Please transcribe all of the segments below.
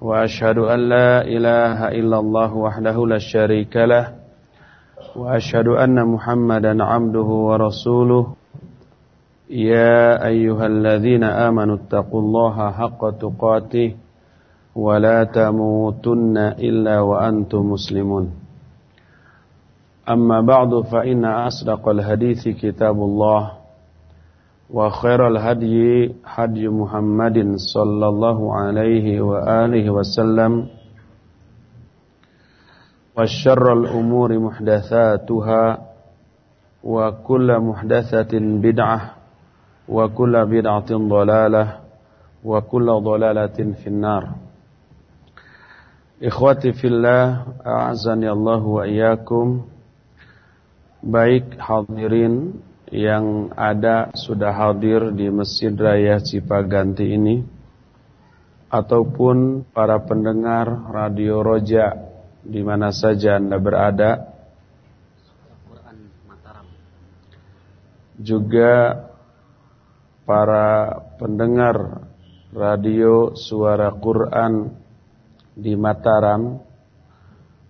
وأشهد أن لا إله إلا الله وحده لا شريك له وأشهد أن محمدا عبده ورسوله. يا أيها الذين آمنوا اتقوا الله حق تقاته ولا تموتن إلا وأنتم مسلمون. أما بعد فإن أصدق الحديث كتاب الله. وخير الهدي هدي محمد صلى الله عليه وآله وسلم وشر الأمور محدثاتها وكل محدثة بدعة وكل بدعة ضلالة وكل ضلالة في النار. إخوتي في الله أعزني الله وإياكم. Baik hadirin yang ada sudah hadir di Masjid Raya Cipaganti ini ataupun para pendengar Radio Roja di mana saja Anda berada. Juga para pendengar radio suara Quran di Mataram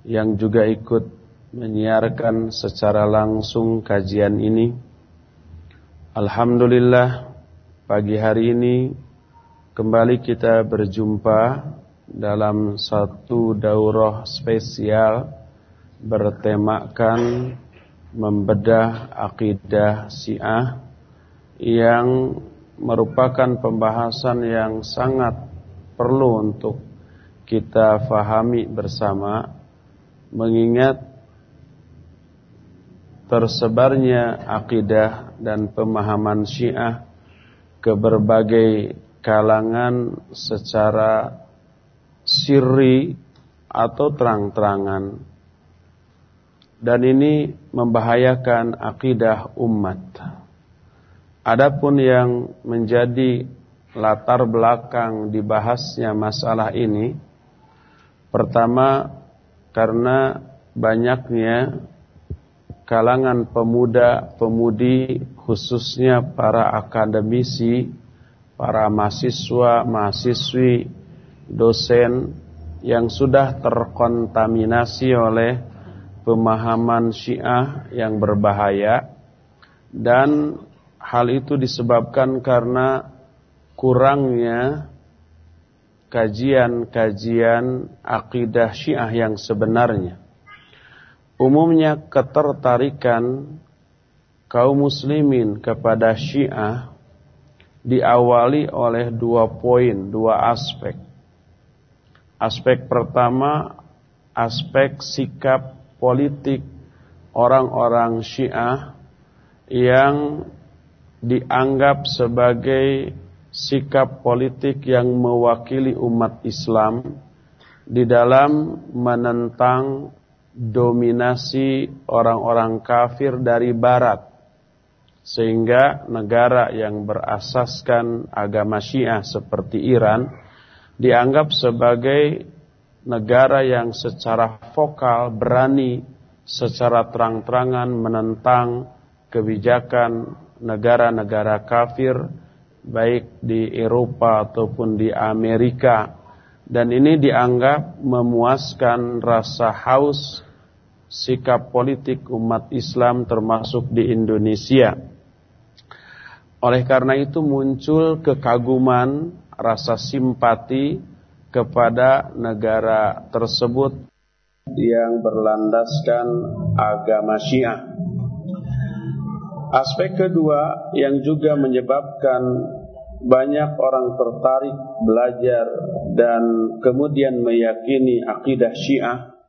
yang juga ikut menyiarkan secara langsung kajian ini Alhamdulillah pagi hari ini kembali kita berjumpa dalam satu daurah spesial bertemakan membedah akidah Syiah yang merupakan pembahasan yang sangat perlu untuk kita fahami bersama mengingat tersebarnya akidah dan pemahaman Syiah ke berbagai kalangan secara sirri atau terang-terangan dan ini membahayakan akidah umat. Adapun yang menjadi latar belakang dibahasnya masalah ini pertama karena banyaknya kalangan pemuda-pemudi khususnya para akademisi, para mahasiswa, mahasiswi, dosen yang sudah terkontaminasi oleh pemahaman Syiah yang berbahaya dan hal itu disebabkan karena kurangnya kajian-kajian akidah Syiah yang sebenarnya. Umumnya ketertarikan kaum muslimin kepada Syiah diawali oleh dua poin, dua aspek. Aspek pertama, aspek sikap politik orang-orang Syiah yang dianggap sebagai sikap politik yang mewakili umat Islam di dalam menentang dominasi orang-orang kafir dari barat sehingga negara yang berasaskan agama Syiah seperti Iran dianggap sebagai negara yang secara vokal berani secara terang-terangan menentang kebijakan negara-negara kafir baik di Eropa ataupun di Amerika. Dan ini dianggap memuaskan rasa haus sikap politik umat Islam termasuk di Indonesia. Oleh karena itu muncul kekaguman, rasa simpati kepada negara tersebut yang berlandaskan agama Syiah. Aspek kedua yang juga menyebabkan banyak orang tertarik belajar dan kemudian meyakini akidah Syiah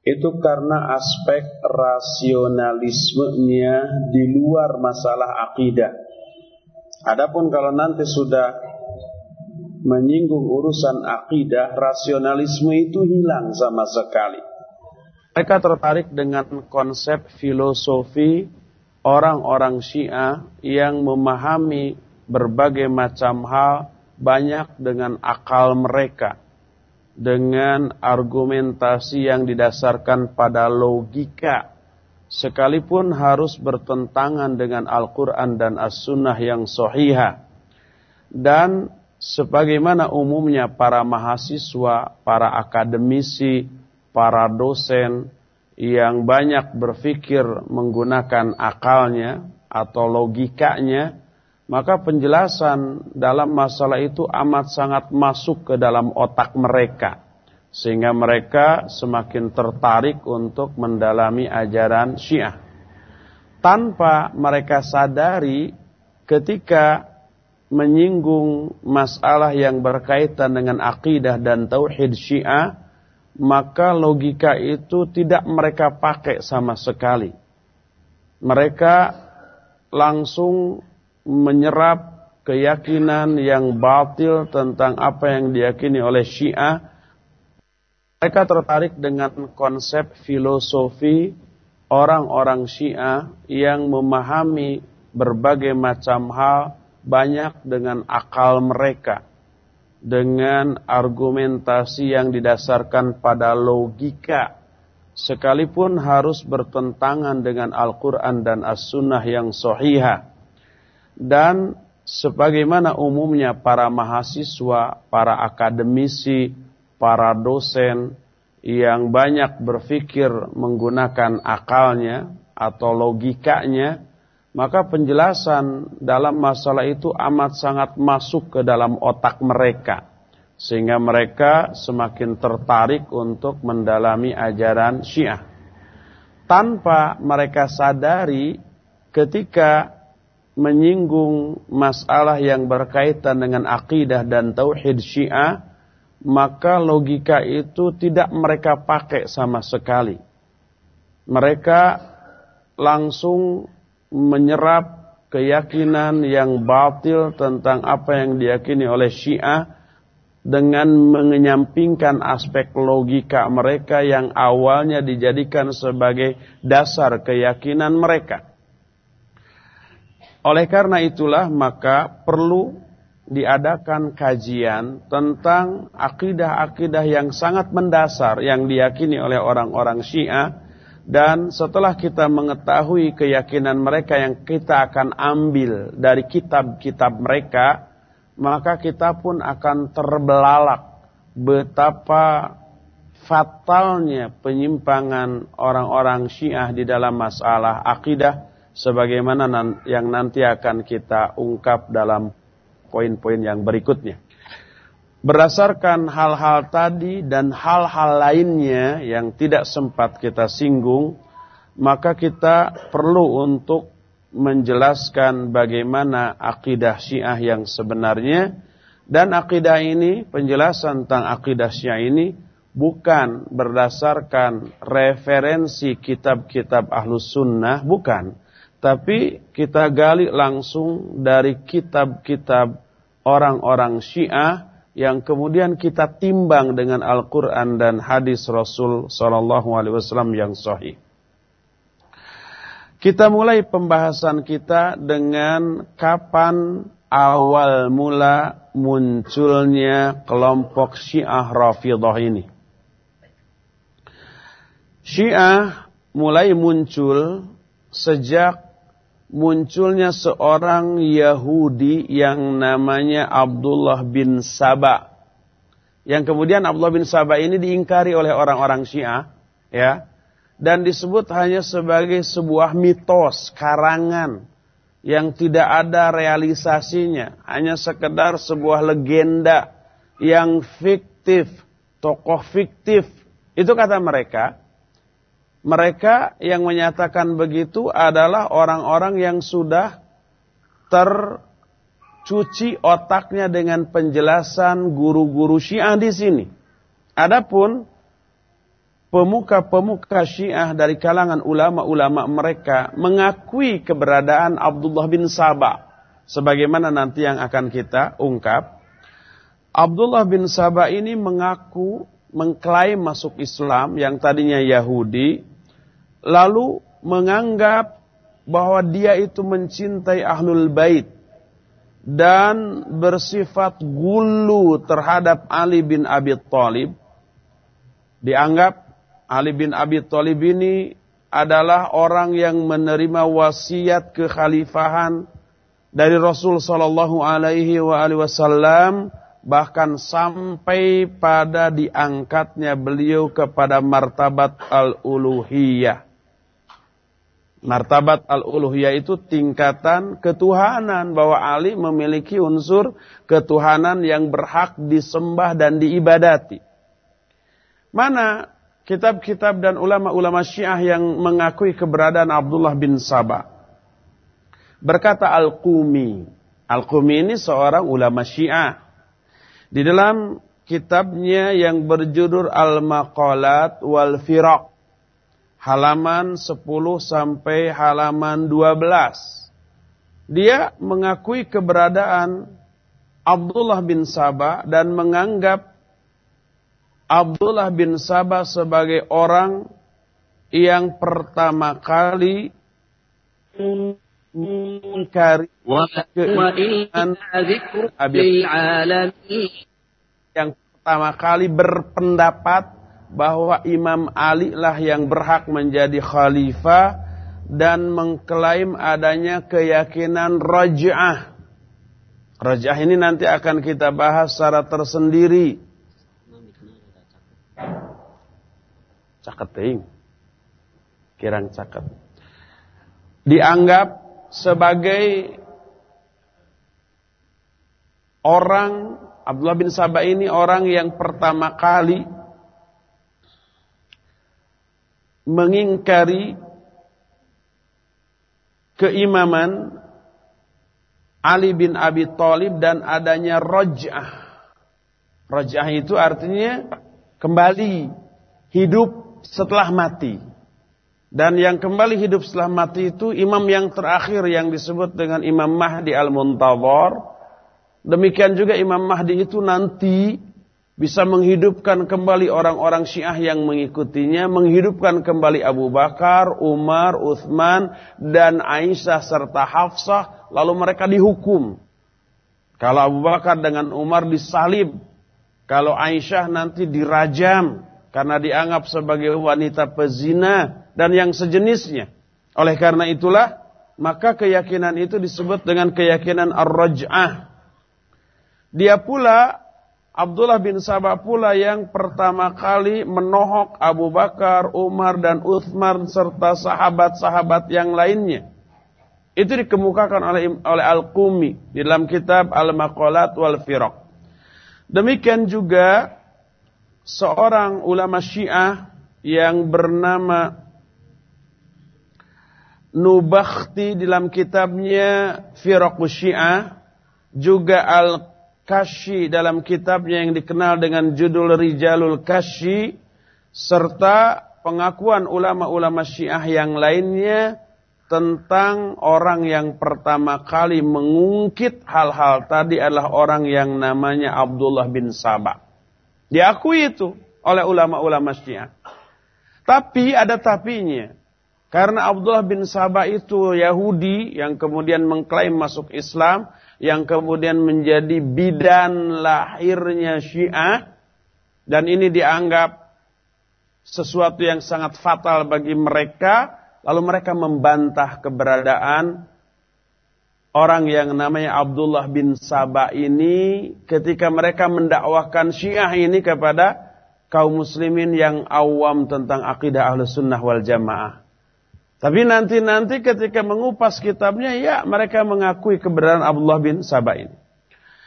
itu karena aspek rasionalismenya di luar masalah akidah. Adapun kalau nanti sudah menyinggung urusan akidah, rasionalisme itu hilang sama sekali. Mereka tertarik dengan konsep filosofi orang-orang Syiah yang memahami berbagai macam hal banyak dengan akal mereka dengan argumentasi yang didasarkan pada logika sekalipun harus bertentangan dengan Al-Quran dan As-Sunnah yang sohiha dan sebagaimana umumnya para mahasiswa, para akademisi, para dosen yang banyak berpikir menggunakan akalnya atau logikanya maka penjelasan dalam masalah itu amat sangat masuk ke dalam otak mereka. Sehingga mereka semakin tertarik untuk mendalami ajaran Syiah. Tanpa mereka sadari ketika menyinggung masalah yang berkaitan dengan akidah dan tauhid Syiah maka logika itu tidak mereka pakai sama sekali. Mereka langsung menyerap keyakinan yang batil tentang apa yang diyakini oleh Syiah. Mereka tertarik dengan konsep filosofi orang-orang Syiah yang memahami berbagai macam hal banyak dengan akal mereka. Dengan argumentasi yang didasarkan pada logika. Sekalipun harus bertentangan dengan Al-Quran dan As-Sunnah yang sohihah dan sebagaimana umumnya para mahasiswa, para akademisi, para dosen yang banyak berpikir menggunakan akalnya atau logikanya, maka penjelasan dalam masalah itu amat sangat masuk ke dalam otak mereka. Sehingga mereka semakin tertarik untuk mendalami ajaran syiah. Tanpa mereka sadari ketika menyinggung masalah yang berkaitan dengan akidah dan tauhid Syiah, maka logika itu tidak mereka pakai sama sekali. Mereka langsung menyerap keyakinan yang batil tentang apa yang diyakini oleh Syiah dengan menyampingkan aspek logika mereka yang awalnya dijadikan sebagai dasar keyakinan mereka. Oleh karena itulah maka perlu diadakan kajian tentang akidah-akidah yang sangat mendasar yang diyakini oleh orang-orang Syiah. Dan setelah kita mengetahui keyakinan mereka yang kita akan ambil dari kitab-kitab mereka maka kita pun akan terbelalak betapa fatalnya penyimpangan orang-orang Syiah di dalam masalah akidah sebagaimana yang nanti akan kita ungkap dalam poin-poin yang berikutnya. Berdasarkan hal-hal tadi dan hal-hal lainnya yang tidak sempat kita singgung, maka kita perlu untuk menjelaskan bagaimana akidah Syiah yang sebenarnya dan akidah ini, penjelasan tentang akidah Syiah ini bukan berdasarkan referensi kitab-kitab Ahlus Sunnah, bukan tapi kita gali langsung dari kitab-kitab orang-orang Syiah yang kemudian kita timbang dengan Al-Quran dan hadis Rasul Sallallahu Alaihi Wasallam yang sahih. Kita mulai pembahasan kita dengan kapan awal mula munculnya kelompok Syiah Rafidah ini. Syiah mulai muncul sejak munculnya seorang Yahudi yang namanya Abdullah bin Saba. Yang kemudian Abdullah bin Saba ini diingkari oleh orang-orang Syiah, ya. Dan disebut hanya sebagai sebuah mitos, karangan yang tidak ada realisasinya, hanya sekedar sebuah legenda yang fiktif, tokoh fiktif. Itu kata mereka. Mereka yang menyatakan begitu adalah orang-orang yang sudah tercuci otaknya dengan penjelasan guru-guru Syiah di sini. Adapun pemuka-pemuka Syiah dari kalangan ulama-ulama mereka mengakui keberadaan Abdullah bin Sabah sebagaimana nanti yang akan kita ungkap. Abdullah bin Sabah ini mengaku mengklaim masuk Islam yang tadinya Yahudi, lalu menganggap bahwa dia itu mencintai ahlul bait dan bersifat gulu terhadap Ali bin Abi Thalib. Dianggap Ali bin Abi Thalib ini adalah orang yang menerima wasiat kekhalifahan dari Rasul sallallahu alaihi wasallam bahkan sampai pada diangkatnya beliau kepada martabat al-uluhiyah. Martabat al-uluhiyah itu tingkatan ketuhanan bahwa Ali memiliki unsur ketuhanan yang berhak disembah dan diibadati. Mana kitab-kitab dan ulama-ulama Syiah yang mengakui keberadaan Abdullah bin Sabah? Berkata Al-Qumi. Al-Qumi ini seorang ulama Syiah. Di dalam kitabnya yang berjudul Al-Maqalat wal Firaq halaman 10 sampai halaman 12. Dia mengakui keberadaan Abdullah bin Sabah dan menganggap Abdullah bin Sabah sebagai orang yang pertama kali mengingkari yang pertama kali berpendapat bahwa Imam Ali lah yang berhak menjadi khalifah dan mengklaim adanya keyakinan raj'ah. Raj'ah ini nanti akan kita bahas secara tersendiri. Caketing. Kirang caket. Dianggap sebagai orang Abdullah bin Sabah ini orang yang pertama kali mengingkari keimaman Ali bin Abi Thalib dan adanya roj'ah. Roj'ah itu artinya kembali hidup setelah mati. Dan yang kembali hidup setelah mati itu imam yang terakhir yang disebut dengan Imam Mahdi Al-Muntawar. Demikian juga Imam Mahdi itu nanti bisa menghidupkan kembali orang-orang Syiah yang mengikutinya, menghidupkan kembali Abu Bakar, Umar, Uthman, dan Aisyah serta Hafsah, lalu mereka dihukum. Kalau Abu Bakar dengan Umar disalib, kalau Aisyah nanti dirajam karena dianggap sebagai wanita pezina dan yang sejenisnya. Oleh karena itulah, maka keyakinan itu disebut dengan keyakinan ar-raj'ah. Dia pula Abdullah bin Sabah pula yang pertama kali menohok Abu Bakar, Umar, dan Uthman serta sahabat-sahabat yang lainnya. Itu dikemukakan oleh oleh Al-Qumi di dalam kitab Al-Maqalat wal Firaq. Demikian juga seorang ulama Syiah yang bernama Nubakhti dalam kitabnya Firaqus Syiah juga Al Kashi dalam kitabnya yang dikenal dengan judul Rijalul Kashi serta pengakuan ulama-ulama Syiah yang lainnya tentang orang yang pertama kali mengungkit hal-hal tadi adalah orang yang namanya Abdullah bin Sabah. Diakui itu oleh ulama-ulama Syiah. Tapi ada tapinya. Karena Abdullah bin Sabah itu Yahudi yang kemudian mengklaim masuk Islam, yang kemudian menjadi bidan lahirnya Syiah dan ini dianggap sesuatu yang sangat fatal bagi mereka lalu mereka membantah keberadaan orang yang namanya Abdullah bin Sabah ini ketika mereka mendakwahkan Syiah ini kepada kaum muslimin yang awam tentang akidah Ahlus Sunnah wal Jamaah. Tapi nanti-nanti ketika mengupas kitabnya, ya mereka mengakui keberadaan Abdullah bin Sabah ini.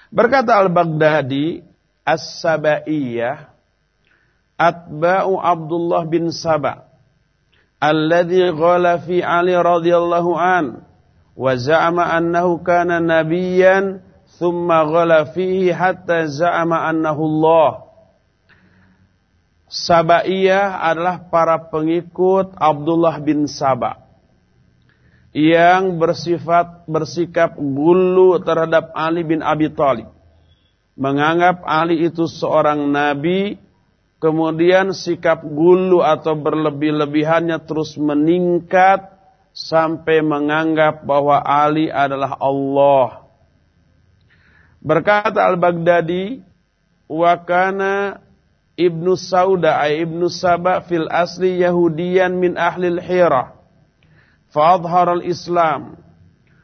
Berkata Al-Baghdadi, As-Sabaiyah, Atba'u Abdullah bin Sabah, Alladhi ghala fi Ali radhiyallahu an, wa za'ama annahu kana nabiyan, thumma ghala fihi hatta za'ama annahu Allah. Sabaiyah adalah para pengikut Abdullah bin Saba yang bersifat bersikap gulu terhadap Ali bin Abi Thalib. menganggap Ali itu seorang nabi, kemudian sikap gulu atau berlebih-lebihannya terus meningkat sampai menganggap bahwa Ali adalah Allah. Berkata Al-Baghdadi, wa kana Ibnu Sauda ay Ibnu Saba fil asli Yahudiyan min ahli al-Hira. Fa al-Islam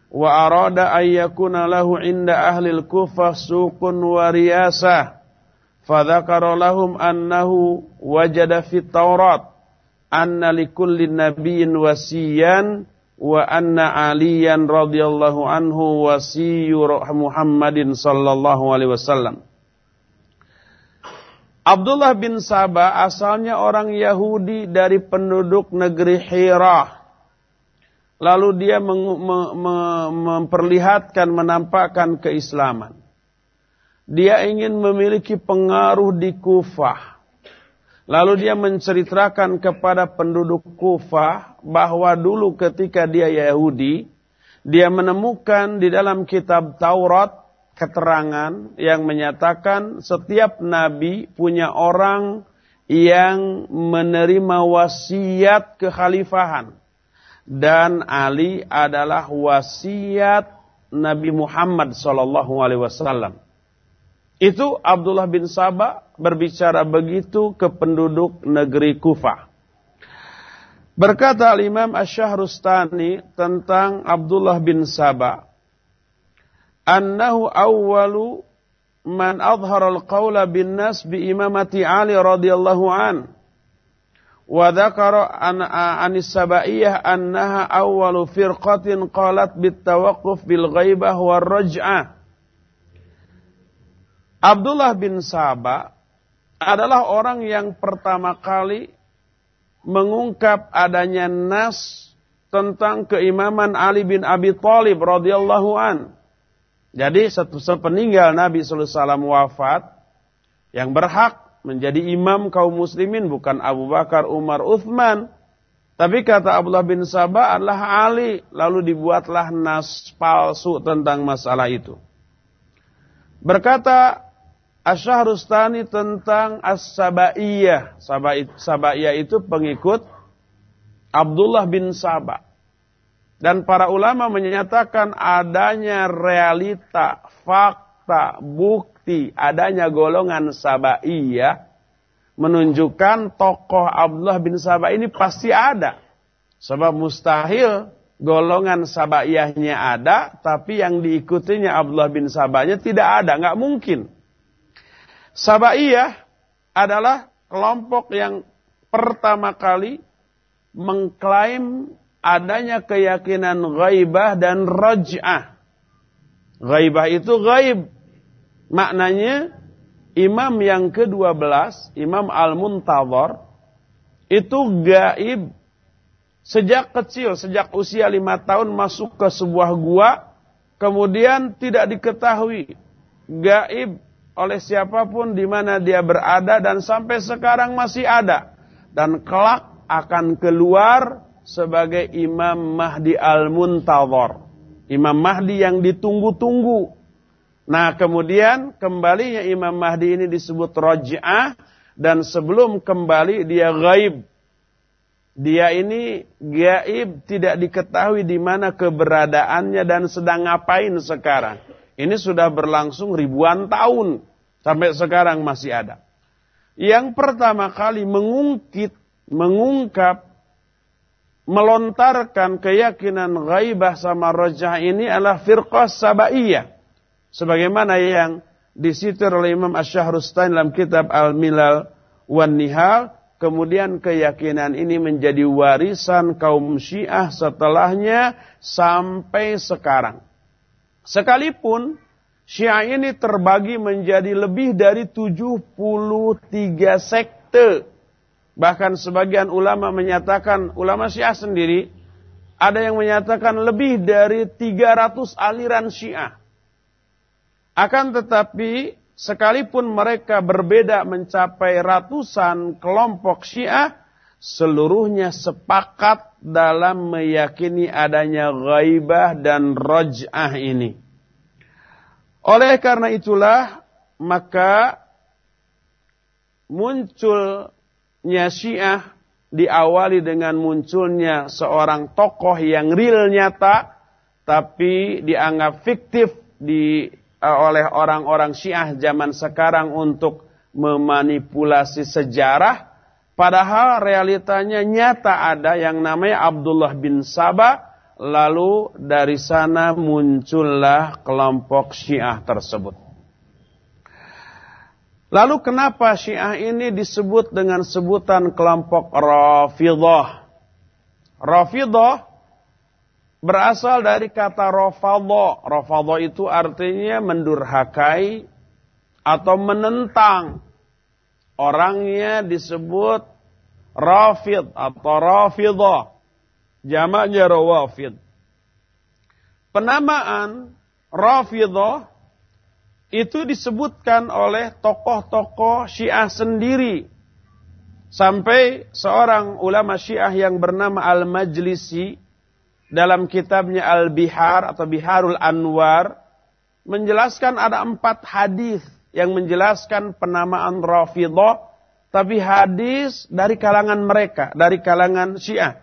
wa arada an yakuna lahu inda ahli al-Kufah suqun wa riyasah. Fa dzakara lahum annahu wajada fit Taurat anna likulli nabiyyin wasiyan wa anna aliyan radhiyallahu anhu wasiyyu Muhammadin sallallahu alaihi wasallam. Abdullah bin Sabah asalnya orang Yahudi dari penduduk negeri Hira. Lalu dia memperlihatkan, menampakkan keislaman. Dia ingin memiliki pengaruh di Kufah. Lalu dia menceritakan kepada penduduk Kufah bahwa dulu ketika dia Yahudi, dia menemukan di dalam kitab Taurat keterangan yang menyatakan setiap nabi punya orang yang menerima wasiat kekhalifahan dan Ali adalah wasiat Nabi Muhammad sallallahu alaihi wasallam. Itu Abdullah bin Sabah berbicara begitu ke penduduk negeri Kufah. Berkata Imam Asy-Syahrustani tentang Abdullah bin Sabah annahu awwalu man adhara al-qawla bin nas bi imamati Ali radhiyallahu an. Wa dzakara an anis sabaiyah annaha awwalu firqatin qalat bit tawaqquf bil ghaibah war raj'ah. Abdullah bin Saba adalah orang yang pertama kali mengungkap adanya nas tentang keimaman Ali bin Abi Thalib radhiyallahu an. Jadi sepeninggal Nabi SAW wafat, yang berhak menjadi imam kaum muslimin bukan Abu Bakar, Umar, Uthman. Tapi kata Abdullah bin Sabah adalah Ali. Lalu dibuatlah nas palsu tentang masalah itu. Berkata Asyahrustani tentang As-Sabaiyah. Sabaiyah itu pengikut Abdullah bin Sabah. Dan para ulama menyatakan adanya realita, fakta, bukti, adanya golongan Sabaiyah menunjukkan tokoh Abdullah bin Sabah ini pasti ada. Sebab mustahil golongan Sabaiyahnya ada, tapi yang diikutinya Abdullah bin Sabahnya tidak ada, nggak mungkin. Sabaiyah adalah kelompok yang pertama kali mengklaim adanya keyakinan ghaibah dan raj'ah. Ghaibah itu gaib. Maknanya imam yang ke-12, Imam Al-Muntadhar itu gaib sejak kecil, sejak usia lima tahun masuk ke sebuah gua, kemudian tidak diketahui gaib oleh siapa pun di mana dia berada dan sampai sekarang masih ada dan kelak akan keluar sebagai Imam Mahdi Al-Muntadhar. Imam Mahdi yang ditunggu-tunggu. Nah kemudian kembalinya Imam Mahdi ini disebut roj'ah. Dan sebelum kembali dia gaib. Dia ini gaib tidak diketahui di mana keberadaannya dan sedang ngapain sekarang. Ini sudah berlangsung ribuan tahun. Sampai sekarang masih ada. Yang pertama kali mengungkit, mengungkap melontarkan keyakinan ghaibah sama rojah ini adalah firqah sabaiyah. Sebagaimana yang disitir oleh Imam Ash-Shahrustain dalam kitab Al-Milal wan Nihal. Kemudian keyakinan ini menjadi warisan kaum syiah setelahnya sampai sekarang. Sekalipun syiah ini terbagi menjadi lebih dari 73 sekte Bahkan sebagian ulama menyatakan, ulama syiah sendiri, ada yang menyatakan lebih dari 300 aliran syiah. Akan tetapi, sekalipun mereka berbeda mencapai ratusan kelompok syiah, seluruhnya sepakat dalam meyakini adanya ghaibah dan roj'ah ini. Oleh karena itulah, maka munculnya Syiah diawali dengan munculnya seorang tokoh yang real nyata tapi dianggap fiktif di uh, oleh orang-orang Syiah zaman sekarang untuk memanipulasi sejarah. Padahal realitanya nyata ada yang namanya Abdullah bin Sabah lalu dari sana muncullah kelompok Syiah tersebut Lalu kenapa Syiah ini disebut dengan sebutan kelompok Rafidah? Rafidah berasal dari kata Rafadha. Rafadha itu artinya mendurhakai atau menentang. Orangnya disebut Rafid atau Rafidah. Jamaknya Rawafid. Penamaan Rafidah itu disebutkan oleh tokoh-tokoh Syiah sendiri. Sampai seorang ulama Syiah yang bernama Al-Majlisi dalam kitabnya Al-Bihar atau Biharul Anwar menjelaskan ada empat hadis yang menjelaskan penamaan Rafidah tapi hadis dari kalangan mereka, dari kalangan Syiah.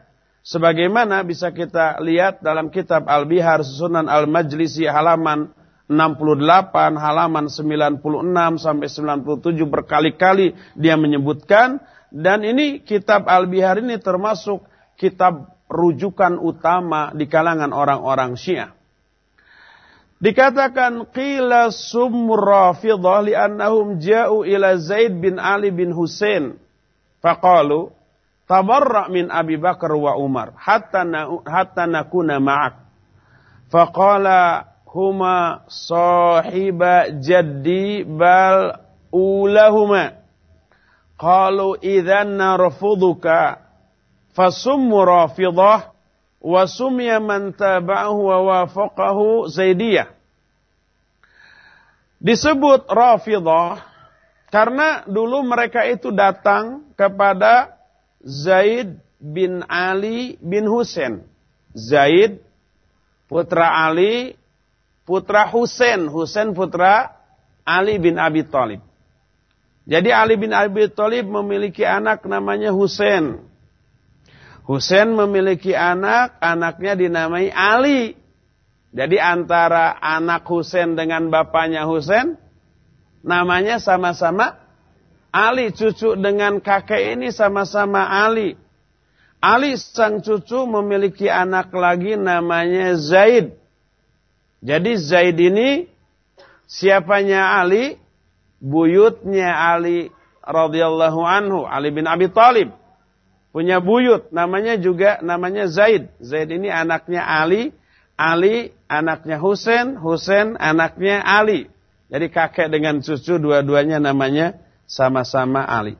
Sebagaimana bisa kita lihat dalam kitab Al-Bihar Susunan Al-Majlisi halaman 68 halaman 96 sampai 97 berkali-kali dia menyebutkan. Dan ini kitab Al-Bihar ini termasuk kitab rujukan utama di kalangan orang-orang Syiah. Dikatakan qila sumur rafidah li'annahum ja'u ila Zaid bin Ali bin Husain. Faqalu tabarra min Abi Bakar wa Umar hatta na, hatta nakuna ma'ak. Faqala huma sahiba jaddi bal ulahuma. Qalu idhan narfuduka fasummu rafidah wa sumya man taba'ahu wa wafaqahu zaidiyah. Disebut rafidah karena dulu mereka itu datang kepada Zaid bin Ali bin Husain. Zaid putra Ali putra Husain, Husain putra Ali bin Abi Thalib. Jadi Ali bin Abi Thalib memiliki anak namanya Husain. Husain memiliki anak, anaknya dinamai Ali. Jadi antara anak Husain dengan bapaknya Husain, namanya sama-sama Ali. Cucu dengan kakek ini sama-sama Ali. Ali sang cucu memiliki anak lagi namanya Zaid. Jadi Zaid ini siapanya Ali? Buyutnya Ali radhiyallahu anhu, Ali bin Abi Thalib. Punya buyut, namanya juga namanya Zaid. Zaid ini anaknya Ali, Ali anaknya Husain, Husain anaknya Ali. Jadi kakek dengan cucu dua-duanya namanya sama-sama Ali.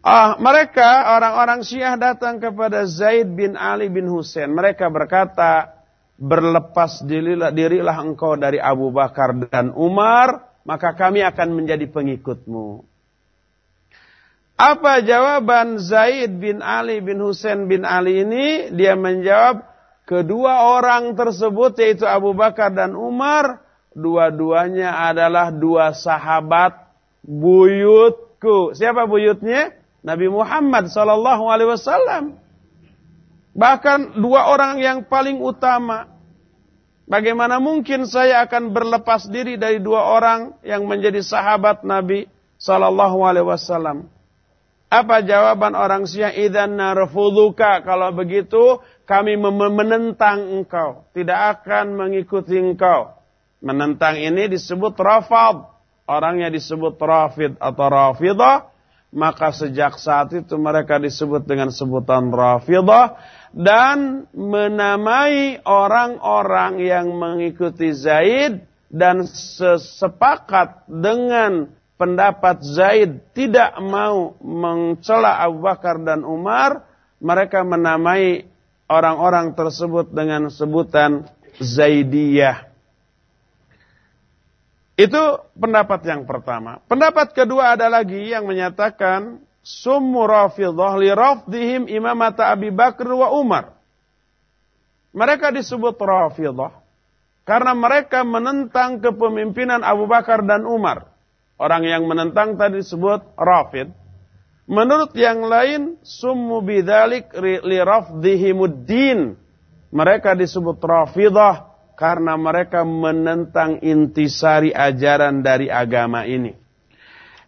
Ah, mereka orang-orang Syiah datang kepada Zaid bin Ali bin Husain. Mereka berkata, berlepas dirilah, dirilah engkau dari Abu Bakar dan Umar, maka kami akan menjadi pengikutmu. Apa jawaban Zaid bin Ali bin Husain bin Ali ini? Dia menjawab, kedua orang tersebut yaitu Abu Bakar dan Umar, dua-duanya adalah dua sahabat buyutku. Siapa buyutnya? Nabi Muhammad sallallahu alaihi wasallam. Bahkan dua orang yang paling utama. Bagaimana mungkin saya akan berlepas diri dari dua orang yang menjadi sahabat Nabi Sallallahu Alaihi Wasallam? Apa jawaban orang Syiah? Idan narfuduka. Kalau begitu kami menentang engkau. Tidak akan mengikuti engkau. Menentang ini disebut rafad. Orangnya disebut rafid atau rafidah. Maka sejak saat itu mereka disebut dengan sebutan rafidah dan menamai orang-orang yang mengikuti Zaid dan sesepakat dengan pendapat Zaid tidak mau mencela Abu Bakar dan Umar, mereka menamai orang-orang tersebut dengan sebutan Zaidiyah. Itu pendapat yang pertama. Pendapat kedua ada lagi yang menyatakan summu rafidah li rafdihim imamata Abi Bakr wa Umar. Mereka disebut rafidah karena mereka menentang kepemimpinan Abu Bakar dan Umar. Orang yang menentang tadi disebut rafid. Menurut yang lain, summu bidzalik li rafdihimuddin. Mereka disebut rafidah karena mereka menentang intisari ajaran dari agama ini.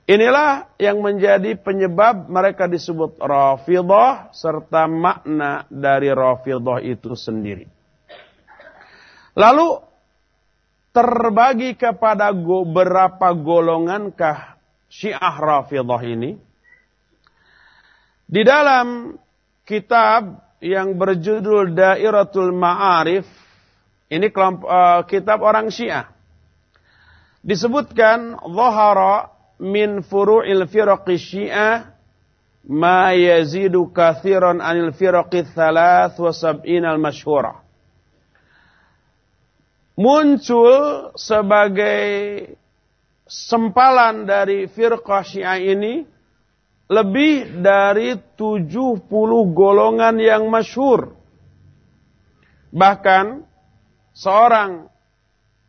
Inilah yang menjadi penyebab mereka disebut rafidah serta makna dari rafidah itu sendiri. Lalu terbagi kepada beberapa golongankah Syiah Rafidah ini? Di dalam kitab yang berjudul Dairatul Ma'arif, ini kelompok, uh, kitab orang Syiah. Disebutkan zahara min furu'il firaqi Syiah ma yazidu kathiran anil firaqi thalath wa sab'in al masyhurah muncul sebagai sempalan dari firqah syiah ini lebih dari 70 golongan yang masyhur. Bahkan seorang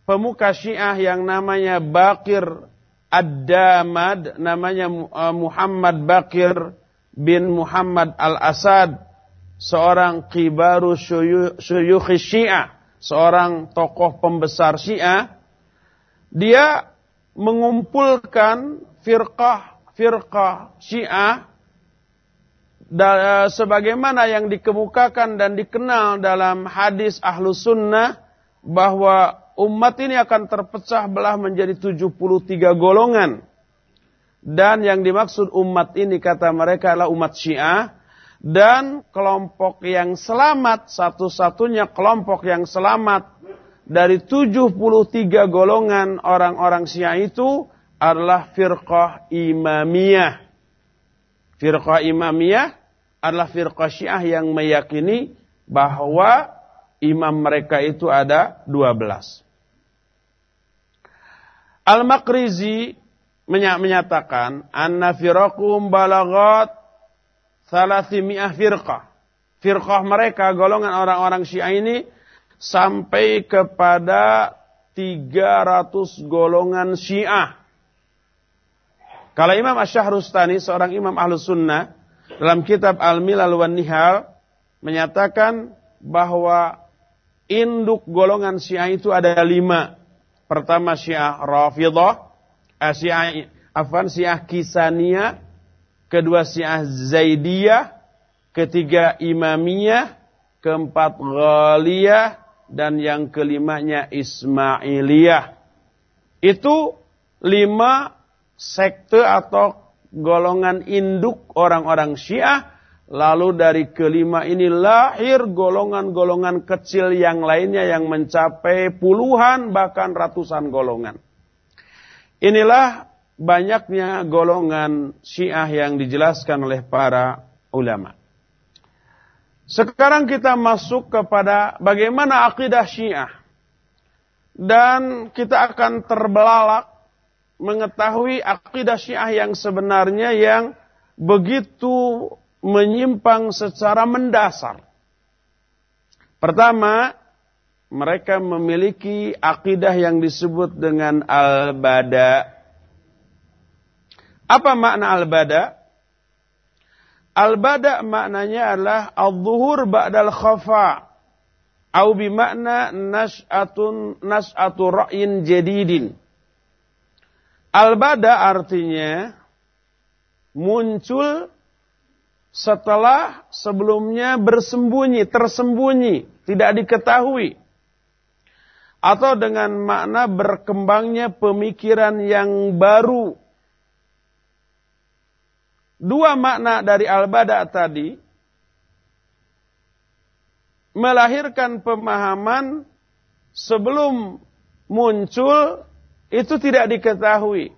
pemuka syiah yang namanya Bakir Ad-Damad, namanya uh, Muhammad Bakir bin Muhammad Al-Asad, seorang kibaru syuyukh syiah seorang tokoh pembesar Syiah, dia mengumpulkan firqah-firqah Syiah sebagaimana yang dikemukakan dan dikenal dalam hadis ahlu sunnah bahwa umat ini akan terpecah belah menjadi 73 golongan. Dan yang dimaksud umat ini kata mereka adalah umat syiah dan kelompok yang selamat, satu-satunya kelompok yang selamat dari 73 golongan orang-orang Syiah itu adalah firqah imamiyah. Firqah imamiyah adalah firqah Syiah yang meyakini bahwa imam mereka itu ada 12. Al-Makrizi menyatakan anna firaqum balagat Thalathimi'ah firqah. Firqah mereka, golongan orang-orang Syiah ini, sampai kepada 300 golongan Syiah. Kalau Imam Ash-Shahrustani, seorang imam ahlu sunnah, dalam kitab Al-Milal wan Nihal, menyatakan bahwa induk golongan Syiah itu ada lima. Pertama Syiah Rafidah, eh, Syiah, Afan Syiah Kisaniyah, kedua Syiah Zaidiyah, ketiga Imamiyah, keempat Ghaliyah, dan yang kelimanya Ismailiyah. Itu lima sekte atau golongan induk orang-orang Syiah. Lalu dari kelima ini lahir golongan-golongan kecil yang lainnya yang mencapai puluhan bahkan ratusan golongan. Inilah banyaknya golongan Syiah yang dijelaskan oleh para ulama. Sekarang kita masuk kepada bagaimana akidah Syiah. Dan kita akan terbelalak mengetahui akidah Syiah yang sebenarnya yang begitu menyimpang secara mendasar. Pertama, mereka memiliki akidah yang disebut dengan al-bada. Apa makna al-bada? Al-bada maknanya adalah al-zuhur ba'dal khafa. Au bimakna nas'atun nas'atu ra'yin jadidin. Al-bada artinya muncul setelah sebelumnya bersembunyi, tersembunyi, tidak diketahui. Atau dengan makna berkembangnya pemikiran yang baru. Dua makna dari al-bada tadi. Melahirkan pemahaman sebelum muncul itu tidak diketahui.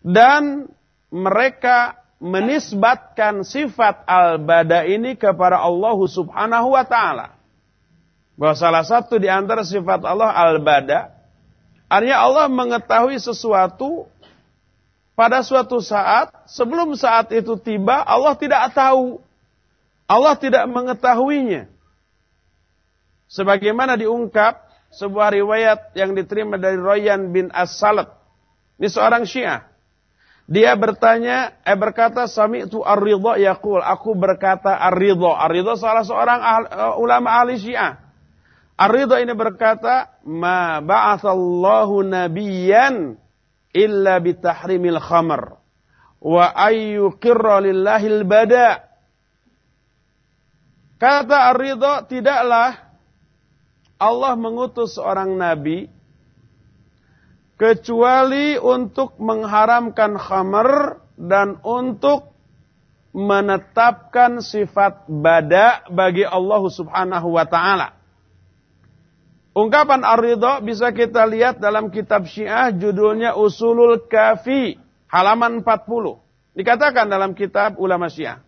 Dan mereka menisbatkan sifat al-bada ini kepada Allah Subhanahu wa taala. Bahwa salah satu di antara sifat Allah al-bada artinya Allah mengetahui sesuatu pada suatu saat, sebelum saat itu tiba, Allah tidak tahu. Allah tidak mengetahuinya. Sebagaimana diungkap sebuah riwayat yang diterima dari Royan bin As-Salat Ini seorang Syiah. Dia bertanya, eh berkata, Sami itu ar-ridha yaqul. Aku berkata ar-ridha. Ar-ridha salah seorang ahli, uh, ulama ahli Syiah. Ar-ridha ini berkata, Ma ba'athallahu nabiyan illa bitahrimil khamr. Wa ayyuqirra lillahil bada. Kata ar-ridha, tidaklah Allah mengutus seorang nabi kecuali untuk mengharamkan khamar dan untuk menetapkan sifat bada bagi Allah Subhanahu wa taala. Ungkapan ar-ridha bisa kita lihat dalam kitab Syiah judulnya Usulul Kafi halaman 40. Dikatakan dalam kitab ulama Syiah.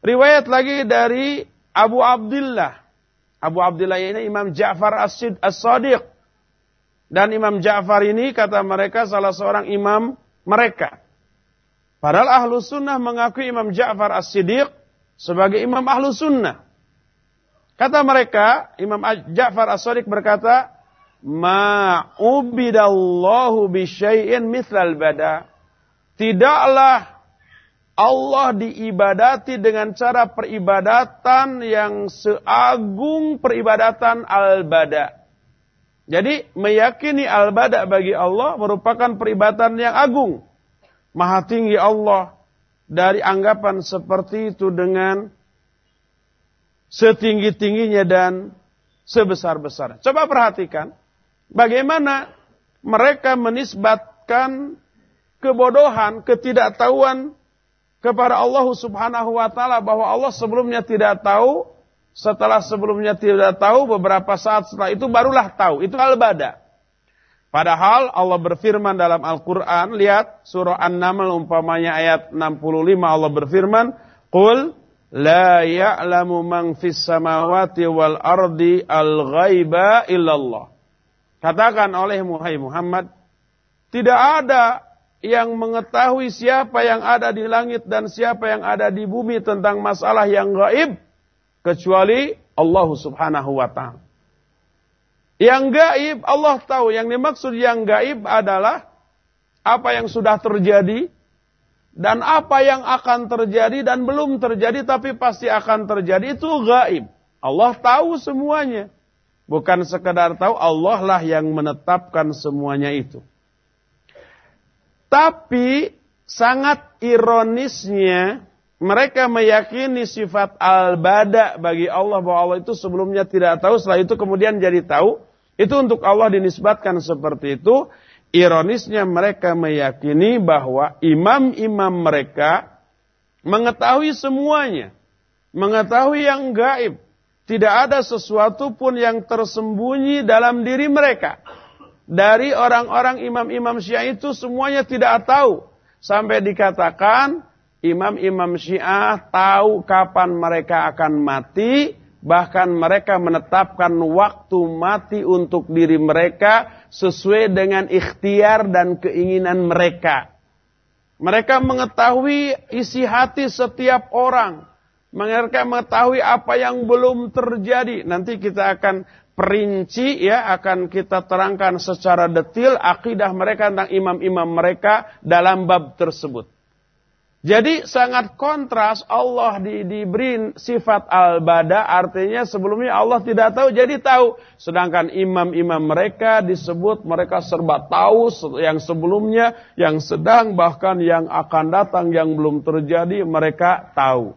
Riwayat lagi dari Abu Abdullah. Abu Abdullah ini Imam Ja'far As-Sadiq dan Imam Ja'far ini kata mereka salah seorang imam mereka. Padahal ahlu sunnah mengakui Imam Ja'far as-Siddiq sebagai imam ahlu sunnah. Kata mereka, Imam Ja'far as-Siddiq berkata, Ma'ubidallahu bisyai'in mithlal bada. Tidaklah Allah diibadati dengan cara peribadatan yang seagung peribadatan al-bada. Jadi meyakini al-bada bagi Allah merupakan peribadatan yang agung. Maha tinggi Allah dari anggapan seperti itu dengan setinggi-tingginya dan sebesar-besar. Coba perhatikan bagaimana mereka menisbatkan kebodohan, ketidaktahuan kepada Allah Subhanahu wa taala bahwa Allah sebelumnya tidak tahu setelah sebelumnya tidak tahu, beberapa saat setelah itu barulah tahu. Itu al-bada. Padahal Allah berfirman dalam Al-Quran, lihat surah An-Naml umpamanya ayat 65 Allah berfirman, Qul la ya'lamu man fis samawati wal ardi al-ghaiba illallah. Katakan oleh Muhammad, tidak ada yang mengetahui siapa yang ada di langit dan siapa yang ada di bumi tentang masalah yang gaib kecuali Allah Subhanahu wa taala. Yang gaib Allah tahu, yang dimaksud yang gaib adalah apa yang sudah terjadi dan apa yang akan terjadi dan belum terjadi tapi pasti akan terjadi itu gaib. Allah tahu semuanya. Bukan sekedar tahu, Allah lah yang menetapkan semuanya itu. Tapi sangat ironisnya mereka meyakini sifat al-bada bagi Allah bahwa Allah itu sebelumnya tidak tahu, setelah itu kemudian jadi tahu. Itu untuk Allah dinisbatkan seperti itu. Ironisnya mereka meyakini bahwa imam-imam mereka mengetahui semuanya. Mengetahui yang gaib. Tidak ada sesuatu pun yang tersembunyi dalam diri mereka. Dari orang-orang imam-imam syiah itu semuanya tidak tahu. Sampai dikatakan imam-imam Syiah tahu kapan mereka akan mati, bahkan mereka menetapkan waktu mati untuk diri mereka sesuai dengan ikhtiar dan keinginan mereka. Mereka mengetahui isi hati setiap orang. Mereka mengetahui apa yang belum terjadi. Nanti kita akan perinci ya akan kita terangkan secara detail akidah mereka tentang imam-imam mereka dalam bab tersebut. Jadi sangat kontras Allah di, diberi sifat al-bada artinya sebelumnya Allah tidak tahu jadi tahu. Sedangkan imam-imam mereka disebut mereka serba tahu yang sebelumnya, yang sedang bahkan yang akan datang yang belum terjadi mereka tahu.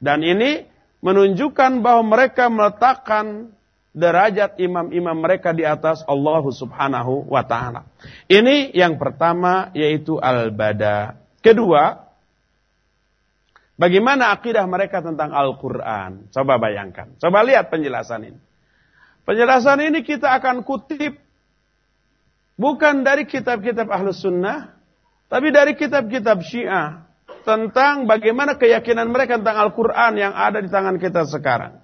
Dan ini menunjukkan bahwa mereka meletakkan derajat imam-imam mereka di atas Allah Subhanahu wa taala. Ini yang pertama yaitu al-bada. Kedua, Bagaimana akidah mereka tentang Al-Quran? Coba bayangkan. Coba lihat penjelasan ini. Penjelasan ini kita akan kutip bukan dari kitab-kitab Ahlus Sunnah, tapi dari kitab-kitab Syiah tentang bagaimana keyakinan mereka tentang Al-Quran yang ada di tangan kita sekarang.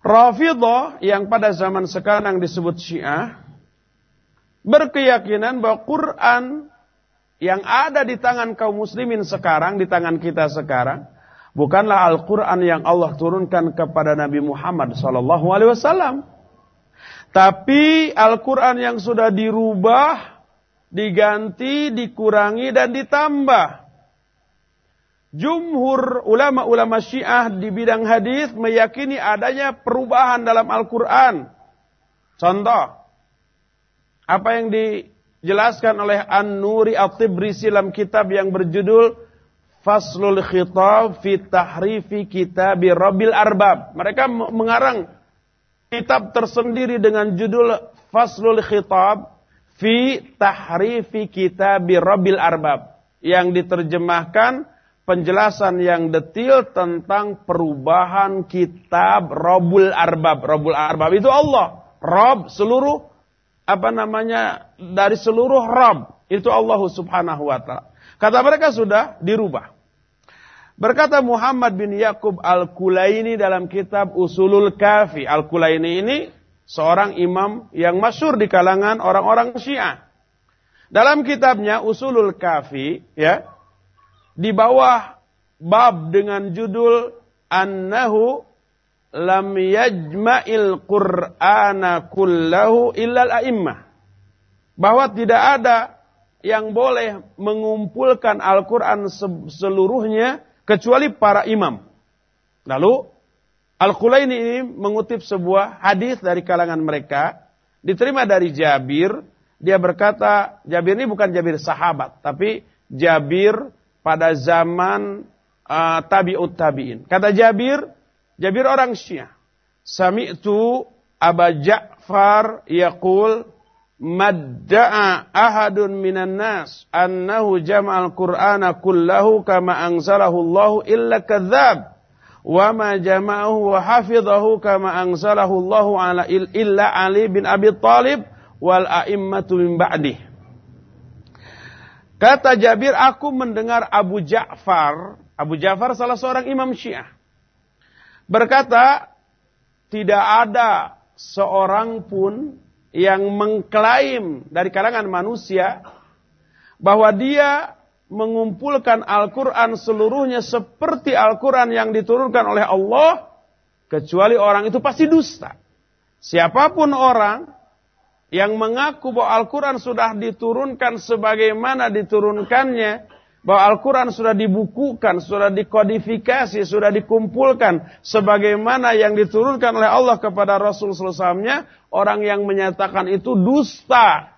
Rafidah yang pada zaman sekarang disebut Syiah berkeyakinan bahwa Quran yang ada di tangan kaum muslimin sekarang, di tangan kita sekarang, bukanlah Al-Quran yang Allah turunkan kepada Nabi Muhammad SAW. Tapi Al-Quran yang sudah dirubah diganti, dikurangi dan ditambah. Jumhur ulama-ulama Syiah di bidang hadis meyakini adanya perubahan dalam Al-Qur'an. Contoh apa yang dijelaskan oleh An-Nuri At-Tibrisi dalam kitab yang berjudul Faslul Khitab fi Tahrifi Kitab Rabbil Arbab. Mereka mengarang kitab tersendiri dengan judul Faslul Khitab fi Tahrifi Kitab Rabbil Arbab yang diterjemahkan penjelasan yang detil tentang perubahan kitab Robul Arbab. Robul Arbab itu Allah. Rob seluruh apa namanya dari seluruh Rob itu Allah Subhanahu wa taala. Kata mereka sudah dirubah. Berkata Muhammad bin Yakub Al-Kulaini dalam kitab Usulul Kafi. Al-Kulaini ini seorang imam yang masyur di kalangan orang-orang Syiah. Dalam kitabnya Usulul Kafi, ya, di bawah bab dengan judul Annahu lam yajma'il Qur'ana kullahu illal a'immah. Bahwa tidak ada yang boleh mengumpulkan Al-Quran seluruhnya kecuali para imam. Lalu Al-Qulaini ini mengutip sebuah hadis dari kalangan mereka, diterima dari Jabir, dia berkata, Jabir ini bukan Jabir sahabat, tapi Jabir pada zaman uh, tabi'ut tabi'in. Kata Jabir, Jabir orang Syiah. Sami'tu Aba Ja'far yaqul madda'a ahadun minan nas annahu jama'al qur'ana kullahu kama anzalahu Allah illa kadzab wa ma jama'ahu wa hafidhahu kama anzalahu Allah ala illa Ali bin Abi Thalib wal a'immatu min ba'dih. Kata Jabir, aku mendengar Abu Ja'far, Abu Ja'far salah seorang imam Syiah, berkata, tidak ada seorang pun yang mengklaim dari kalangan manusia bahwa dia mengumpulkan Al-Quran seluruhnya seperti Al-Quran yang diturunkan oleh Allah, kecuali orang itu pasti dusta. Siapa pun orang yang mengaku bahwa Al-Quran sudah diturunkan sebagaimana diturunkannya, bahwa Al-Quran sudah dibukukan, sudah dikodifikasi, sudah dikumpulkan sebagaimana yang diturunkan oleh Allah kepada Rasul SAW, orang yang menyatakan itu dusta.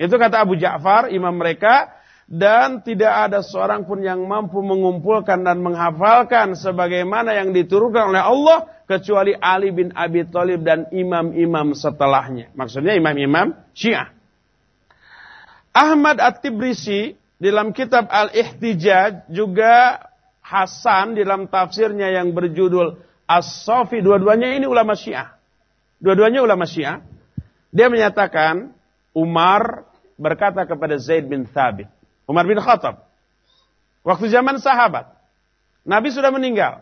Itu kata Abu Ja'far, imam mereka, dan tidak ada seorang pun yang mampu mengumpulkan dan menghafalkan sebagaimana yang diturunkan oleh Allah kecuali Ali bin Abi Thalib dan imam-imam setelahnya. Maksudnya imam-imam Syiah. Ahmad At-Tibrisi dalam kitab Al-Ihtijaj juga Hasan dalam tafsirnya yang berjudul As-Safi. Dua-duanya ini ulama Syiah. Dua-duanya ulama Syiah. Dia menyatakan Umar berkata kepada Zaid bin Thabit. Umar bin Khattab. Waktu zaman sahabat. Nabi sudah meninggal.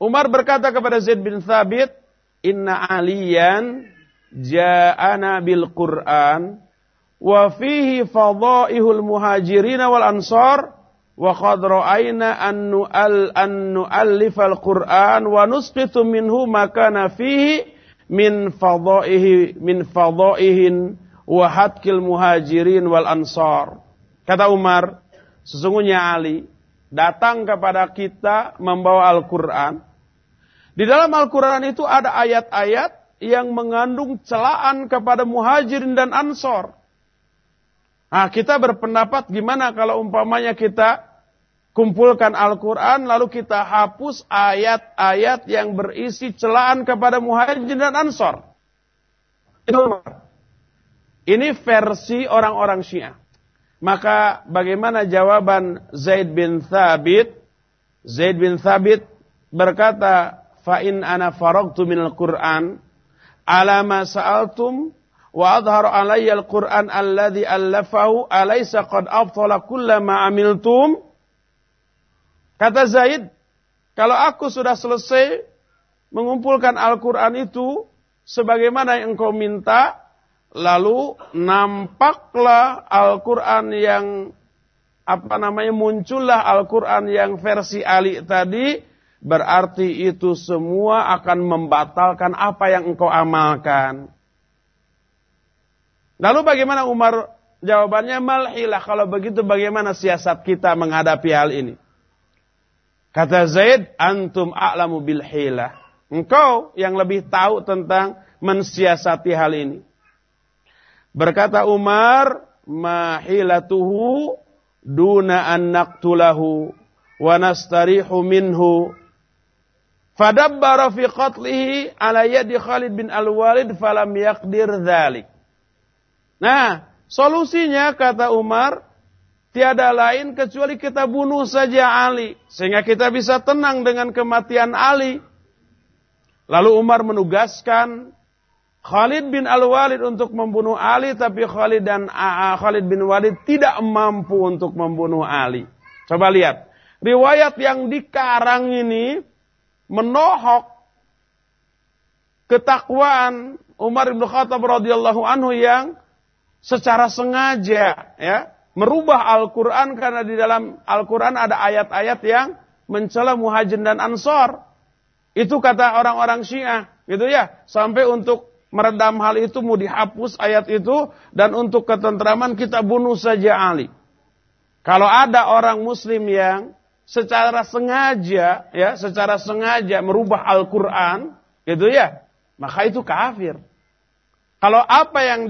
Umar berkata kepada Zaid bin Thabit. Inna aliyan ja'ana bil Qur'an wa fihi fadaihul muhajirin wal ansar wa qad ra'ayna an nu'al an nu'allif al-Qur'an wa nusqitu minhu ma kana fihi min fadaihi min fadaihin wa hatkil muhajirin wal ansar. Kata Umar sesungguhnya Ali datang kepada kita membawa Al-Qur'an. Di dalam Al-Qur'an itu ada ayat-ayat yang mengandung celaan kepada muhajirin dan ansor Nah, kita berpendapat gimana kalau umpamanya kita kumpulkan Al-Quran lalu kita hapus ayat-ayat yang berisi celaan kepada muhajirin dan ansor. Ini versi orang-orang Syiah. Maka bagaimana jawaban Zaid bin Thabit? Zaid bin Thabit berkata, "Fa in ana faragtu minal Qur'an ala ma sa'altum wa adharu alayya al-Qur'an alladhi allafahu alaysa qad ma amiltum Kata Zaid, kalau aku sudah selesai mengumpulkan Al-Quran itu sebagaimana yang engkau minta, lalu nampaklah Al-Quran yang apa namanya muncullah Al-Quran yang versi Ali tadi, berarti itu semua akan membatalkan apa yang engkau amalkan. Lalu bagaimana Umar Jawabannya malhilah. Kalau begitu bagaimana siasat kita menghadapi hal ini? Kata Zaid, antum a'lamu bil hilah. Engkau yang lebih tahu tentang mensiasati hal ini. Berkata Umar, mahilatuhu duna an naqtulahu wa nastarihu minhu. Fadabbara fi qatlihi ala yadi Khalid bin Al-Walid falam yaqdir dhalik. Nah, solusinya kata Umar, tiada lain kecuali kita bunuh saja Ali. Sehingga kita bisa tenang dengan kematian Ali. Lalu Umar menugaskan Khalid bin Al-Walid untuk membunuh Ali, tapi Khalid dan Khalid bin Walid tidak mampu untuk membunuh Ali. Coba lihat. Riwayat yang dikarang ini menohok ketakwaan Umar bin Khattab radhiyallahu anhu yang secara sengaja ya merubah Al-Qur'an karena di dalam Al-Qur'an ada ayat-ayat yang mencela muhajir dan ansor. Itu kata orang-orang Syiah, gitu ya. Sampai untuk meredam hal itu mau dihapus ayat itu dan untuk ketentraman kita bunuh saja Ali. Kalau ada orang muslim yang secara sengaja ya, secara sengaja merubah Al-Qur'an, gitu ya, maka itu kafir. Kalau apa yang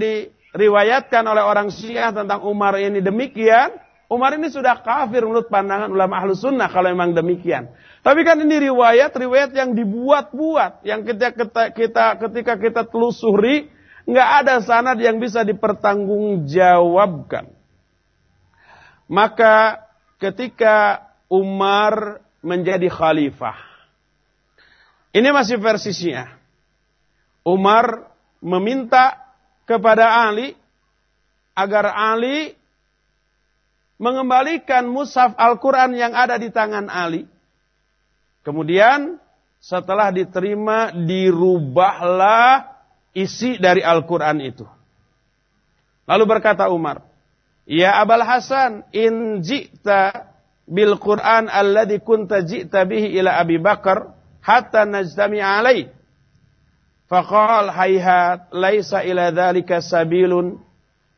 diriwayatkan oleh orang Syiah tentang Umar ini demikian, Umar ini sudah kafir menurut pandangan ulama ahlu sunnah kalau memang demikian. Tapi kan ini riwayat-riwayat yang dibuat-buat, yang kita, kita, kita ketika kita telusuri nggak ada sanad yang bisa dipertanggungjawabkan. Maka ketika Umar menjadi khalifah, ini masih versi Syiah. Umar meminta kepada Ali agar Ali mengembalikan mushaf Al-Quran yang ada di tangan Ali Kemudian setelah diterima dirubahlah isi dari Al-Quran itu. Lalu berkata Umar, Ya Abul Hasan, in ji'ta bil Quran alladhi kunta ji'ta bihi ila Abi Bakar hatta najtami alaih. Faqal hayhat laisa ila dhalika sabilun.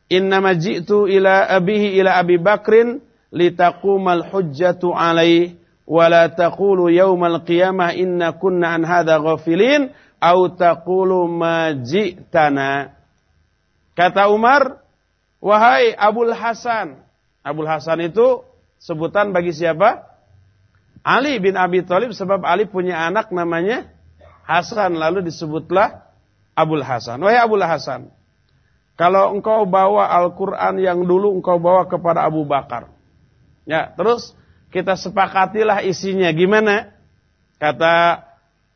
Innama ji'tu ila abihi ila Abi Bakrin litaqumal hujjatu alaih wala taqulu yaumal qiyamah inna kunna an hadha ghafilin au taqulu ma ji'tana. Kata Umar wahai Abul Hasan. Abul Hasan itu sebutan bagi siapa? Ali bin Abi Thalib sebab Ali punya anak namanya Hasan lalu disebutlah Abul Hasan wahai Abul Hasan kalau engkau bawa Al-Quran yang dulu engkau bawa kepada Abu Bakar ya terus kita sepakatilah isinya. Gimana? Kata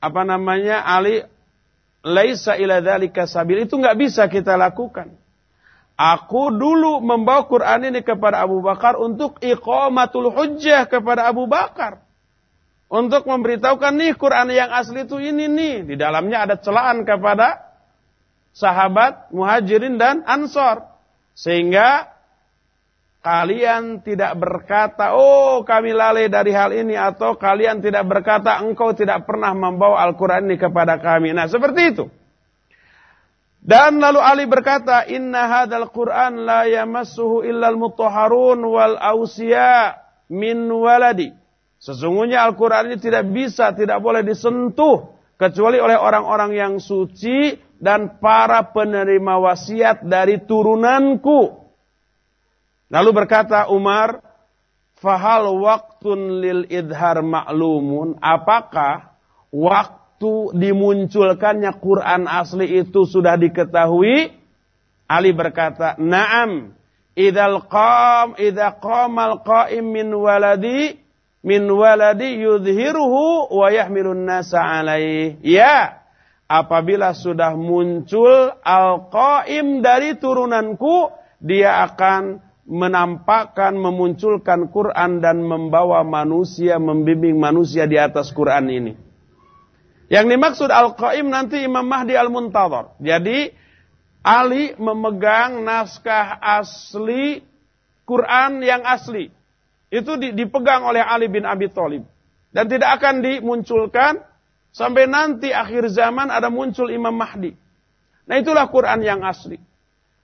apa namanya Ali laisa ila dzalika sabil itu nggak bisa kita lakukan. Aku dulu membawa Quran ini kepada Abu Bakar untuk iqamatul hujjah kepada Abu Bakar. Untuk memberitahukan nih Quran yang asli itu ini nih. Di dalamnya ada celaan kepada sahabat, muhajirin dan ansor. Sehingga kalian tidak berkata, oh kami lalai dari hal ini, atau kalian tidak berkata, engkau tidak pernah membawa Al-Quran ini kepada kami. Nah, seperti itu. Dan lalu Ali berkata, Inna hadal Quran la yamassuhu illal mutahharun wal awsiya min waladi. Sesungguhnya Al-Quran ini tidak bisa, tidak boleh disentuh. Kecuali oleh orang-orang yang suci dan para penerima wasiat dari turunanku. Lalu berkata Umar, "Fahal waktun lil idhar ma'lumun?" Apakah waktu dimunculkannya Quran asli itu sudah diketahui? Ali berkata, "Na'am. Idzal qam idza qamal qa'im min waladi min waladi yudhiruhu wa yahmilun nasa alaih." Ya, apabila sudah muncul al-qaim dari turunanku, dia akan menampakkan, memunculkan Quran dan membawa manusia, membimbing manusia di atas Quran ini. Yang dimaksud Al-Qaim nanti Imam Mahdi Al-Muntadhar. Jadi Ali memegang naskah asli Quran yang asli. Itu dipegang oleh Ali bin Abi Thalib dan tidak akan dimunculkan sampai nanti akhir zaman ada muncul Imam Mahdi. Nah itulah Quran yang asli.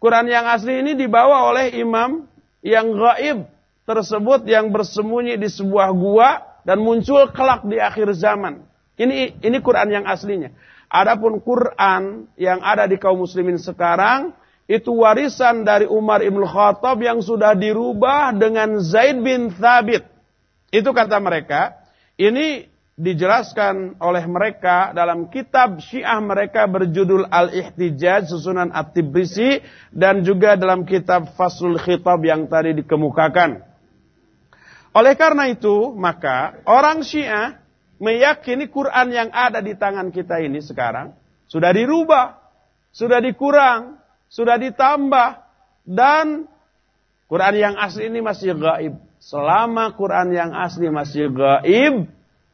Quran yang asli ini dibawa oleh imam yang gaib tersebut yang bersembunyi di sebuah gua dan muncul kelak di akhir zaman. Ini ini Quran yang aslinya. Adapun Quran yang ada di kaum muslimin sekarang itu warisan dari Umar Ibn Khattab yang sudah dirubah dengan Zaid bin Thabit. Itu kata mereka. Ini dijelaskan oleh mereka dalam kitab Syiah mereka berjudul Al-Ihtijaj susunan At-Tibrisi dan juga dalam kitab Faslul Khitab yang tadi dikemukakan. Oleh karena itu, maka orang Syiah meyakini Quran yang ada di tangan kita ini sekarang sudah dirubah, sudah dikurang, sudah ditambah dan Quran yang asli ini masih gaib. Selama Quran yang asli masih gaib,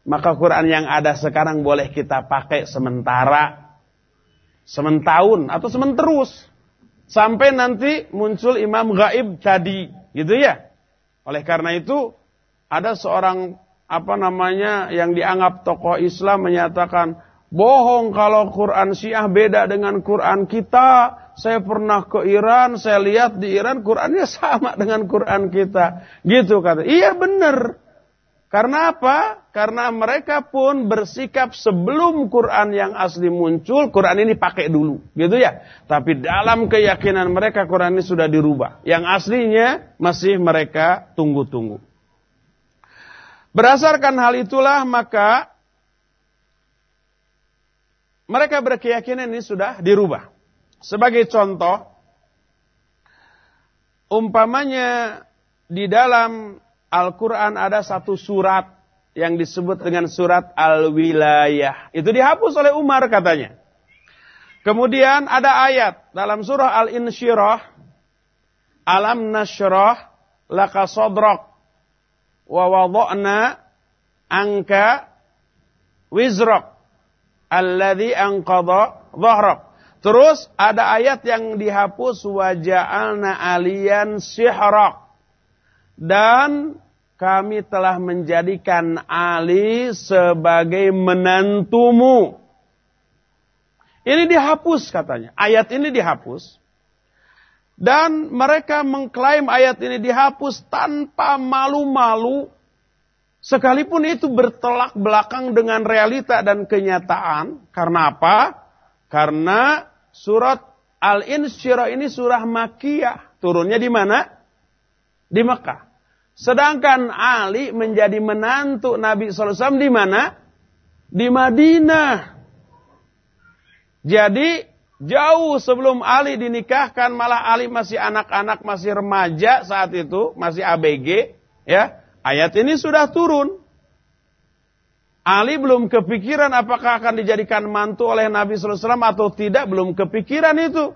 maka Quran yang ada sekarang boleh kita pakai sementara, sementahun atau sementerus. Sampai nanti muncul imam gaib tadi, gitu ya. Oleh karena itu, ada seorang apa namanya yang dianggap tokoh Islam menyatakan bohong kalau Quran Syiah beda dengan Quran kita. Saya pernah ke Iran, saya lihat di Iran Qurannya sama dengan Quran kita. Gitu kata. Iya benar. Karena apa? Karena mereka pun bersikap sebelum Quran yang asli muncul, Quran ini pakai dulu, gitu ya. Tapi dalam keyakinan mereka Quran ini sudah dirubah. Yang aslinya masih mereka tunggu-tunggu. Berdasarkan hal itulah maka mereka berkeyakinan ini sudah dirubah. Sebagai contoh, umpamanya di dalam Al-Quran ada satu surat yang disebut dengan surat Al-Wilayah. Itu dihapus oleh Umar katanya. Kemudian ada ayat dalam surah Al-Insyirah. Alam nasyrah laka sodrok. Wa wadokna angka wizrok. Alladhi angkada dhahrok. Terus ada ayat yang dihapus waja'alna alian sihrak. Dan kami telah menjadikan Ali sebagai menantumu. Ini dihapus katanya. Ayat ini dihapus. Dan mereka mengklaim ayat ini dihapus tanpa malu-malu. Sekalipun itu bertolak belakang dengan realita dan kenyataan. Karena apa? Karena surat Al-Insyirah ini surah Makiyah. Turunnya di mana? Di Mekah. Sedangkan Ali menjadi menantu Nabi SAW di mana? Di Madinah. Jadi jauh sebelum Ali dinikahkan malah Ali masih anak-anak, masih remaja saat itu, masih ABG, ya. Ayat ini sudah turun. Ali belum kepikiran apakah akan dijadikan mantu oleh Nabi SAW atau tidak, belum kepikiran itu.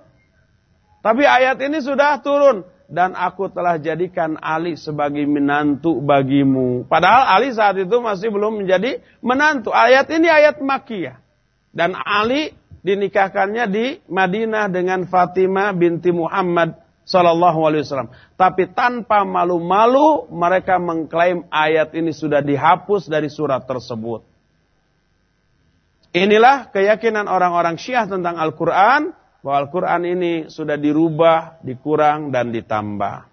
Tapi ayat ini sudah turun dan aku telah jadikan Ali sebagai menantu bagimu. Padahal Ali saat itu masih belum menjadi menantu. Ayat ini ayat Makiyah. Dan Ali dinikahkannya di Madinah dengan Fatimah binti Muhammad sallallahu alaihi wasallam. Tapi tanpa malu-malu mereka mengklaim ayat ini sudah dihapus dari surat tersebut. Inilah keyakinan orang-orang Syiah tentang Al-Qur'an bahwa Al-Quran ini sudah dirubah, dikurang, dan ditambah.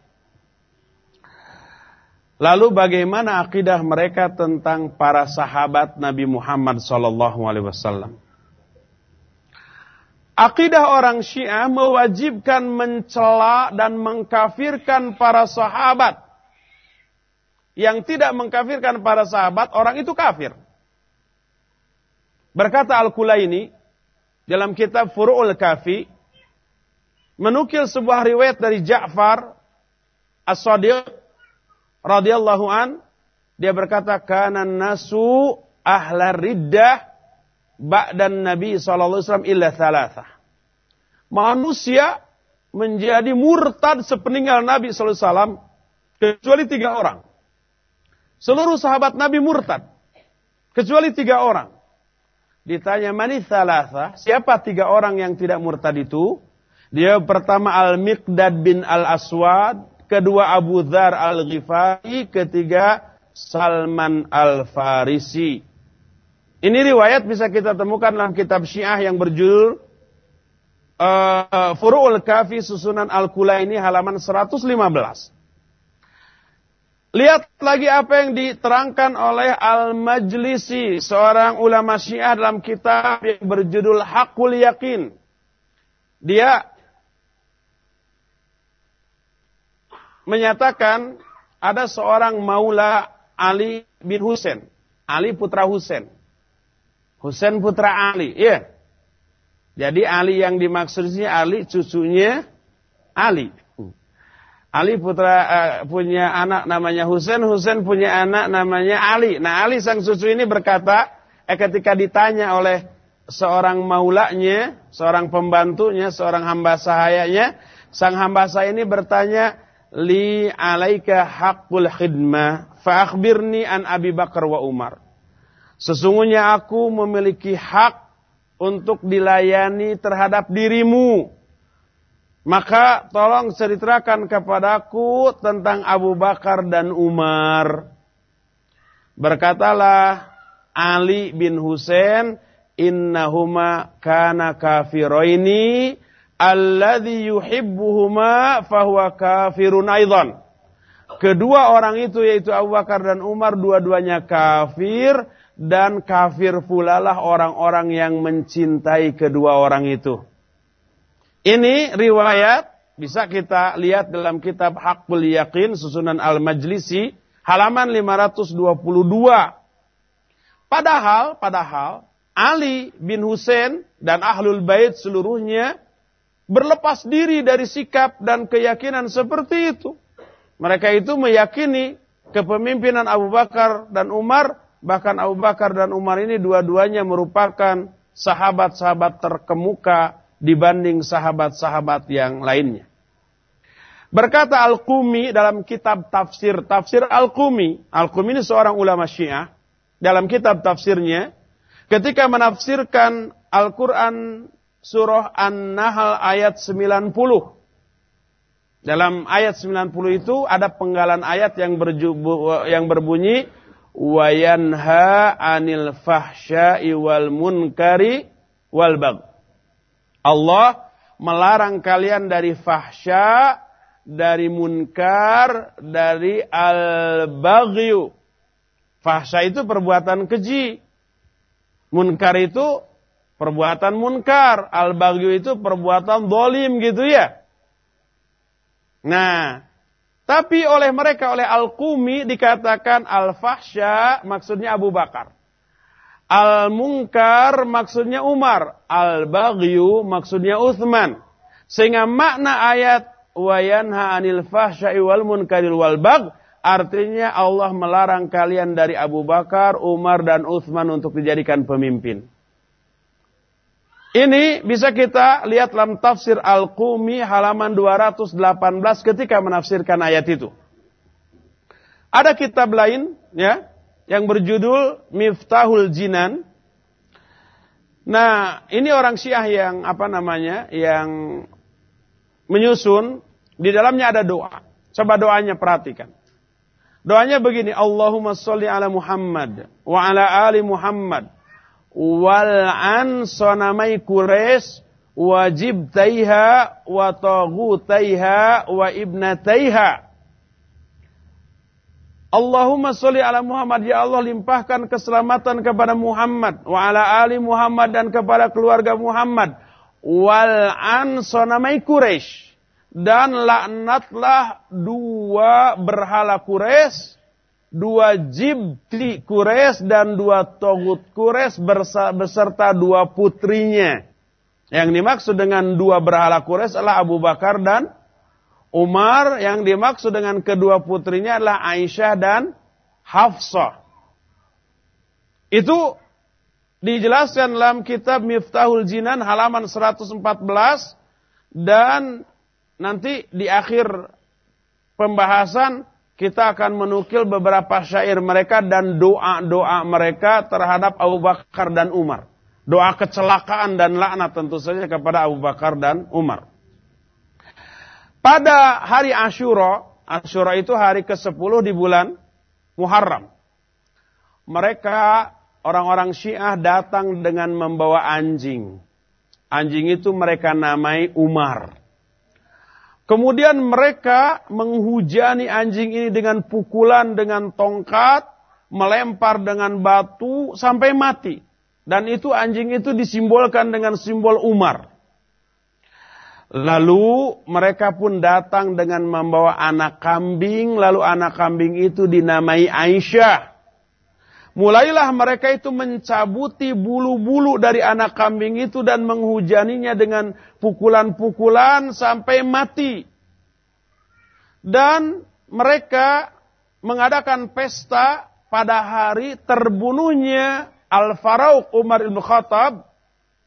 Lalu bagaimana akidah mereka tentang para sahabat Nabi Muhammad SAW? Akidah orang Syiah mewajibkan mencela dan mengkafirkan para sahabat. Yang tidak mengkafirkan para sahabat, orang itu kafir. Berkata Al-Kulaini, dalam kitab Furu'ul Kafi menukil sebuah riwayat dari Ja'far As-Sadiq radhiyallahu an dia berkata kana nasu ahla riddah ba'dan Nabi wasallam illa thalathah. Manusia menjadi murtad sepeninggal Nabi wasallam kecuali tiga orang. Seluruh sahabat Nabi murtad kecuali tiga orang. Ditanya mani thalatha, siapa tiga orang yang tidak murtad itu? Dia pertama Al-Miqdad bin Al-Aswad, kedua Abu Dhar Al-Ghifari, ketiga Salman Al-Farisi. Ini riwayat bisa kita temukan dalam kitab Syiah yang berjudul uh, Furu'ul Kafi susunan Al-Kula ini halaman 115. Lihat lagi apa yang diterangkan oleh Al-Majlisi, seorang ulama Syiah dalam kitab yang berjudul Hakul Yakin. Dia menyatakan ada seorang maula Ali bin Husain, Ali putra Husain. Husain putra Ali, iya. Jadi Ali yang dimaksudnya Ali cucunya Ali. Ali putra uh, punya anak namanya Husain, Husain punya anak namanya Ali. Nah, Ali sang cucu ini berkata, eh, ketika ditanya oleh seorang maulanya, seorang pembantunya, seorang hamba sahayanya, sang hamba sahaya ini bertanya, "Li alaika haqqul khidmah, fa akhbirni an Abi Bakar wa Umar." Sesungguhnya aku memiliki hak untuk dilayani terhadap dirimu maka tolong ceritakan kepadaku tentang Abu Bakar dan Umar. Berkatalah Ali bin Husain, innahuma kana kafiroini alladhi yuhibbuhuma fahuwa kafirun aidan. Kedua orang itu yaitu Abu Bakar dan Umar dua-duanya kafir dan kafir pula lah orang-orang yang mencintai kedua orang itu. Ini riwayat bisa kita lihat dalam kitab Hakul Yakin susunan Al-Majlisi halaman 522. Padahal, padahal Ali bin Hussein dan Ahlul Bait seluruhnya berlepas diri dari sikap dan keyakinan seperti itu. Mereka itu meyakini kepemimpinan Abu Bakar dan Umar, bahkan Abu Bakar dan Umar ini dua-duanya merupakan sahabat-sahabat terkemuka dibanding sahabat-sahabat yang lainnya. Berkata Al-Qumi dalam kitab tafsir, tafsir Al-Qumi, Al-Qumi ini seorang ulama syiah, dalam kitab tafsirnya, ketika menafsirkan Al-Quran surah An-Nahl ayat 90. Dalam ayat 90 itu ada penggalan ayat yang, yang berbunyi, Wayanha 'anil fahsya'i wal munkari wal bagh. Allah melarang kalian dari fahsya, dari munkar, dari al-baghyu. Fahsya itu perbuatan keji. Munkar itu perbuatan munkar. Al-baghyu itu perbuatan dolim gitu ya. Nah, tapi oleh mereka, oleh Al-Qumi dikatakan al-fahsya maksudnya Abu Bakar. Al-Munkar maksudnya Umar. Al-Baghyu maksudnya Uthman. Sehingga makna ayat wayanha anil fahsya'i wal munkaril wal bagh artinya Allah melarang kalian dari Abu Bakar, Umar dan Uthman untuk dijadikan pemimpin. Ini bisa kita lihat dalam tafsir Al-Qumi halaman 218 ketika menafsirkan ayat itu. Ada kitab lain ya yang berjudul Miftahul Jinan. Nah, ini orang Syiah yang apa namanya? yang menyusun di dalamnya ada doa. Coba doanya perhatikan. Doanya begini, Allahumma sholli ala Muhammad wa ala ali Muhammad wal an sonamai Quraisy wajib taiha wa taiha wa ibnataiha. Allahumma sholli ala Muhammad. Ya Allah limpahkan keselamatan kepada Muhammad wa ala ali Muhammad dan kepada keluarga Muhammad. Wal an sonamai Quraisy. Dan laknatlah dua berhala Quraisy dua jibti Quraisy dan dua togut Quraisy beserta dua putrinya. Yang dimaksud dengan dua berhala Quraisy adalah Abu Bakar dan Umar. Yang dimaksud dengan kedua putrinya adalah Aisyah dan Hafsah. Itu dijelaskan dalam kitab Miftahul Jinan halaman 114 dan nanti di akhir pembahasan kita akan menukil beberapa syair mereka dan doa-doa mereka terhadap Abu Bakar dan Umar. Doa kecelakaan dan laknat tentu saja kepada Abu Bakar dan Umar. Pada hari Ashura, Ashura itu hari ke-10 di bulan Muharram. Mereka orang-orang Syiah datang dengan membawa anjing. Anjing itu mereka namai Umar. Kemudian mereka menghujani anjing ini dengan pukulan dengan tongkat, melempar dengan batu sampai mati. Dan itu anjing itu disimbolkan dengan simbol Umar. Lalu mereka pun datang dengan membawa anak kambing, lalu anak kambing itu dinamai Aisyah. Mulailah mereka itu mencabuti bulu-bulu dari anak kambing itu dan menghujaninya dengan pukulan-pukulan sampai mati. Dan mereka mengadakan pesta pada hari terbunuhnya Al-Farouq Umar Ibn Khattab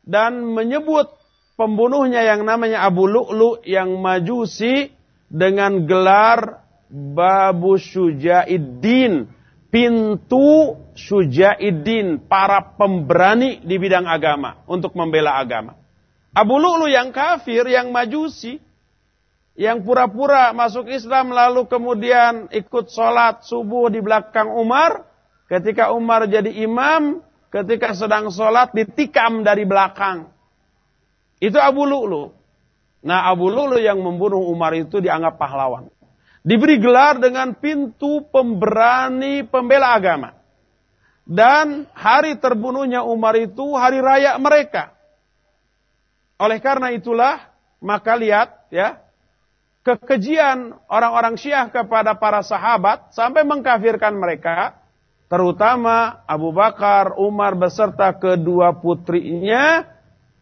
dan menyebut pembunuhnya yang namanya Abu Lu'lu yang majusi dengan gelar Babu Syujaiddin pintu Syujaiddin, para pemberani di bidang agama untuk membela agama. Abu Lu'lu yang kafir, yang majusi, yang pura-pura masuk Islam lalu kemudian ikut sholat subuh di belakang Umar. Ketika Umar jadi imam, ketika sedang sholat ditikam dari belakang. Itu Abu Lu'lu. Nah Abu Lu'lu yang membunuh Umar itu dianggap pahlawan diberi gelar dengan pintu pemberani pembela agama. Dan hari terbunuhnya Umar itu hari raya mereka. Oleh karena itulah, maka lihat ya, kekejian orang-orang Syiah kepada para sahabat sampai mengkafirkan mereka, terutama Abu Bakar, Umar beserta kedua putrinya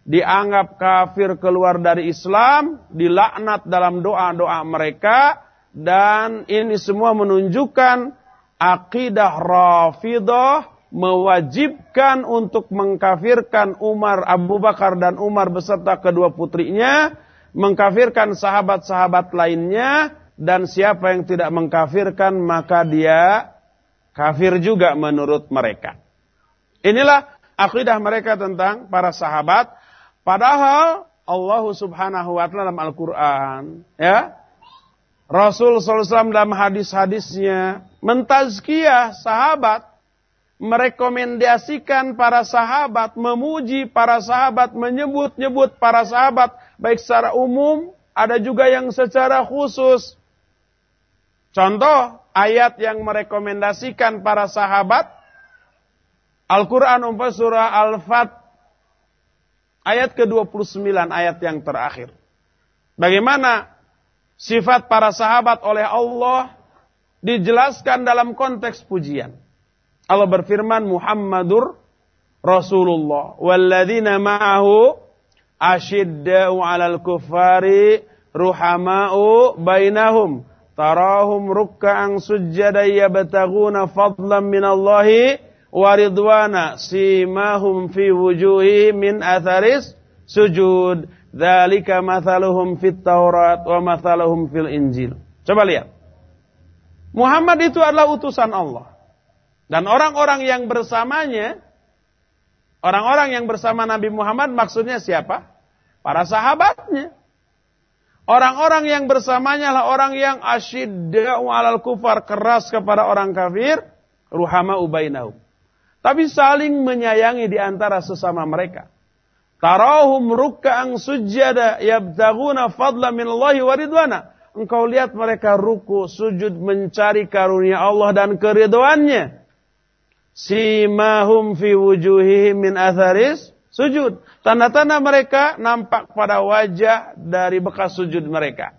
dianggap kafir keluar dari Islam, dilaknat dalam doa-doa mereka, dan ini semua menunjukkan akidah Rafidah mewajibkan untuk mengkafirkan Umar, Abu Bakar dan Umar beserta kedua putrinya, mengkafirkan sahabat-sahabat lainnya, dan siapa yang tidak mengkafirkan maka dia kafir juga menurut mereka. Inilah akidah mereka tentang para sahabat. Padahal Allah Subhanahu wa taala dalam Al-Qur'an, ya, Rasul SAW dalam hadis-hadisnya mentazkiyah sahabat, merekomendasikan para sahabat, memuji para sahabat, menyebut-nyebut para sahabat, baik secara umum, ada juga yang secara khusus. Contoh, ayat yang merekomendasikan para sahabat, Al-Quran umpah surah Al-Fat, ayat ke-29, ayat yang terakhir. Bagaimana sifat para sahabat oleh Allah dijelaskan dalam konteks pujian. Allah berfirman Muhammadur Rasulullah walladzina ma'ahu asyidda'u 'alal kuffari ruhama'u bainahum tarahum ruk'an sujjada yabtaguna fadlan minallahi wa ridwana simahum fi wujuhi min atharis sujud Dzalika mathaluhum fit Taurat wa mathaluhum fil Injil. Coba lihat. Muhammad itu adalah utusan Allah. Dan orang-orang yang bersamanya, orang-orang yang bersama Nabi Muhammad maksudnya siapa? Para sahabatnya. Orang-orang yang bersamanya adalah orang yang asyidda'u alal kufar, keras kepada orang kafir, ruhama ubainahum. Tapi saling menyayangi di antara sesama mereka. Tarahum rukka'an sujada yabtaguna fadla minallahi wa ridwana. Engkau lihat mereka ruku, sujud mencari karunia Allah dan keriduannya. Simahum fi wujuhihim min atharis sujud. Tanda-tanda mereka nampak pada wajah dari bekas sujud mereka.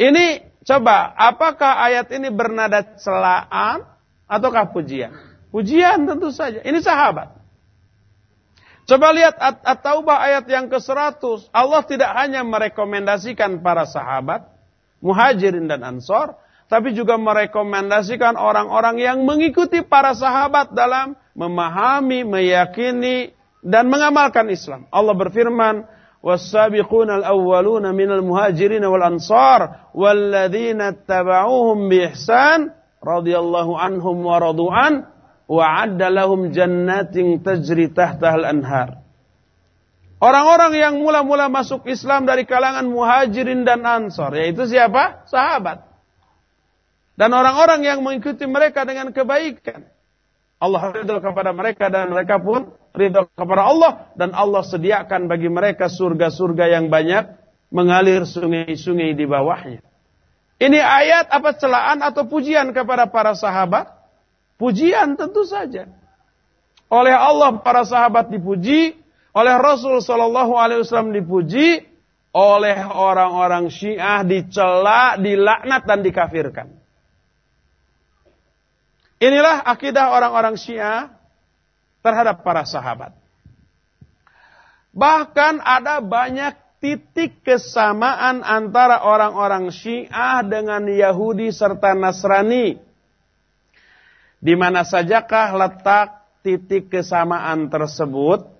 Ini coba, apakah ayat ini bernada celaan ataukah pujian? Pujian tentu saja. Ini sahabat. Coba lihat At-Taubah ayat yang ke-100. Allah tidak hanya merekomendasikan para sahabat, muhajirin dan ansor, tapi juga merekomendasikan orang-orang yang mengikuti para sahabat dalam memahami, meyakini dan mengamalkan Islam. Allah berfirman, "Was-sabiqunal awwaluna minal muhajirin wal ansar walladzina tabauhum biihsan radhiyallahu anhum wa radu'an wa 'adda lahum jannatin tajri anhar." Orang-orang yang mula-mula masuk Islam dari kalangan muhajirin dan ansor, yaitu siapa? Sahabat. Dan orang-orang yang mengikuti mereka dengan kebaikan. Allah ridho kepada mereka dan mereka pun ridho kepada Allah dan Allah sediakan bagi mereka surga-surga yang banyak mengalir sungai-sungai di bawahnya. Ini ayat apa celaan atau pujian kepada para sahabat? Pujian tentu saja. Oleh Allah para sahabat dipuji, oleh Rasul Shallallahu Alaihi Wasallam dipuji, oleh orang-orang Syiah dicela, dilaknat dan dikafirkan. Inilah akidah orang-orang Syiah terhadap para sahabat. Bahkan ada banyak titik kesamaan antara orang-orang Syiah dengan Yahudi serta Nasrani. Di mana sajakah letak titik kesamaan tersebut?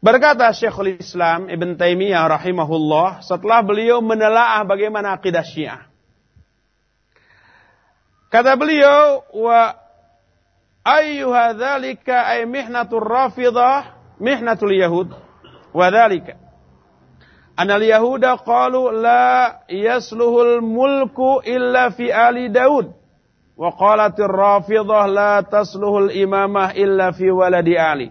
Berkata Syekhul Islam Ibn Taimiyah rahimahullah setelah beliau menelaah bagaimana akidah Syiah. Kata beliau, wa ayyuha dzalika ay mihnatur rafidah mihnatul yahud. Wa dzalika. Anal yahuda qalu la yasluhul mulku illa fi ali daud. Wa qalatir rafidah la tasluhul imamah illa fi waladi ali.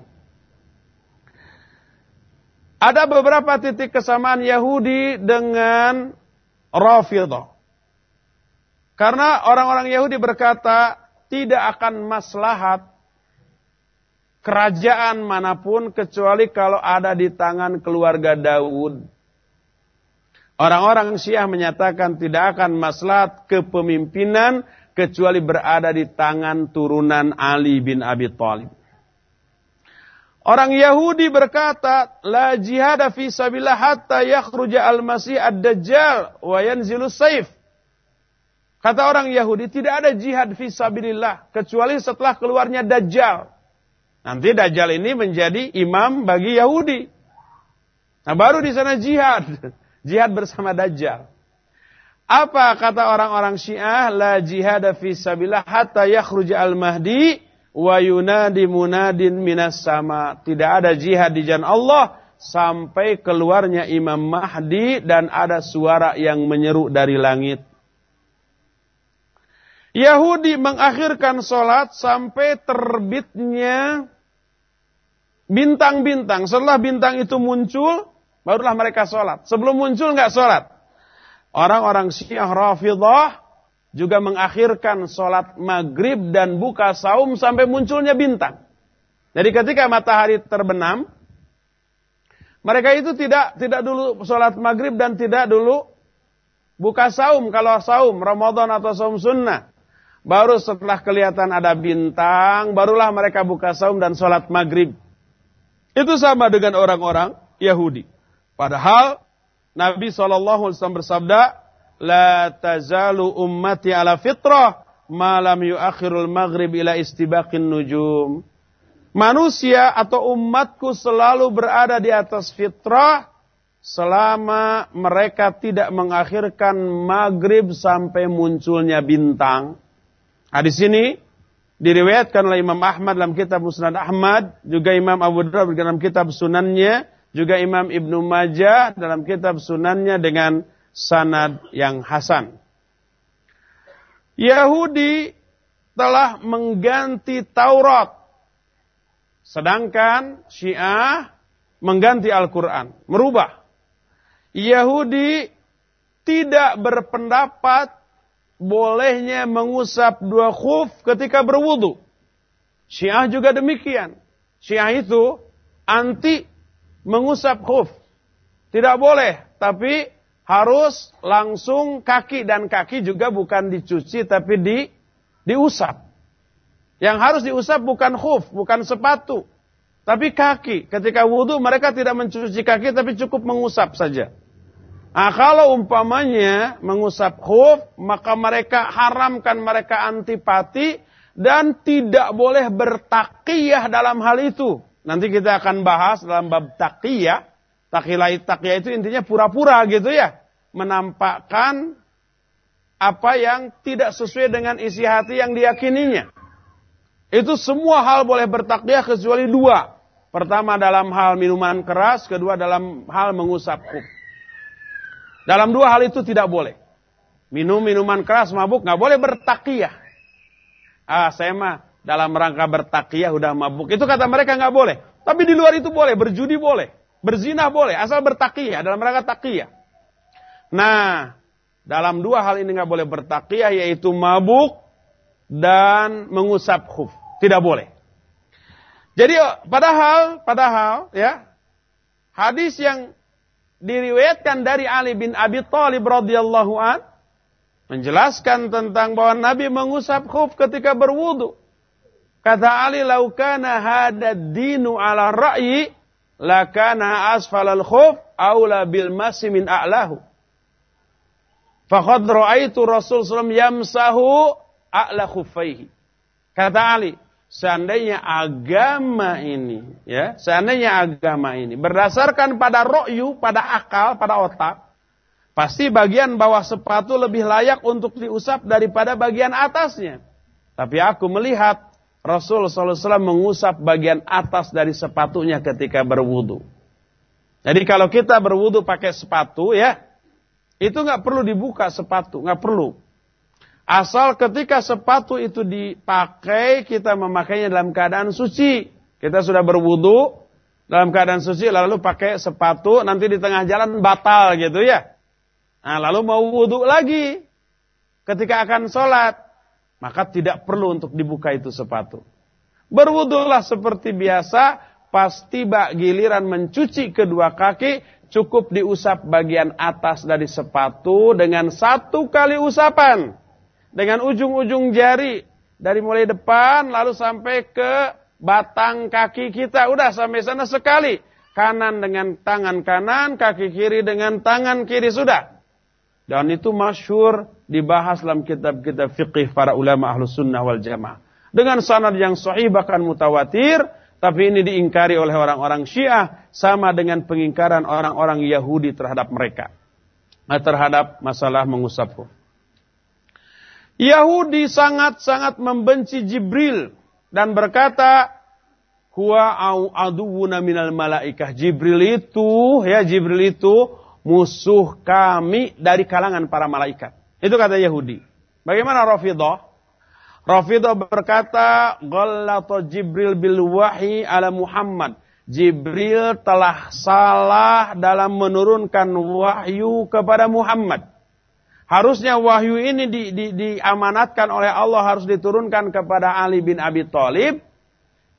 Ada beberapa titik kesamaan Yahudi dengan Rafidah. Karena orang-orang Yahudi berkata, tidak akan maslahat kerajaan mana pun kecuali kalau ada di tangan keluarga Daud. Orang-orang Syiah menyatakan tidak akan maslahat kepemimpinan kecuali berada di tangan turunan Ali bin Abi Thalib. Orang Yahudi berkata, La jihada fi sabillah hatta yakhruja al-masih ad-dajjal wa yanzilu saif. Kata orang Yahudi, tidak ada jihad visabilillah kecuali setelah keluarnya Dajjal. Nanti Dajjal ini menjadi imam bagi Yahudi. Nah baru di sana jihad. Jihad bersama Dajjal. Apa kata orang-orang Syiah? La jihad visabilillah hatta yakhruja al-mahdi wa yunadi munadin minas sama. Tidak ada jihad di jalan Allah sampai keluarnya Imam Mahdi dan ada suara yang menyeru dari langit. Yahudi mengakhirkan sholat sampai terbitnya bintang-bintang. Setelah bintang itu muncul, barulah mereka sholat. Sebelum muncul nggak sholat. Orang-orang Syiah Rafidah juga mengakhirkan sholat maghrib dan buka saum sampai munculnya bintang. Jadi ketika matahari terbenam, mereka itu tidak tidak dulu sholat maghrib dan tidak dulu buka saum kalau saum Ramadan atau saum sunnah. Baru setelah kelihatan ada bintang, barulah mereka buka saum dan sholat maghrib. Itu sama dengan orang-orang Yahudi. Padahal Nabi SAW bersabda, La tazalu ummati ala fitrah, malam yuakhirul maghrib ila istibaqin nujum. Manusia atau umatku selalu berada di atas fitrah, selama mereka tidak mengakhirkan maghrib sampai munculnya bintang. Hadis ini diriwayatkan oleh Imam Ahmad dalam kitab Musnad Ahmad, juga Imam Abu Dawud dalam kitab Sunannya, juga Imam Ibnu Majah dalam kitab Sunannya dengan sanad yang hasan. Yahudi telah mengganti Taurat. Sedangkan Syiah mengganti Al-Quran. Merubah. Yahudi tidak berpendapat bolehnya mengusap dua khuf ketika berwudu. Syiah juga demikian. Syiah itu anti mengusap khuf. Tidak boleh, tapi harus langsung kaki dan kaki juga bukan dicuci tapi di diusap. Yang harus diusap bukan khuf, bukan sepatu, tapi kaki. Ketika wudhu mereka tidak mencuci kaki tapi cukup mengusap saja. Nah, kalau umpamanya mengusap khuf, maka mereka haramkan mereka antipati dan tidak boleh bertakiyah dalam hal itu. Nanti kita akan bahas dalam bab takiyah. Takilai takiyah itu intinya pura-pura gitu ya. Menampakkan apa yang tidak sesuai dengan isi hati yang diyakininya. Itu semua hal boleh bertakiyah kecuali dua. Pertama dalam hal minuman keras, kedua dalam hal mengusap khuf. Dalam dua hal itu tidak boleh. Minum minuman keras, mabuk, nggak boleh bertakiyah. Ah, saya mah dalam rangka bertakiyah udah mabuk. Itu kata mereka nggak boleh. Tapi di luar itu boleh, berjudi boleh, berzina boleh, asal bertakiyah dalam rangka takiyah. Nah, dalam dua hal ini nggak boleh bertakiyah yaitu mabuk dan mengusap khuf. Tidak boleh. Jadi padahal padahal ya hadis yang diriwayatkan dari Ali bin Abi Thalib radhiyallahu an menjelaskan tentang bahwa Nabi mengusap khuf ketika berwudu. Kata Ali, laukana hadad dinu ala ra'yi, lakana asfalal khuf awla bil masi min a'lahu. Faqad ra'aitu Rasul SAW yamsahu a'la khufaihi. Kata Ali, seandainya agama ini, ya, seandainya agama ini berdasarkan pada ro'yu, pada akal, pada otak, pasti bagian bawah sepatu lebih layak untuk diusap daripada bagian atasnya. Tapi aku melihat Rasul SAW mengusap bagian atas dari sepatunya ketika berwudu. Jadi kalau kita berwudu pakai sepatu ya, itu nggak perlu dibuka sepatu, nggak perlu. Asal ketika sepatu itu dipakai, kita memakainya dalam keadaan suci. Kita sudah berwudu dalam keadaan suci, lalu pakai sepatu, nanti di tengah jalan batal gitu ya. Nah, lalu mau wudu lagi ketika akan sholat maka tidak perlu untuk dibuka itu sepatu. Berwudulah seperti biasa, pas tiba giliran mencuci kedua kaki, cukup diusap bagian atas dari sepatu dengan satu kali usapan. Dengan ujung-ujung jari, dari mulai depan lalu sampai ke batang kaki kita. Udah sampai sana sekali. Kanan dengan tangan kanan, kaki kiri dengan tangan kiri sudah. Dan itu masyur dibahas dalam kitab-kitab fiqih para ulama ahlus sunnah wal jamaah. Dengan sanad yang sahih bahkan mutawatir. Tapi ini diingkari oleh orang-orang syiah. Sama dengan pengingkaran orang-orang Yahudi terhadap mereka. Nah, terhadap masalah mengusap Yahudi sangat-sangat membenci Jibril. Dan berkata, Huwa au aduwuna minal malaikah. Jibril itu, ya Jibril itu musuh kami dari kalangan para malaikat. Itu kata Yahudi. Bagaimana Rafidah? Rafidah berkata, Gallata Jibril bil wahyi ala Muhammad. Jibril telah salah dalam menurunkan wahyu kepada Muhammad. Harusnya wahyu ini di, di, diamanatkan oleh Allah harus diturunkan kepada Ali bin Abi Thalib.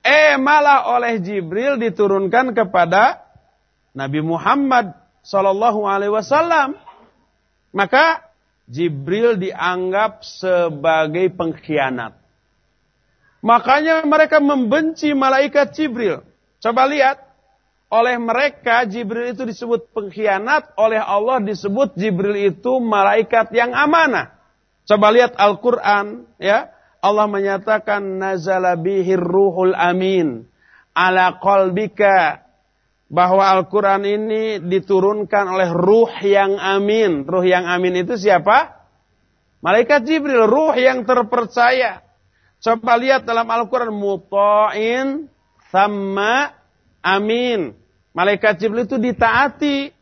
Eh malah oleh Jibril diturunkan kepada Nabi Muhammad Sallallahu Alaihi Wasallam. Maka Jibril dianggap sebagai pengkhianat. Makanya mereka membenci malaikat Jibril. Coba lihat, oleh mereka Jibril itu disebut pengkhianat, oleh Allah disebut Jibril itu malaikat yang amanah. Coba lihat Al-Qur'an ya. Allah menyatakan nazala bihir ruhul amin ala qalbika bahwa Al-Quran ini diturunkan oleh ruh yang amin. Ruh yang amin itu siapa? Malaikat Jibril, ruh yang terpercaya. Coba lihat dalam Al-Quran, muta'in sama amin. Malaikat Jibril itu ditaati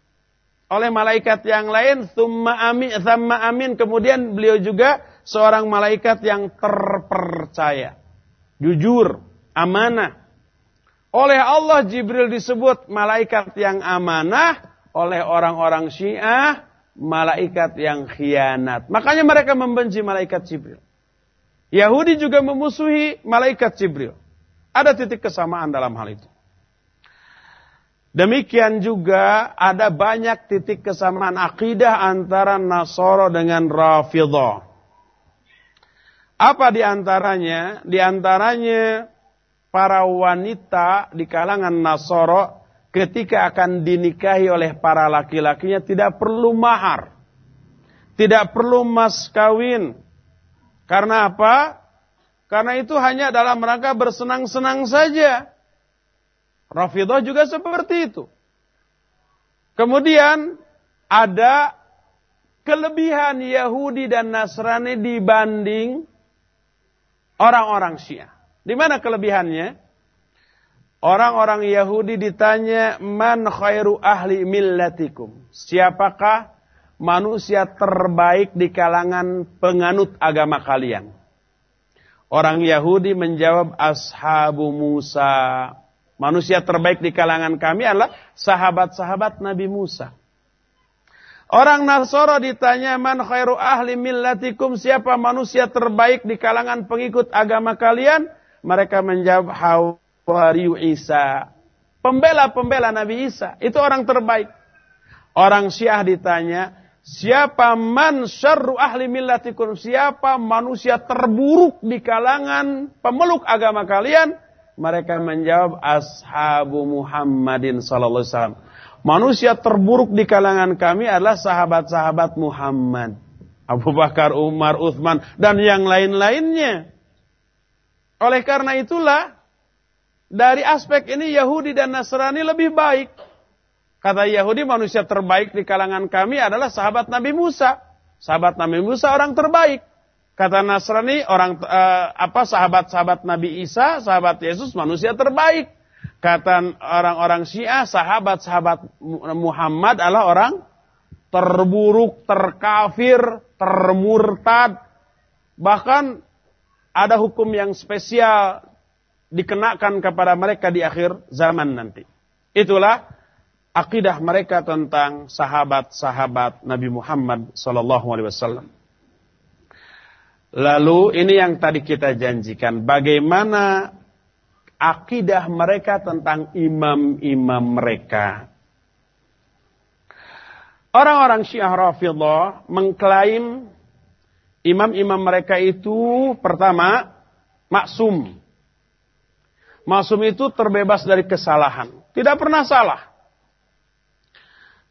oleh malaikat yang lain, thumma amin, thumma amin. Kemudian beliau juga seorang malaikat yang terpercaya. Jujur, amanah. Oleh Allah Jibril disebut malaikat yang amanah, oleh orang-orang Syiah malaikat yang khianat. Makanya mereka membenci malaikat Jibril. Yahudi juga memusuhi malaikat Jibril. Ada titik kesamaan dalam hal itu. Demikian juga ada banyak titik kesamaan akidah antara Nasoro dengan Rafidah. Apa di antaranya? Di antaranya para wanita di kalangan Nasoro ketika akan dinikahi oleh para laki-lakinya tidak perlu mahar. Tidak perlu mas kawin. Karena apa? Karena itu hanya dalam rangka bersenang-senang saja. Rafidah juga seperti itu. Kemudian ada kelebihan Yahudi dan Nasrani dibanding orang-orang Syiah. Di mana kelebihannya? Orang-orang Yahudi ditanya, Man khairu ahli millatikum? Siapakah manusia terbaik di kalangan penganut agama kalian? Orang Yahudi menjawab ashabu Musa. Manusia terbaik di kalangan kami adalah sahabat-sahabat Nabi Musa. Orang Nasoro ditanya man khairu ahli millatikum siapa manusia terbaik di kalangan pengikut agama kalian? Mereka menjawab Hawariyu Isa. Pembela-pembela Nabi Isa. Itu orang terbaik. Orang Syiah ditanya, siapa man syarru ahli millatikum? Siapa manusia terburuk di kalangan pemeluk agama kalian? Mereka menjawab ashabu Muhammadin sallallahu alaihi wasallam. Manusia terburuk di kalangan kami adalah sahabat-sahabat Muhammad. Abu Bakar, Umar, Uthman, dan yang lain-lainnya. Oleh karena itulah, dari aspek ini Yahudi dan Nasrani lebih baik. Kata Yahudi manusia terbaik di kalangan kami adalah sahabat Nabi Musa. Sahabat Nabi Musa orang terbaik. Kata Nasrani orang uh, apa sahabat-sahabat Nabi Isa, sahabat Yesus manusia terbaik. Kata orang-orang Syiah, sahabat-sahabat Muhammad adalah orang terburuk, terkafir, termurtad. Bahkan ada hukum yang spesial dikenakan kepada mereka di akhir zaman nanti. Itulah akidah mereka tentang sahabat-sahabat Nabi Muhammad sallallahu alaihi wasallam. Lalu ini yang tadi kita janjikan, bagaimana akidah mereka tentang imam-imam mereka. Orang-orang Syiah Rafidhah mengklaim imam-imam mereka itu pertama maksum. Maksum itu terbebas dari kesalahan, tidak pernah salah.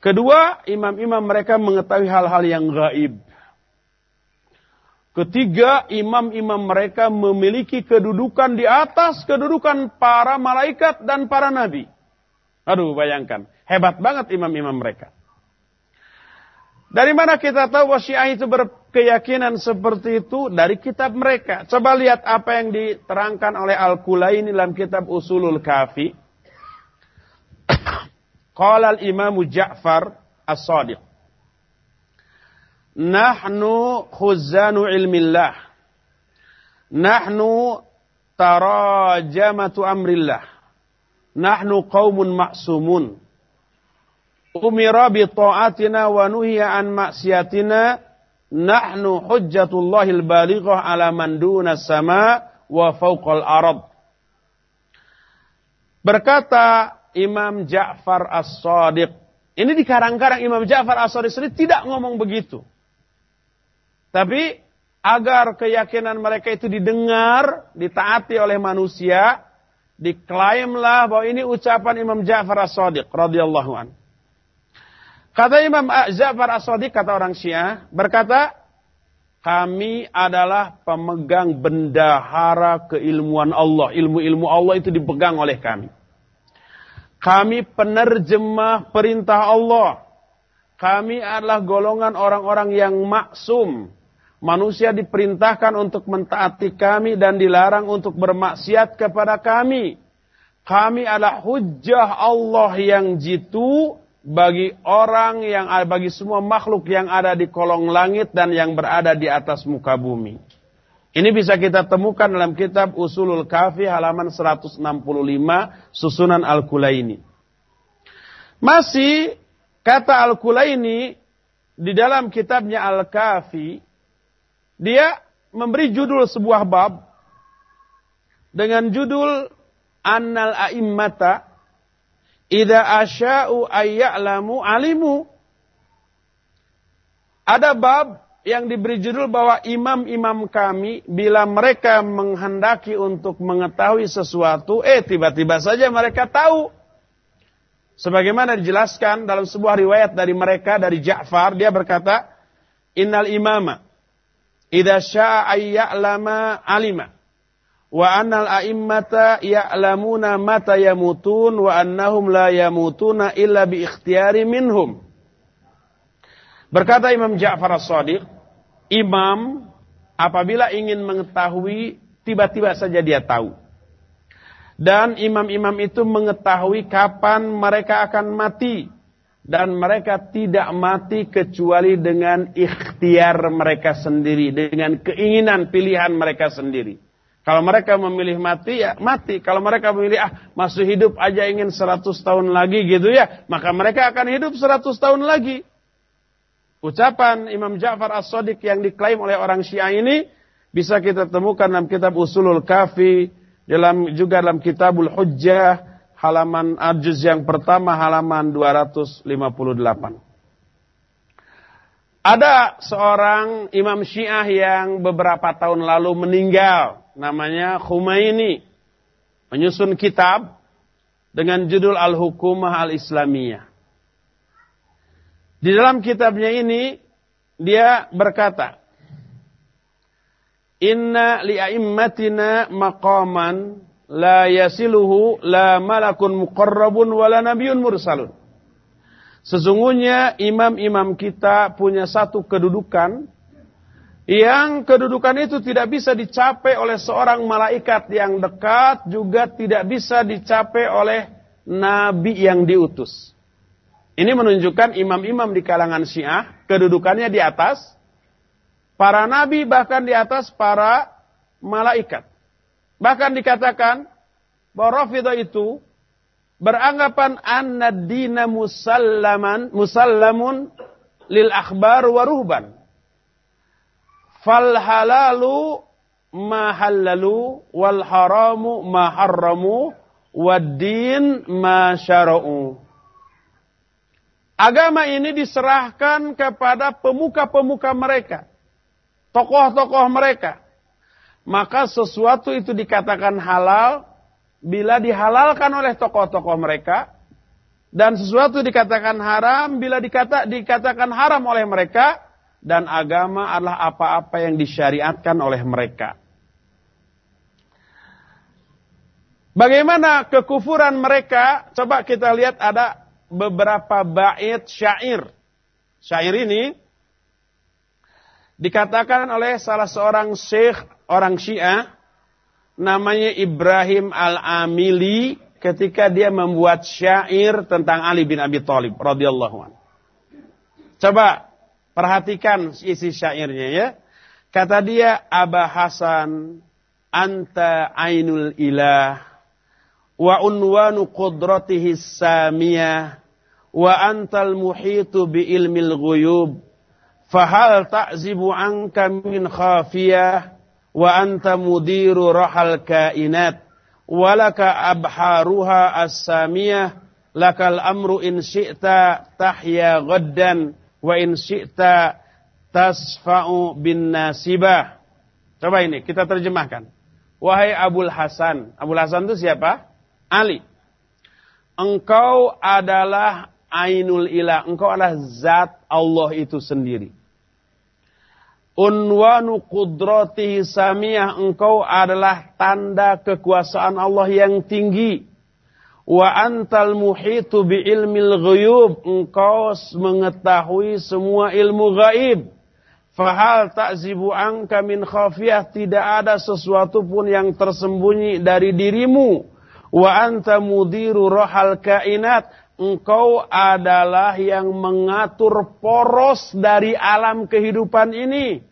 Kedua, imam-imam mereka mengetahui hal-hal yang gaib. Ketiga, imam-imam mereka memiliki kedudukan di atas kedudukan para malaikat dan para nabi. Aduh, bayangkan. Hebat banget imam-imam mereka. Dari mana kita tahu bahwa Syiah itu berkeyakinan seperti itu? Dari kitab mereka. Coba lihat apa yang diterangkan oleh Al-Kulaini dalam kitab Usulul Kafi. Qala al-Imamu Ja'far As-Sadiq. Nahnu khuzanu ilmillah. Nahnu tarajamatu amrillah. Nahnu qaumun ma'sumun. Umira bi ta'atina wa nuhiya an maksiatina. Nahnu hujjatullahil balighah ala man duna sama wa fawqal arad. Berkata Imam Ja'far As-Sadiq. Ini dikarang-karang Imam Ja'far As-Sadiq tidak ngomong begitu. Tapi agar keyakinan mereka itu didengar, ditaati oleh manusia, diklaimlah bahwa ini ucapan Imam Ja'far As-Sadiq radhiyallahu an. Kata Imam Ja'far As-Sadiq kata orang Syiah berkata, kami adalah pemegang bendahara keilmuan Allah. Ilmu-ilmu Allah itu dipegang oleh kami. Kami penerjemah perintah Allah. Kami adalah golongan orang-orang yang maksum Manusia diperintahkan untuk mentaati kami dan dilarang untuk bermaksiat kepada kami. Kami adalah hujah Allah yang jitu bagi orang yang bagi semua makhluk yang ada di kolong langit dan yang berada di atas muka bumi. Ini bisa kita temukan dalam kitab Usulul Kafi halaman 165 susunan Al-Kulaini. Masih kata Al-Kulaini di dalam kitabnya Al-Kafi dia memberi judul sebuah bab dengan judul Annal A'immata Ida asya'u ayya'lamu alimu. Ada bab yang diberi judul bahwa imam-imam kami bila mereka menghendaki untuk mengetahui sesuatu, eh tiba-tiba saja mereka tahu. Sebagaimana dijelaskan dalam sebuah riwayat dari mereka dari Ja'far, dia berkata, Innal imama Idza syaa'a ya'lama alima. Wa annal a'immata ya'lamuna mata yamutun wa annahum la yamutuna illa bi ikhtiyari minhum. Berkata Imam Ja'far As-Sadiq, imam apabila ingin mengetahui tiba-tiba saja dia tahu. Dan imam-imam itu mengetahui kapan mereka akan mati dan mereka tidak mati kecuali dengan ikhtiar mereka sendiri, dengan keinginan pilihan mereka sendiri. Kalau mereka memilih mati, ya mati. Kalau mereka memilih, ah masih hidup aja ingin 100 tahun lagi gitu ya. Maka mereka akan hidup 100 tahun lagi. Ucapan Imam Ja'far As-Sadiq yang diklaim oleh orang Syiah ini, bisa kita temukan dalam kitab Usulul Kafi, dalam juga dalam kitabul Hujjah, halaman Ajuz yang pertama, halaman 258. Ada seorang imam syiah yang beberapa tahun lalu meninggal namanya Khumaini menyusun kitab dengan judul Al-Hukumah Al-Islamiyah. Di dalam kitabnya ini dia berkata, Inna li'aimmatina maqaman la yasiluhu la malakun muqarrabun wala nabiun mursalun. Sesungguhnya imam-imam kita punya satu kedudukan yang kedudukan itu tidak bisa dicapai oleh seorang malaikat yang dekat, juga tidak bisa dicapai oleh nabi yang diutus. Ini menunjukkan imam-imam di kalangan Syiah kedudukannya di atas para nabi bahkan di atas para malaikat. Bahkan dikatakan bahwa Rafidah itu beranggapan anna dina musallaman musallamun lil akhbar wa ruhban Fal halalu ma halalu wal haramu ma harramu wad din ma syara'u. Agama ini diserahkan kepada pemuka-pemuka mereka. Tokoh-tokoh mereka. Maka sesuatu itu dikatakan halal bila dihalalkan oleh tokoh-tokoh mereka. Dan sesuatu dikatakan haram bila dikata, dikatakan haram oleh mereka dan agama adalah apa-apa yang disyariatkan oleh mereka. Bagaimana kekufuran mereka? Coba kita lihat ada beberapa bait syair. Syair ini dikatakan oleh salah seorang syekh orang Syiah namanya Ibrahim Al-Amili ketika dia membuat syair tentang Ali bin Abi Thalib radhiyallahu anhu. Coba Perhatikan isi syairnya ya. Kata dia, Aba Hasan, anta ainul ilah, wa unwanu qudratihi samiyah, wa antal muhitu bi ilmil ghuyub, fahal ta'zibu anka min khafiyah, wa anta mudiru rahal kainat, walaka abharuha as-samiyah, lakal amru in syi'ta tahya gaddan, wa in syi'ta tasfa'u bin nasibah. Coba ini kita terjemahkan. Wahai Abul Hasan. Abul Hasan itu siapa? Ali. Engkau adalah Ainul Ilah. Engkau adalah zat Allah itu sendiri. Unwanu kudratihi samiyah. Engkau adalah tanda kekuasaan Allah yang tinggi. Wa antal muhitu bi ilmil ghuyub. Engkau mengetahui semua ilmu gaib. Fahal takzibu angka min khafiyah. Tidak ada sesuatu pun yang tersembunyi dari dirimu. Wa anta mudiru rohal kainat. Engkau adalah yang mengatur poros dari alam kehidupan ini.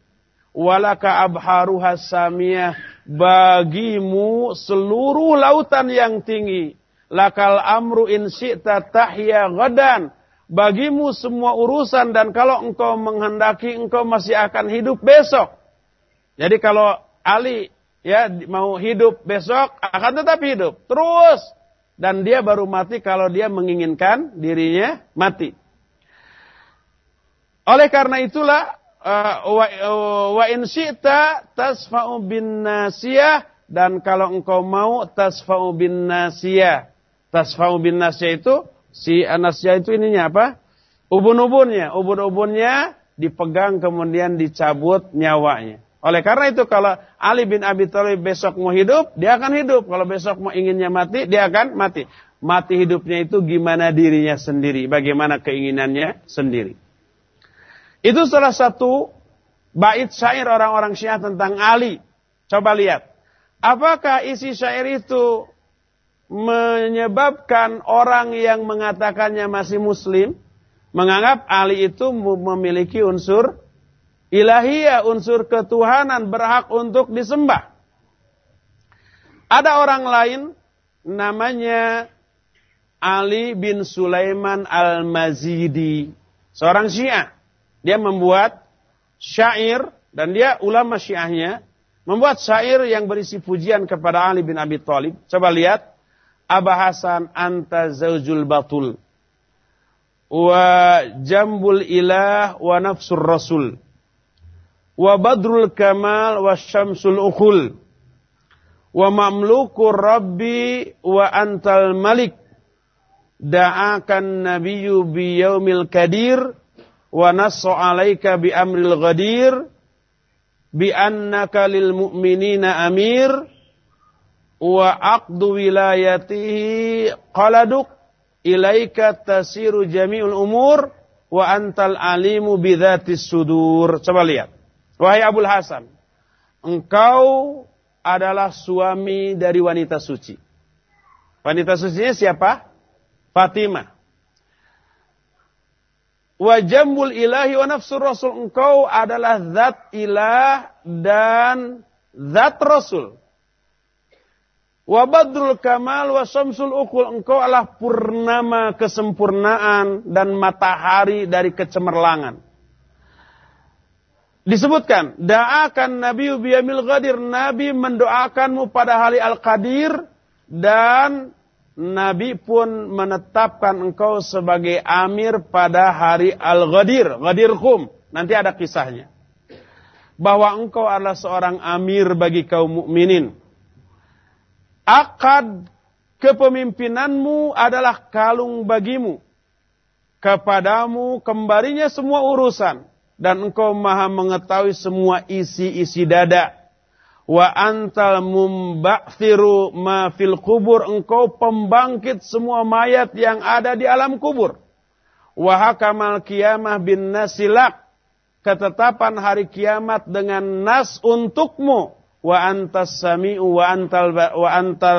Walaka abharuha samiyah. Bagimu seluruh lautan yang tinggi Lakal amru in syi'ta tahya gadan. Bagimu semua urusan dan kalau engkau menghendaki engkau masih akan hidup besok. Jadi kalau Ali ya mau hidup besok akan tetap hidup terus dan dia baru mati kalau dia menginginkan dirinya mati. Oleh karena itulah uh, wa, uh, wa in syi'ta tasfa'u bin nasiyah dan kalau engkau mau tasfa'u bin nasiyah Tasfa'u bin nasya itu, si anasya itu ininya apa? Ubun-ubunnya. Ubun-ubunnya dipegang kemudian dicabut nyawanya. Oleh karena itu kalau Ali bin Abi Thalib besok mau hidup, dia akan hidup. Kalau besok mau inginnya mati, dia akan mati. Mati hidupnya itu gimana dirinya sendiri, bagaimana keinginannya sendiri. Itu salah satu bait syair orang-orang Syiah tentang Ali. Coba lihat. Apakah isi syair itu menyebabkan orang yang mengatakannya masih muslim menganggap Ali itu memiliki unsur ilahiyah, unsur ketuhanan berhak untuk disembah. Ada orang lain namanya Ali bin Sulaiman Al-Mazidi. Seorang Syiah. Dia membuat syair dan dia ulama Syiahnya membuat syair yang berisi pujian kepada Ali bin Abi Thalib. Coba lihat Abah Hasan anta zaujul batul wa jambul ilah wa nafsur rasul wa badrul kamal wa syamsul ukhul wa mamlukur rabbi wa antal malik da'akan nabiyyu bi yaumil kadir wa nassu alaika bi amril ghadir bi annaka lil mu'minina amir wa aqdu wilayatihi qaladuk ilaika tasiru jami'ul umur wa antal alimu bidzatis sudur. Coba lihat. Wahai Abul Hasan, engkau adalah suami dari wanita suci. Wanita sucinya siapa? Fatimah. Wa jambul ilahi wa nafsur rasul. Engkau adalah zat ilah dan zat rasul. Wa badrul kamal wa syamsul ukul. Engkau adalah purnama kesempurnaan dan matahari dari kecemerlangan. Disebutkan, da'akan Nabi biyamil ghadir. Nabi mendoakanmu pada hari Al-Qadir dan Nabi pun menetapkan engkau sebagai amir pada hari Al-Ghadir, Ghadir Khum. Nanti ada kisahnya. Bahwa engkau adalah seorang amir bagi kaum mukminin akad kepemimpinanmu adalah kalung bagimu. Kepadamu kembalinya semua urusan. Dan engkau maha mengetahui semua isi-isi dada. Wa antal mumba'thiru ma fil kubur. Engkau pembangkit semua mayat yang ada di alam kubur. Wa hakamal kiamah bin nasilak. Ketetapan hari kiamat dengan nas untukmu wa antas sami'u wa antal wa antal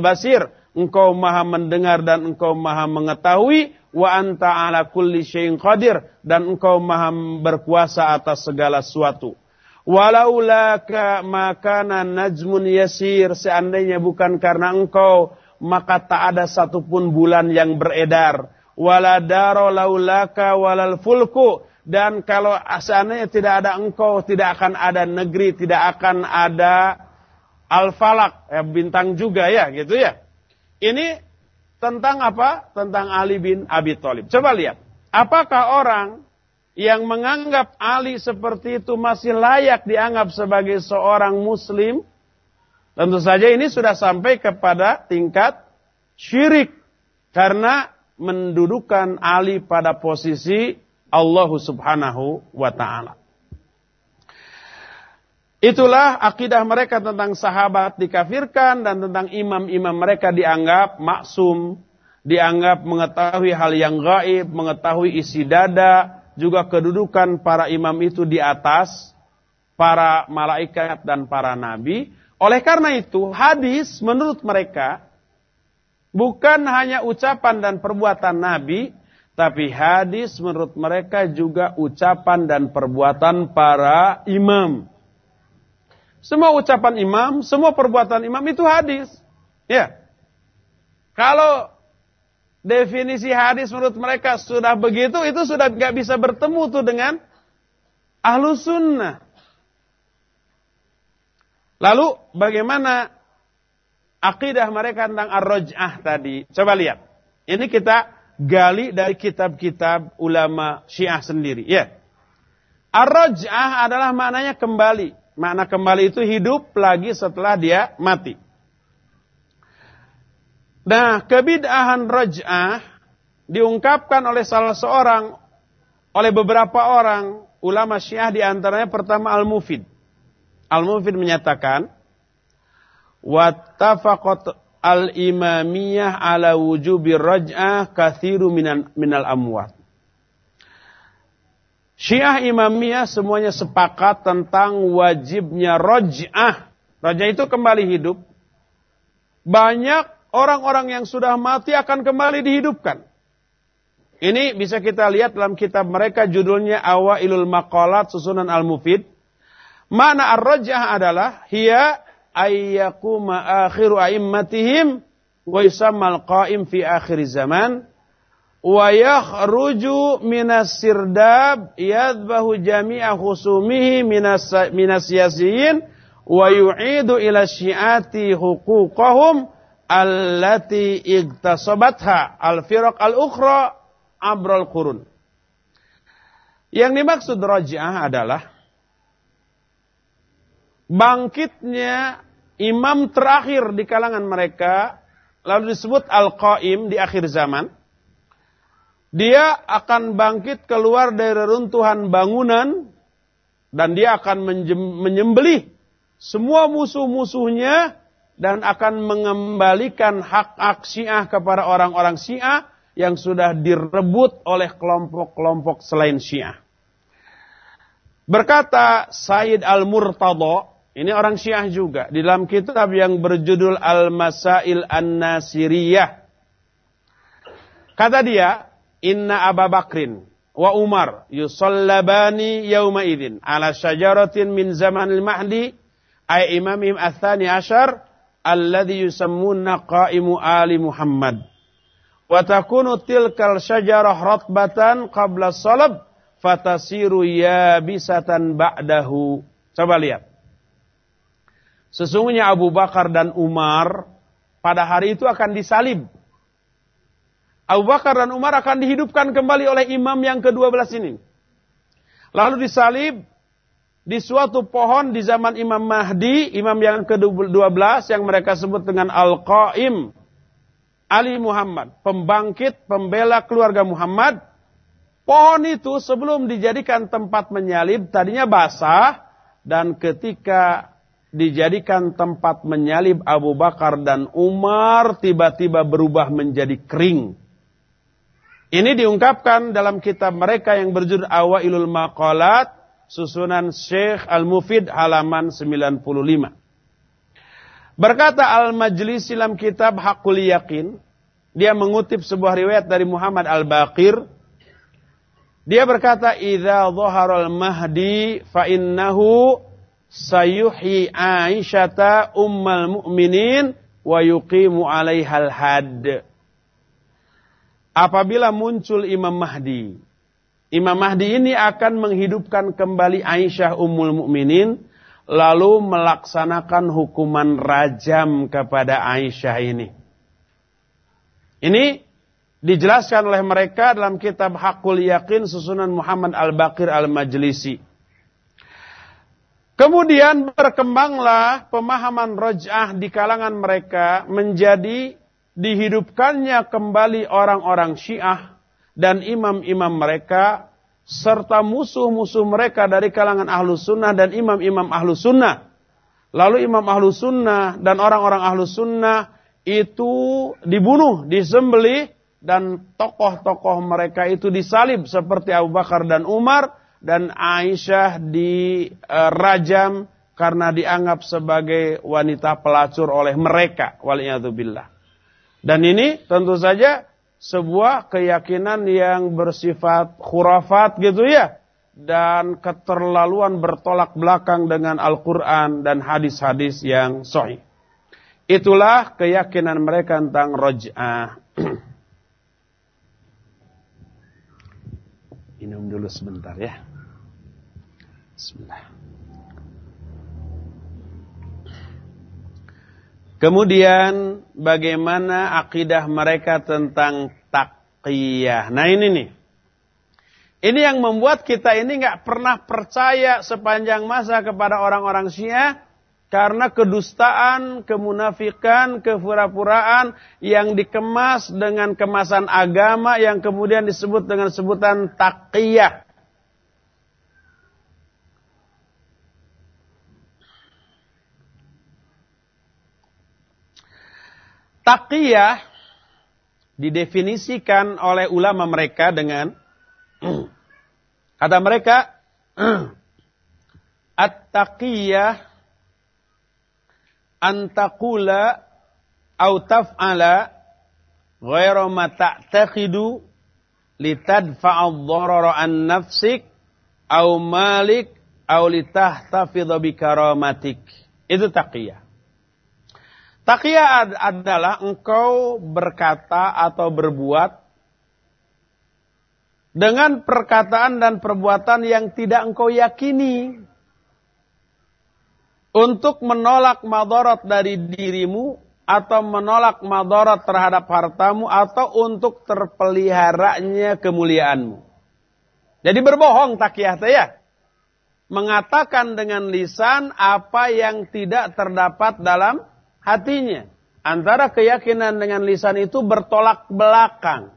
basir engkau maha mendengar dan engkau maha mengetahui wa anta ala kulli syai'in qadir dan engkau maha berkuasa atas segala sesuatu walaula ka makana najmun yasir seandainya bukan karena engkau maka tak ada satupun bulan yang beredar wala daro laulaka walal fulku dan kalau seandainya tidak ada engkau, tidak akan ada negeri, tidak akan ada al-falak, ya, bintang juga ya, gitu ya. Ini tentang apa? Tentang Ali bin Abi Thalib. Coba lihat. Apakah orang yang menganggap Ali seperti itu masih layak dianggap sebagai seorang muslim? Tentu saja ini sudah sampai kepada tingkat syirik. Karena mendudukan Ali pada posisi Allah subhanahu wa ta'ala. Itulah akidah mereka tentang sahabat dikafirkan dan tentang imam-imam mereka dianggap maksum, dianggap mengetahui hal yang gaib, mengetahui isi dada, juga kedudukan para imam itu di atas para malaikat dan para nabi. Oleh karena itu, hadis menurut mereka bukan hanya ucapan dan perbuatan nabi, tapi hadis menurut mereka juga ucapan dan perbuatan para imam. Semua ucapan imam, semua perbuatan imam itu hadis. Ya. Kalau definisi hadis menurut mereka sudah begitu, itu sudah nggak bisa bertemu tuh dengan ahlu sunnah. Lalu bagaimana akidah mereka tentang ar-raj'ah tadi? Coba lihat. Ini kita gali dari kitab-kitab ulama Syiah sendiri. Ya. Ar-raj'ah adalah maknanya kembali. Makna kembali itu hidup lagi setelah dia mati. Nah, kebid'ahan raj'ah diungkapkan oleh salah seorang, oleh beberapa orang ulama Syiah di antaranya pertama Al-Mufid. Al-Mufid menyatakan, wattafaqat al-imamiyah ala wujubi raj'ah kathiru minan, minal amwat. Syiah imamiyah semuanya sepakat tentang wajibnya raj'ah. Raj'ah itu kembali hidup. Banyak orang-orang yang sudah mati akan kembali dihidupkan. Ini bisa kita lihat dalam kitab mereka judulnya Awailul Maqalat Susunan Al-Mufid. Mana ar-raj'ah adalah hiya ayyakuma akhiru a'immatihim wa yusammal qa'im fi akhir zaman wa yakhruju minas sirdab yadbahu jami'a khusumihi minas minas yasiyin wa yu'idu ila syiati huquqahum allati igtasabatha al-firaq al-ukhra abral qurun. Yang dimaksud raj'ah adalah bangkitnya imam terakhir di kalangan mereka lalu disebut al-qaim di akhir zaman. Dia akan bangkit keluar dari reruntuhan bangunan dan dia akan menyembelih semua musuh-musuhnya dan akan mengembalikan hak-hak Syiah kepada orang-orang Syiah yang sudah direbut oleh kelompok-kelompok selain Syiah. Berkata Said Al-Murtada, ini orang Syiah juga, di dalam kitab yang berjudul Al-Masail An-Nasiriyah. Kata dia, Inna Aba Bakrin wa Umar yusallabani yawma idin ala syajaratin min zaman al-mahdi ay imamim athani ashar alladhi yusammuna qaimu ali Muhammad. Wa takunu tilkal syajarah ratbatan qabla salab fatasiru yabisatan ba'dahu. Coba lihat. Sesungguhnya Abu Bakar dan Umar pada hari itu akan disalib. Abu Bakar dan Umar akan dihidupkan kembali oleh imam yang ke-12 ini. Lalu disalib di suatu pohon di zaman Imam Mahdi, imam yang ke-12 yang mereka sebut dengan Al-Qaim. Ali Muhammad, pembangkit, pembela keluarga Muhammad. Pohon itu sebelum dijadikan tempat menyalib, tadinya basah. Dan ketika dijadikan tempat menyalib Abu Bakar dan Umar tiba-tiba berubah menjadi kering. Ini diungkapkan dalam kitab mereka yang berjudul Awailul Maqalat susunan Syekh Al-Mufid halaman 95. Berkata Al-Majlis dalam kitab Hakul Yakin, dia mengutip sebuah riwayat dari Muhammad Al-Baqir. Dia berkata, "Idza dhaharal mahdi fa innahu sayuhi Aisyata ummal mu'minin wa yuqimu alaihal had. Apabila muncul Imam Mahdi, Imam Mahdi ini akan menghidupkan kembali Aisyah ummul mukminin lalu melaksanakan hukuman rajam kepada Aisyah ini. Ini dijelaskan oleh mereka dalam kitab Hakul Yakin susunan Muhammad Al-Baqir Al-Majlisi. Kemudian berkembanglah pemahaman roj'ah di kalangan mereka menjadi dihidupkannya kembali orang-orang syiah dan imam-imam mereka serta musuh-musuh mereka dari kalangan ahlu sunnah dan imam-imam ahlu sunnah. Lalu imam ahlu sunnah dan orang-orang ahlu sunnah itu dibunuh, disembelih dan tokoh-tokoh mereka itu disalib seperti Abu Bakar dan Umar dan Aisyah dirajam uh, karena dianggap sebagai wanita pelacur oleh mereka waliyadzubillah. Dan ini tentu saja sebuah keyakinan yang bersifat khurafat gitu ya dan keterlaluan bertolak belakang dengan Al-Qur'an dan hadis-hadis yang sahih. Itulah keyakinan mereka tentang roj'ah. Minum dulu sebentar ya. Bismillah. Kemudian bagaimana akidah mereka tentang taqiyah. Nah ini nih. Ini yang membuat kita ini nggak pernah percaya sepanjang masa kepada orang-orang Syiah karena kedustaan, kemunafikan, kefura-furaan yang dikemas dengan kemasan agama yang kemudian disebut dengan sebutan taqiyah. Taqiyah didefinisikan oleh ulama mereka dengan kata mereka at-taqiyah antakula au taf'ala ghairu ma ta'taqidu litadfa'a dharara an nafsik au malik au litahtafidha bi karamatik. Itu taqiyah. Taqiyah adalah engkau berkata atau berbuat dengan perkataan dan perbuatan yang tidak engkau yakini untuk menolak madarat dari dirimu atau menolak madarat terhadap hartamu atau untuk terpeliharanya kemuliaanmu. Jadi berbohong takiyah ya. Mengatakan dengan lisan apa yang tidak terdapat dalam hatinya. Antara keyakinan dengan lisan itu bertolak belakang.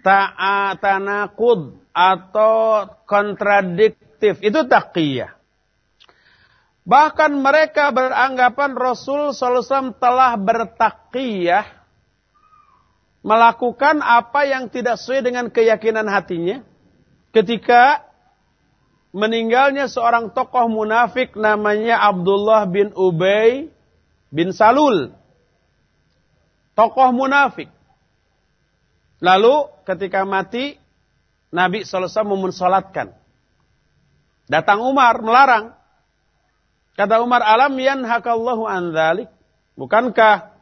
Ta'atanakud atau kontradiktif. Itu taqiyah. Bahkan mereka beranggapan Rasul SAW telah bertakiyah melakukan apa yang tidak sesuai dengan keyakinan hatinya ketika meninggalnya seorang tokoh munafik namanya Abdullah bin Ubay bin Salul. Tokoh munafik. Lalu ketika mati, Nabi SAW memensolatkan. Datang Umar melarang. Kata Umar, alam yanhakallahu an dhalik. Bukankah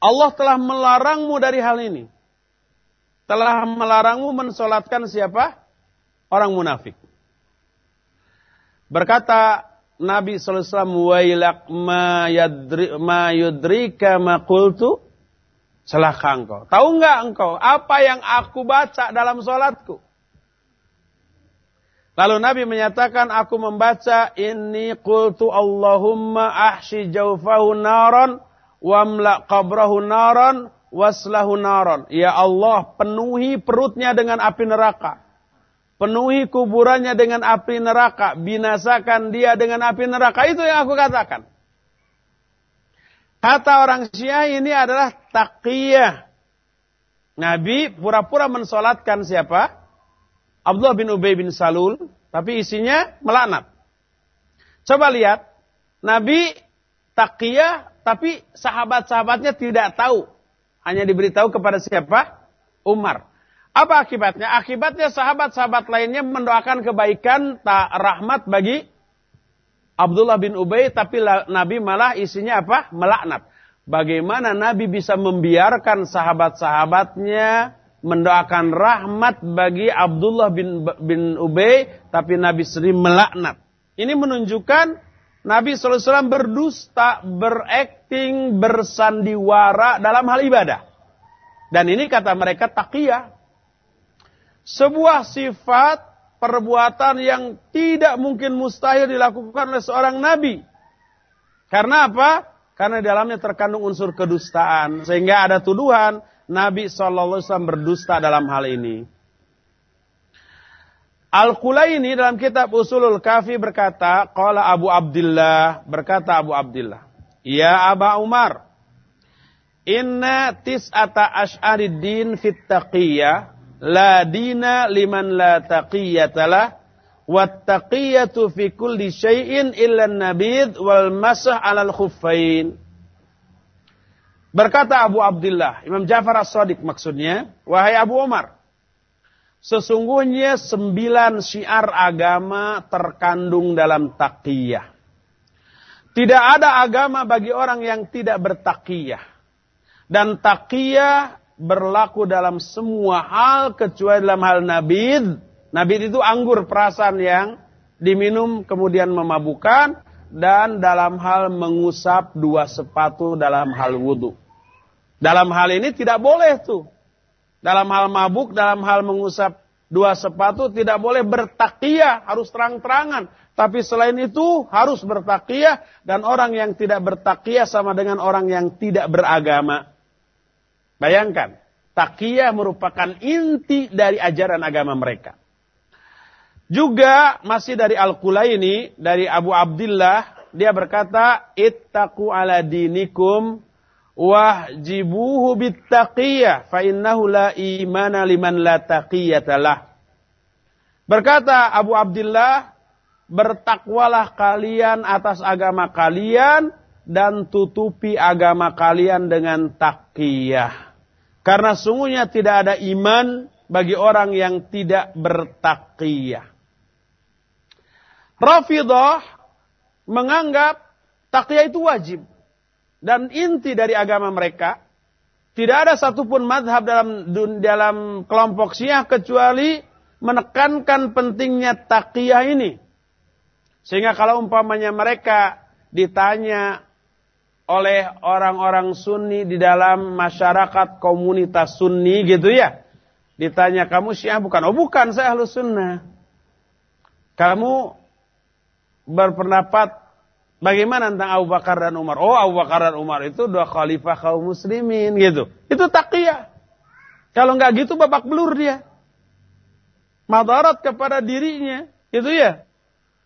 Allah telah melarangmu dari hal ini? Telah melarangmu mensolatkan siapa? Orang munafik. Berkata Nabi SAW, Wailak ma, yadri, ma yudrika ma kultu. Celaka engkau. Tahu nggak engkau apa yang aku baca dalam sholatku? Lalu Nabi menyatakan, aku membaca, Inni kultu Allahumma ahshi jaufahu naron, wamla qabrahu naron, waslahu naron. Ya Allah, penuhi perutnya dengan api neraka. Penuhi kuburannya dengan api neraka. Binasakan dia dengan api neraka. Itu yang aku katakan. Kata orang Syiah ini adalah taqiyah. Nabi pura-pura mensolatkan siapa? Abdullah bin Ubay bin Salul. Tapi isinya melaknat. Coba lihat. Nabi taqiyah tapi sahabat-sahabatnya tidak tahu. Hanya diberitahu kepada siapa? Umar. Apa akibatnya? Akibatnya sahabat-sahabat lainnya mendoakan kebaikan, tak rahmat bagi Abdullah bin Ubay, tapi Nabi malah isinya apa? Melaknat. Bagaimana Nabi bisa membiarkan sahabat-sahabatnya mendoakan rahmat bagi Abdullah bin, bin Ubay, tapi Nabi sendiri melaknat. Ini menunjukkan Nabi SAW berdusta, berakting, bersandiwara dalam hal ibadah. Dan ini kata mereka takiyah sebuah sifat perbuatan yang tidak mungkin mustahil dilakukan oleh seorang nabi. Karena apa? Karena di dalamnya terkandung unsur kedustaan. Sehingga ada tuduhan Nabi SAW berdusta dalam hal ini. Al-Qulaini dalam kitab Usulul Kafi berkata, Qala Abu Abdullah, berkata Abu Abdullah, Ya Aba Umar, Inna tis'ata ash'arid fit taqiyah la dina liman la taqiyata lah wattaqiyatu fi kulli syai'in illa nabid wal masah 'alal khuffain Berkata Abu Abdullah, Imam Ja'far As-Sadiq maksudnya, wahai Abu Umar, sesungguhnya sembilan syiar agama terkandung dalam taqiyah. Tidak ada agama bagi orang yang tidak bertaqiyah. Dan taqiyah berlaku dalam semua hal kecuali dalam hal nabid. Nabid itu anggur perasan yang diminum kemudian memabukan dan dalam hal mengusap dua sepatu dalam hal wudhu. Dalam hal ini tidak boleh tuh. Dalam hal mabuk, dalam hal mengusap dua sepatu tidak boleh bertakiyah, harus terang-terangan. Tapi selain itu harus bertakiyah dan orang yang tidak bertakiyah sama dengan orang yang tidak beragama. Bayangkan, takiyah merupakan inti dari ajaran agama mereka. Juga masih dari Al-Qulaini, dari Abu Abdullah, dia berkata, Ittaqu ala dinikum wahjibuhu bittaqiyah fa innahu la imana liman la taqiyatalah. Berkata Abu Abdullah, bertakwalah kalian atas agama kalian dan tutupi agama kalian dengan takiyah. Karena sungguhnya tidak ada iman bagi orang yang tidak bertakiyah. Rafidah menganggap Taqiyah itu wajib. Dan inti dari agama mereka, tidak ada satupun madhab dalam dalam kelompok Syiah kecuali menekankan pentingnya taqiyah ini. Sehingga kalau umpamanya mereka ditanya oleh orang-orang sunni di dalam masyarakat komunitas sunni gitu ya. Ditanya kamu syiah bukan? Oh bukan saya halus sunnah. Kamu berpendapat Bagaimana tentang Abu Bakar dan Umar? Oh, Abu Bakar dan Umar itu dua khalifah kaum muslimin gitu. Itu taqiyah. Kalau nggak gitu babak belur dia. Madarat kepada dirinya, itu ya.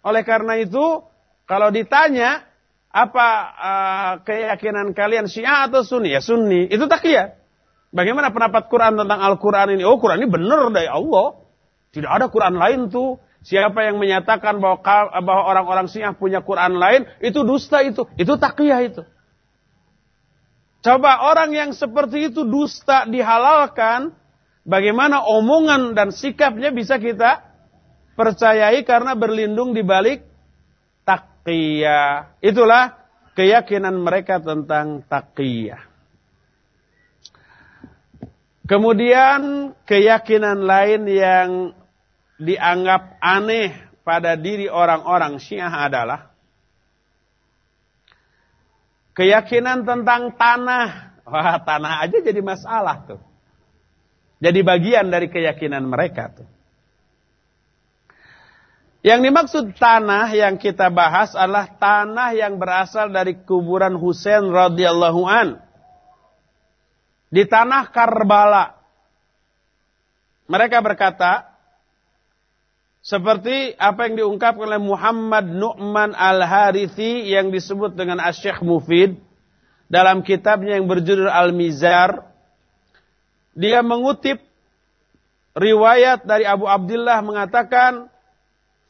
Oleh karena itu, kalau ditanya apa uh, keyakinan kalian Syiah atau Sunni? Ya Sunni. Itu taqiyah. Bagaimana pendapat Quran tentang Al-Quran ini? Oh, Quran ini benar dari Allah. Tidak ada Quran lain tuh. Siapa yang menyatakan bahwa bahwa orang-orang Syiah punya Quran lain, itu dusta itu. Itu takliyah itu. Coba orang yang seperti itu dusta dihalalkan, bagaimana omongan dan sikapnya bisa kita percayai karena berlindung di balik taqiyah. Itulah keyakinan mereka tentang taqiyah. Kemudian keyakinan lain yang dianggap aneh pada diri orang-orang Syiah adalah keyakinan tentang tanah. Wah, tanah aja jadi masalah tuh. Jadi bagian dari keyakinan mereka tuh. Yang dimaksud tanah yang kita bahas adalah tanah yang berasal dari kuburan Husain radhiyallahu an. Di tanah Karbala. Mereka berkata, seperti apa yang diungkapkan oleh Muhammad Nu'man Al-Harithi yang disebut dengan Asyikh Mufid dalam kitabnya yang berjudul Al-Mizar. Dia mengutip riwayat dari Abu Abdullah mengatakan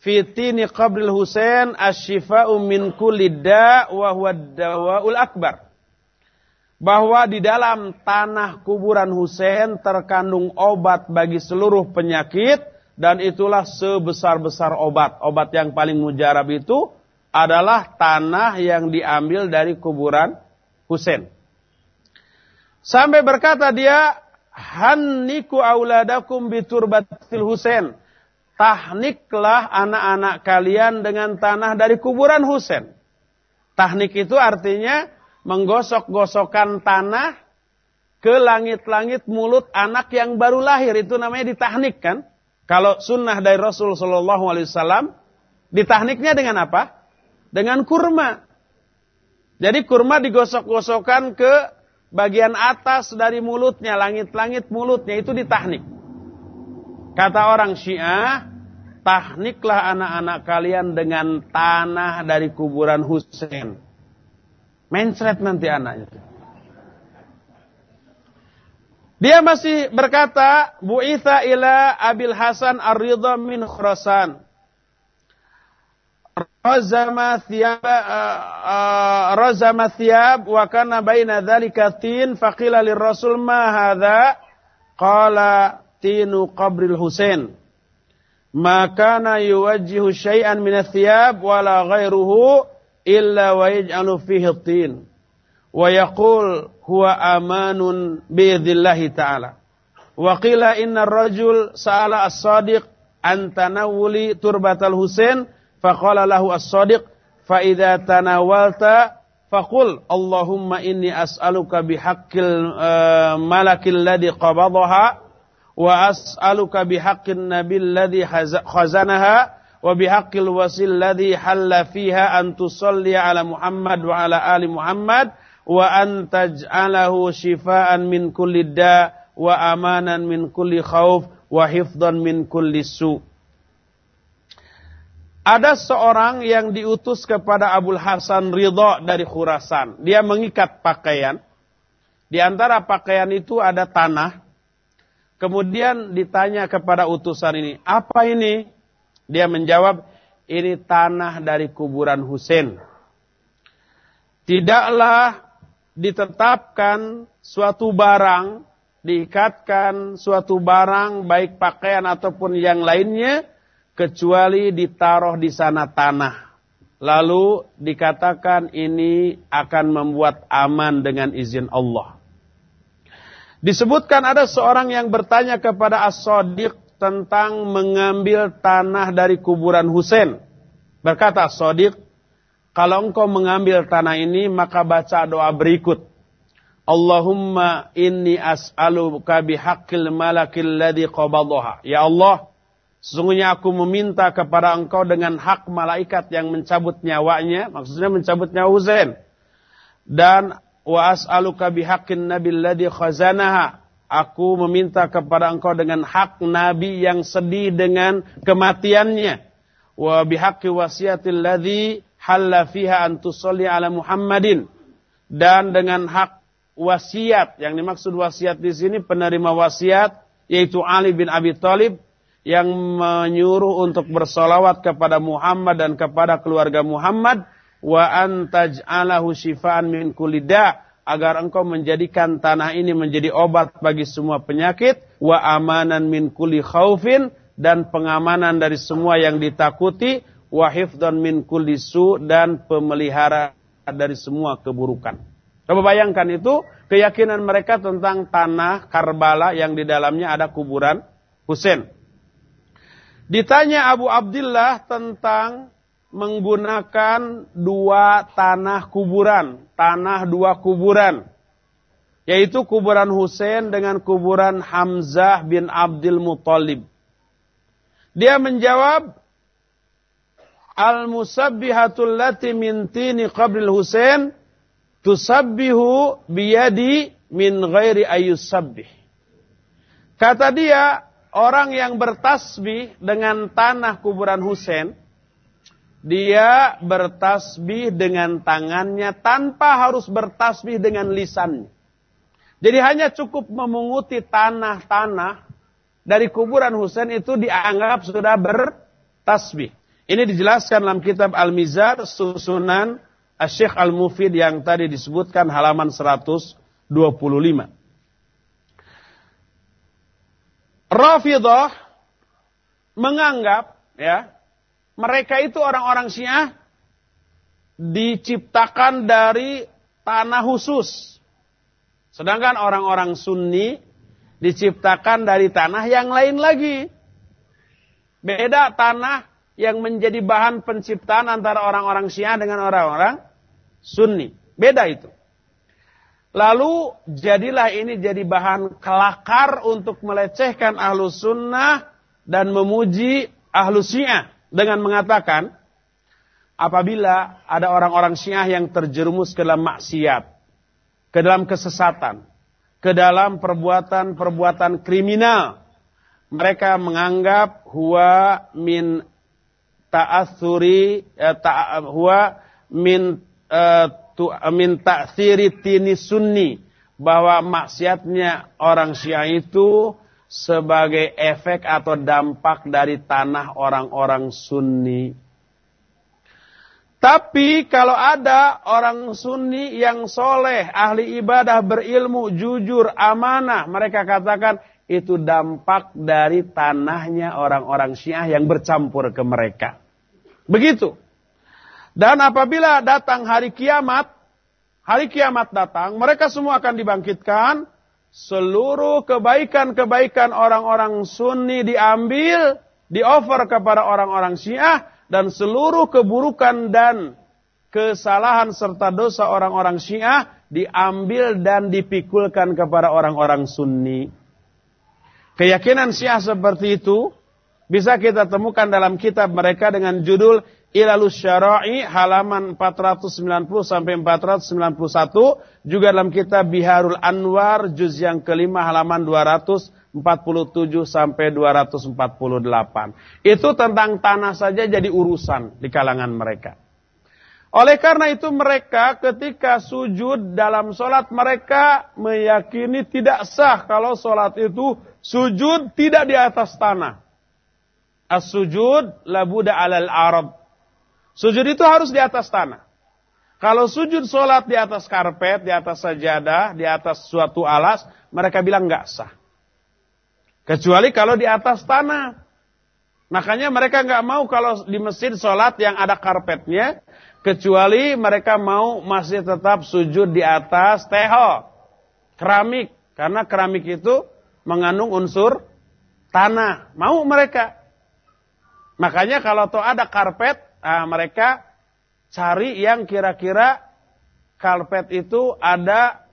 fitini qabril Husain asyifa'u min kulli da' wa huwa dawa'ul akbar. Bahwa di dalam tanah kuburan Husain terkandung obat bagi seluruh penyakit dan itulah sebesar-besar obat. Obat yang paling mujarab itu adalah tanah yang diambil dari kuburan Husain. Sampai berkata dia, Hanniku auladakum biturbatil Husain. Tahniklah anak-anak kalian dengan tanah dari kuburan Husain. Tahnik itu artinya menggosok-gosokkan tanah ke langit-langit mulut anak yang baru lahir. Itu namanya ditahnik kan? Kalau sunnah dari Rasul Shallallahu Alaihi Wasallam, ditahniknya dengan apa? Dengan kurma. Jadi kurma digosok-gosokkan ke bagian atas dari mulutnya, langit-langit mulutnya itu ditahnik. Kata orang Syiah, tahniklah anak-anak kalian dengan tanah dari kuburan Husain. Mencret nanti anaknya. Dia masih berkata, Bu'itha ila Abil Hasan Ar-Ridha min Khurasan. Razama thiyab, uh, uh, razama thiyab wa kana baina dhalika tin faqila lirrasul ma hadha qala tinu qabril Husain. Ma kana yuwajjihu syai'an min athiyab wala ghairuhu illa wa yaj'alu fihi tin wa yaqul huwa amanun biidhillahi ta'ala. Wa qila inna rajul sa'ala as-sadiq an tanawuli turbatal Husain faqala lahu as-sadiq fa idza tanawalta faqul Allahumma inni as'aluka bihaqqil wa as'aluka bihaqqin nabil ladzi khazanaha wa bihaqqil wasil ladzi halla fiha an tusalli ala Muhammad wa ala ali Muhammad wa an taj'alahu shifaan min kulli da wa amanan min kulli khauf wa hifdhan min kulli su. Ada seorang yang diutus kepada Abul Hasan Ridho dari Khurasan. Dia mengikat pakaian. Di antara pakaian itu ada tanah. Kemudian ditanya kepada utusan ini, apa ini? Dia menjawab, ini tanah dari kuburan Husain. Tidaklah ditetapkan suatu barang, diikatkan suatu barang, baik pakaian ataupun yang lainnya, kecuali ditaruh di sana tanah. lalu dikatakan ini akan membuat aman dengan izin Allah. Disebutkan ada seorang yang bertanya kepada As-Sadiq tentang mengambil tanah dari kuburan Husain. Berkata As-Sadiq, kalau engkau mengambil tanah ini maka baca doa berikut. Allahumma inni as'aluka bihaqqil malakil ladhi qabadaha. Ya Allah, sesungguhnya aku meminta kepada engkau dengan hak malaikat yang mencabut nyawanya, maksudnya mencabut nyawa Husain. Dan wa as'aluka bihaqqin nabil ladhi khazanaha. Aku meminta kepada engkau dengan hak nabi yang sedih dengan kematiannya. Wa bihaqqi wasiatil ladhi halla fiha an tusalli ala Muhammadin. Dan dengan hak wasiat, yang dimaksud wasiat di sini penerima wasiat, yaitu Ali bin Abi Thalib yang menyuruh untuk bersolawat kepada Muhammad dan kepada keluarga Muhammad wa antaj'alahu shifaan min kulida agar engkau menjadikan tanah ini menjadi obat bagi semua penyakit wa amanan min kulli khaufin dan pengamanan dari semua yang ditakuti wa hifdhan min kulli su dan pemelihara dari semua keburukan. Coba bayangkan itu keyakinan mereka tentang tanah Karbala yang di dalamnya ada kuburan Husain. Ditanya Abu Abdullah tentang menggunakan dua tanah kuburan, tanah dua kuburan, yaitu kuburan Husain dengan kuburan Hamzah bin Abdul Muttalib. Dia menjawab, Al-musabbihatul lati min tini qabril Husain tusabbihu biyadi min ghairi ayyusabbih. Kata dia, orang yang bertasbih dengan tanah kuburan Husain, dia bertasbih dengan tangannya tanpa harus bertasbih dengan lisannya. Jadi hanya cukup memunguti tanah-tanah dari kuburan Husain itu dianggap sudah bertasbih. Ini dijelaskan dalam kitab Al-Mizar susunan Syekh Al-Mufid yang tadi disebutkan halaman 125. Rafidah menganggap ya mereka itu orang-orang Syiah diciptakan dari tanah khusus. Sedangkan orang-orang Sunni diciptakan dari tanah yang lain lagi. Beda tanah yang menjadi bahan penciptaan antara orang-orang Syiah dengan orang-orang Sunni. Beda itu. Lalu jadilah ini jadi bahan kelakar untuk melecehkan ahlu sunnah dan memuji ahlu syiah dengan mengatakan apabila ada orang-orang Syiah yang terjerumus ke dalam maksiat, ke dalam kesesatan, ke dalam perbuatan-perbuatan kriminal, mereka menganggap huwa min ta'athuri eh, ta, huwa min eh, min tini sunni bahwa maksiatnya orang Syiah itu sebagai efek atau dampak dari tanah orang-orang Sunni. Tapi kalau ada orang Sunni yang soleh, ahli ibadah, berilmu, jujur, amanah, mereka katakan itu dampak dari tanahnya orang-orang Syiah yang bercampur ke mereka. Begitu. Dan apabila datang hari kiamat, hari kiamat datang, mereka semua akan dibangkitkan seluruh kebaikan-kebaikan orang-orang sunni diambil, di-offer kepada orang-orang syiah, dan seluruh keburukan dan kesalahan serta dosa orang-orang syiah diambil dan dipikulkan kepada orang-orang sunni. Keyakinan syiah seperti itu bisa kita temukan dalam kitab mereka dengan judul Ilalus Syara'i halaman 490 sampai 491 juga dalam kitab Biharul Anwar juz yang kelima halaman 247 sampai 248. Itu tentang tanah saja jadi urusan di kalangan mereka. Oleh karena itu mereka ketika sujud dalam solat mereka meyakini tidak sah kalau solat itu sujud tidak di atas tanah. As-sujud labuda alal arab Sujud itu harus di atas tanah. Kalau sujud sholat di atas karpet, di atas sajadah, di atas suatu alas, mereka bilang nggak sah. Kecuali kalau di atas tanah. Makanya mereka nggak mau kalau di masjid sholat yang ada karpetnya, kecuali mereka mau masih tetap sujud di atas teho, keramik, karena keramik itu mengandung unsur tanah. Mau mereka. Makanya kalau tuh ada karpet, nah mereka cari yang kira-kira karpet itu ada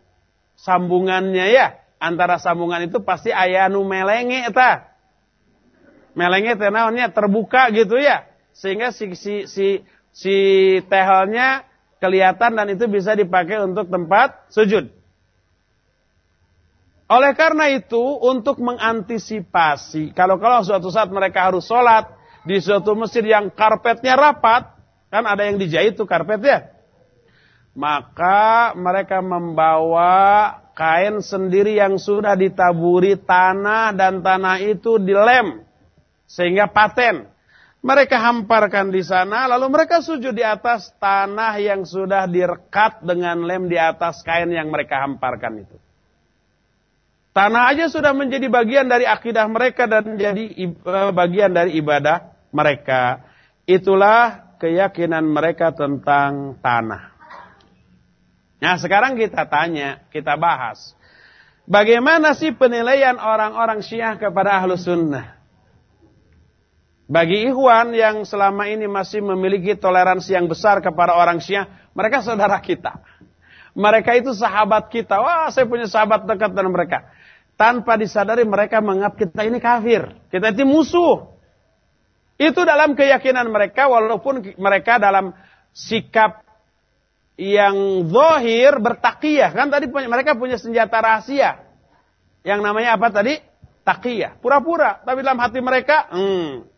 sambungannya ya. Antara sambungan itu pasti ayanu melenge ta. Melenge tenaunya terbuka gitu ya. Sehingga si si si, si tehelnya kelihatan dan itu bisa dipakai untuk tempat sujud. Oleh karena itu, untuk mengantisipasi, kalau-kalau suatu saat mereka harus sholat di suatu masjid yang karpetnya rapat, kan ada yang dijahit tuh karpetnya. Maka mereka membawa kain sendiri yang sudah ditaburi tanah dan tanah itu dilem sehingga paten. Mereka hamparkan di sana, lalu mereka sujud di atas tanah yang sudah direkat dengan lem di atas kain yang mereka hamparkan itu. Tanah aja sudah menjadi bagian dari akidah mereka dan menjadi eh, bagian dari ibadah mereka. Itulah keyakinan mereka tentang tanah. Nah sekarang kita tanya, kita bahas. Bagaimana sih penilaian orang-orang syiah kepada ahlu sunnah? Bagi ikhwan yang selama ini masih memiliki toleransi yang besar kepada orang Syiah, mereka saudara kita. Mereka itu sahabat kita. Wah, saya punya sahabat dekat dengan mereka. Tanpa disadari mereka menganggap kita ini kafir. Kita itu musuh. Itu dalam keyakinan mereka walaupun mereka dalam sikap yang zohir bertakiyah. Kan tadi mereka punya senjata rahasia. Yang namanya apa tadi? Takiyah. Pura-pura. Tapi dalam hati mereka, hmm,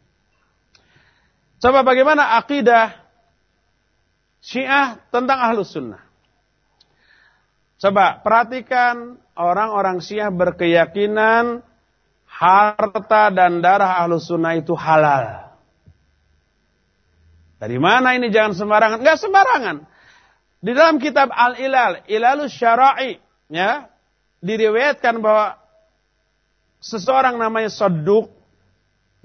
Coba bagaimana akidah Syiah tentang Ahlus Sunnah. Coba perhatikan orang-orang Syiah berkeyakinan harta dan darah Ahlus Sunnah itu halal. Dari mana ini jangan sembarangan? Enggak sembarangan. Di dalam kitab Al-Ilal, Ilalus Syara'i, ya, diriwayatkan bahwa seseorang namanya Sadduk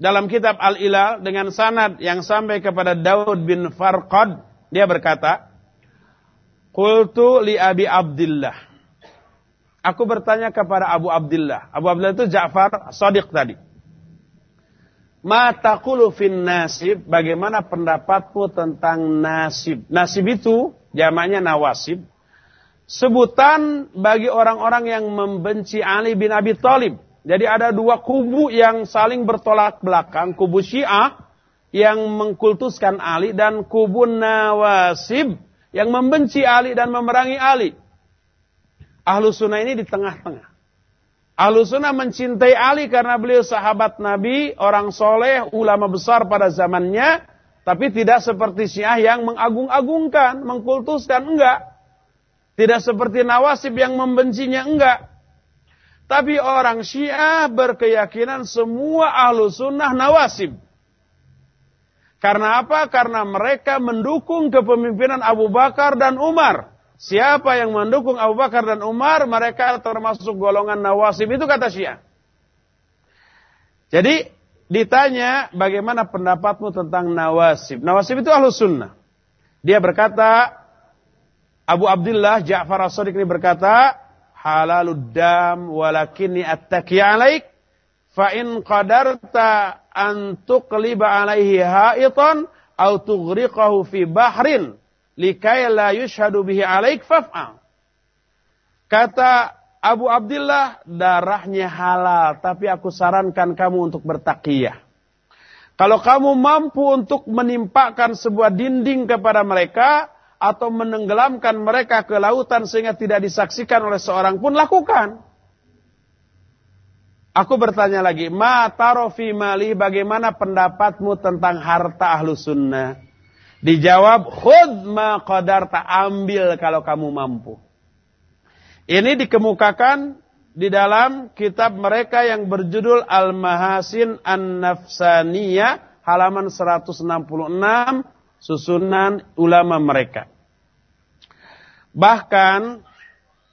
dalam kitab Al-Ilal dengan sanad yang sampai kepada Daud bin Farqad dia berkata Qultu li Abi Abdullah Aku bertanya kepada Abu Abdullah Abu Abdullah itu Ja'far Sadiq tadi Ma taqulu fin nasib bagaimana pendapatmu tentang nasib Nasib itu jamaknya nawasib sebutan bagi orang-orang yang membenci Ali bin Abi Thalib jadi ada dua kubu yang saling bertolak belakang. Kubu Syiah yang mengkultuskan Ali dan kubu Nawasib yang membenci Ali dan memerangi Ali. Ahlu sunnah ini di tengah-tengah. Ahlu sunnah mencintai Ali karena beliau sahabat Nabi, orang soleh, ulama besar pada zamannya. Tapi tidak seperti Syiah yang mengagung-agungkan, mengkultuskan, enggak. Tidak seperti Nawasib yang membencinya, enggak. Tapi orang Syiah berkeyakinan semua ahlu sunnah nawasib. Karena apa? Karena mereka mendukung kepemimpinan Abu Bakar dan Umar. Siapa yang mendukung Abu Bakar dan Umar, mereka termasuk golongan nawasib. Itu kata Syiah. Jadi ditanya bagaimana pendapatmu tentang nawasib. Nawasib itu ahlu sunnah. Dia berkata, Abu Abdullah Ja'far as-Sadiq ini berkata, halalud dam walakinni attaki alaik fa in qadarta an tuqliba alaihi haitan au tughriqahu fi bahrin likai la bihi alaik faf'al kata Abu Abdullah darahnya halal tapi aku sarankan kamu untuk bertakiyah kalau kamu mampu untuk menimpakan sebuah dinding kepada mereka atau menenggelamkan mereka ke lautan sehingga tidak disaksikan oleh seorang pun lakukan. Aku bertanya lagi, ma tarofi mali bagaimana pendapatmu tentang harta ahlu sunnah? Dijawab, khud ma qadarta ambil kalau kamu mampu. Ini dikemukakan di dalam kitab mereka yang berjudul Al-Mahasin An-Nafsaniyah halaman 166 susunan ulama mereka. Bahkan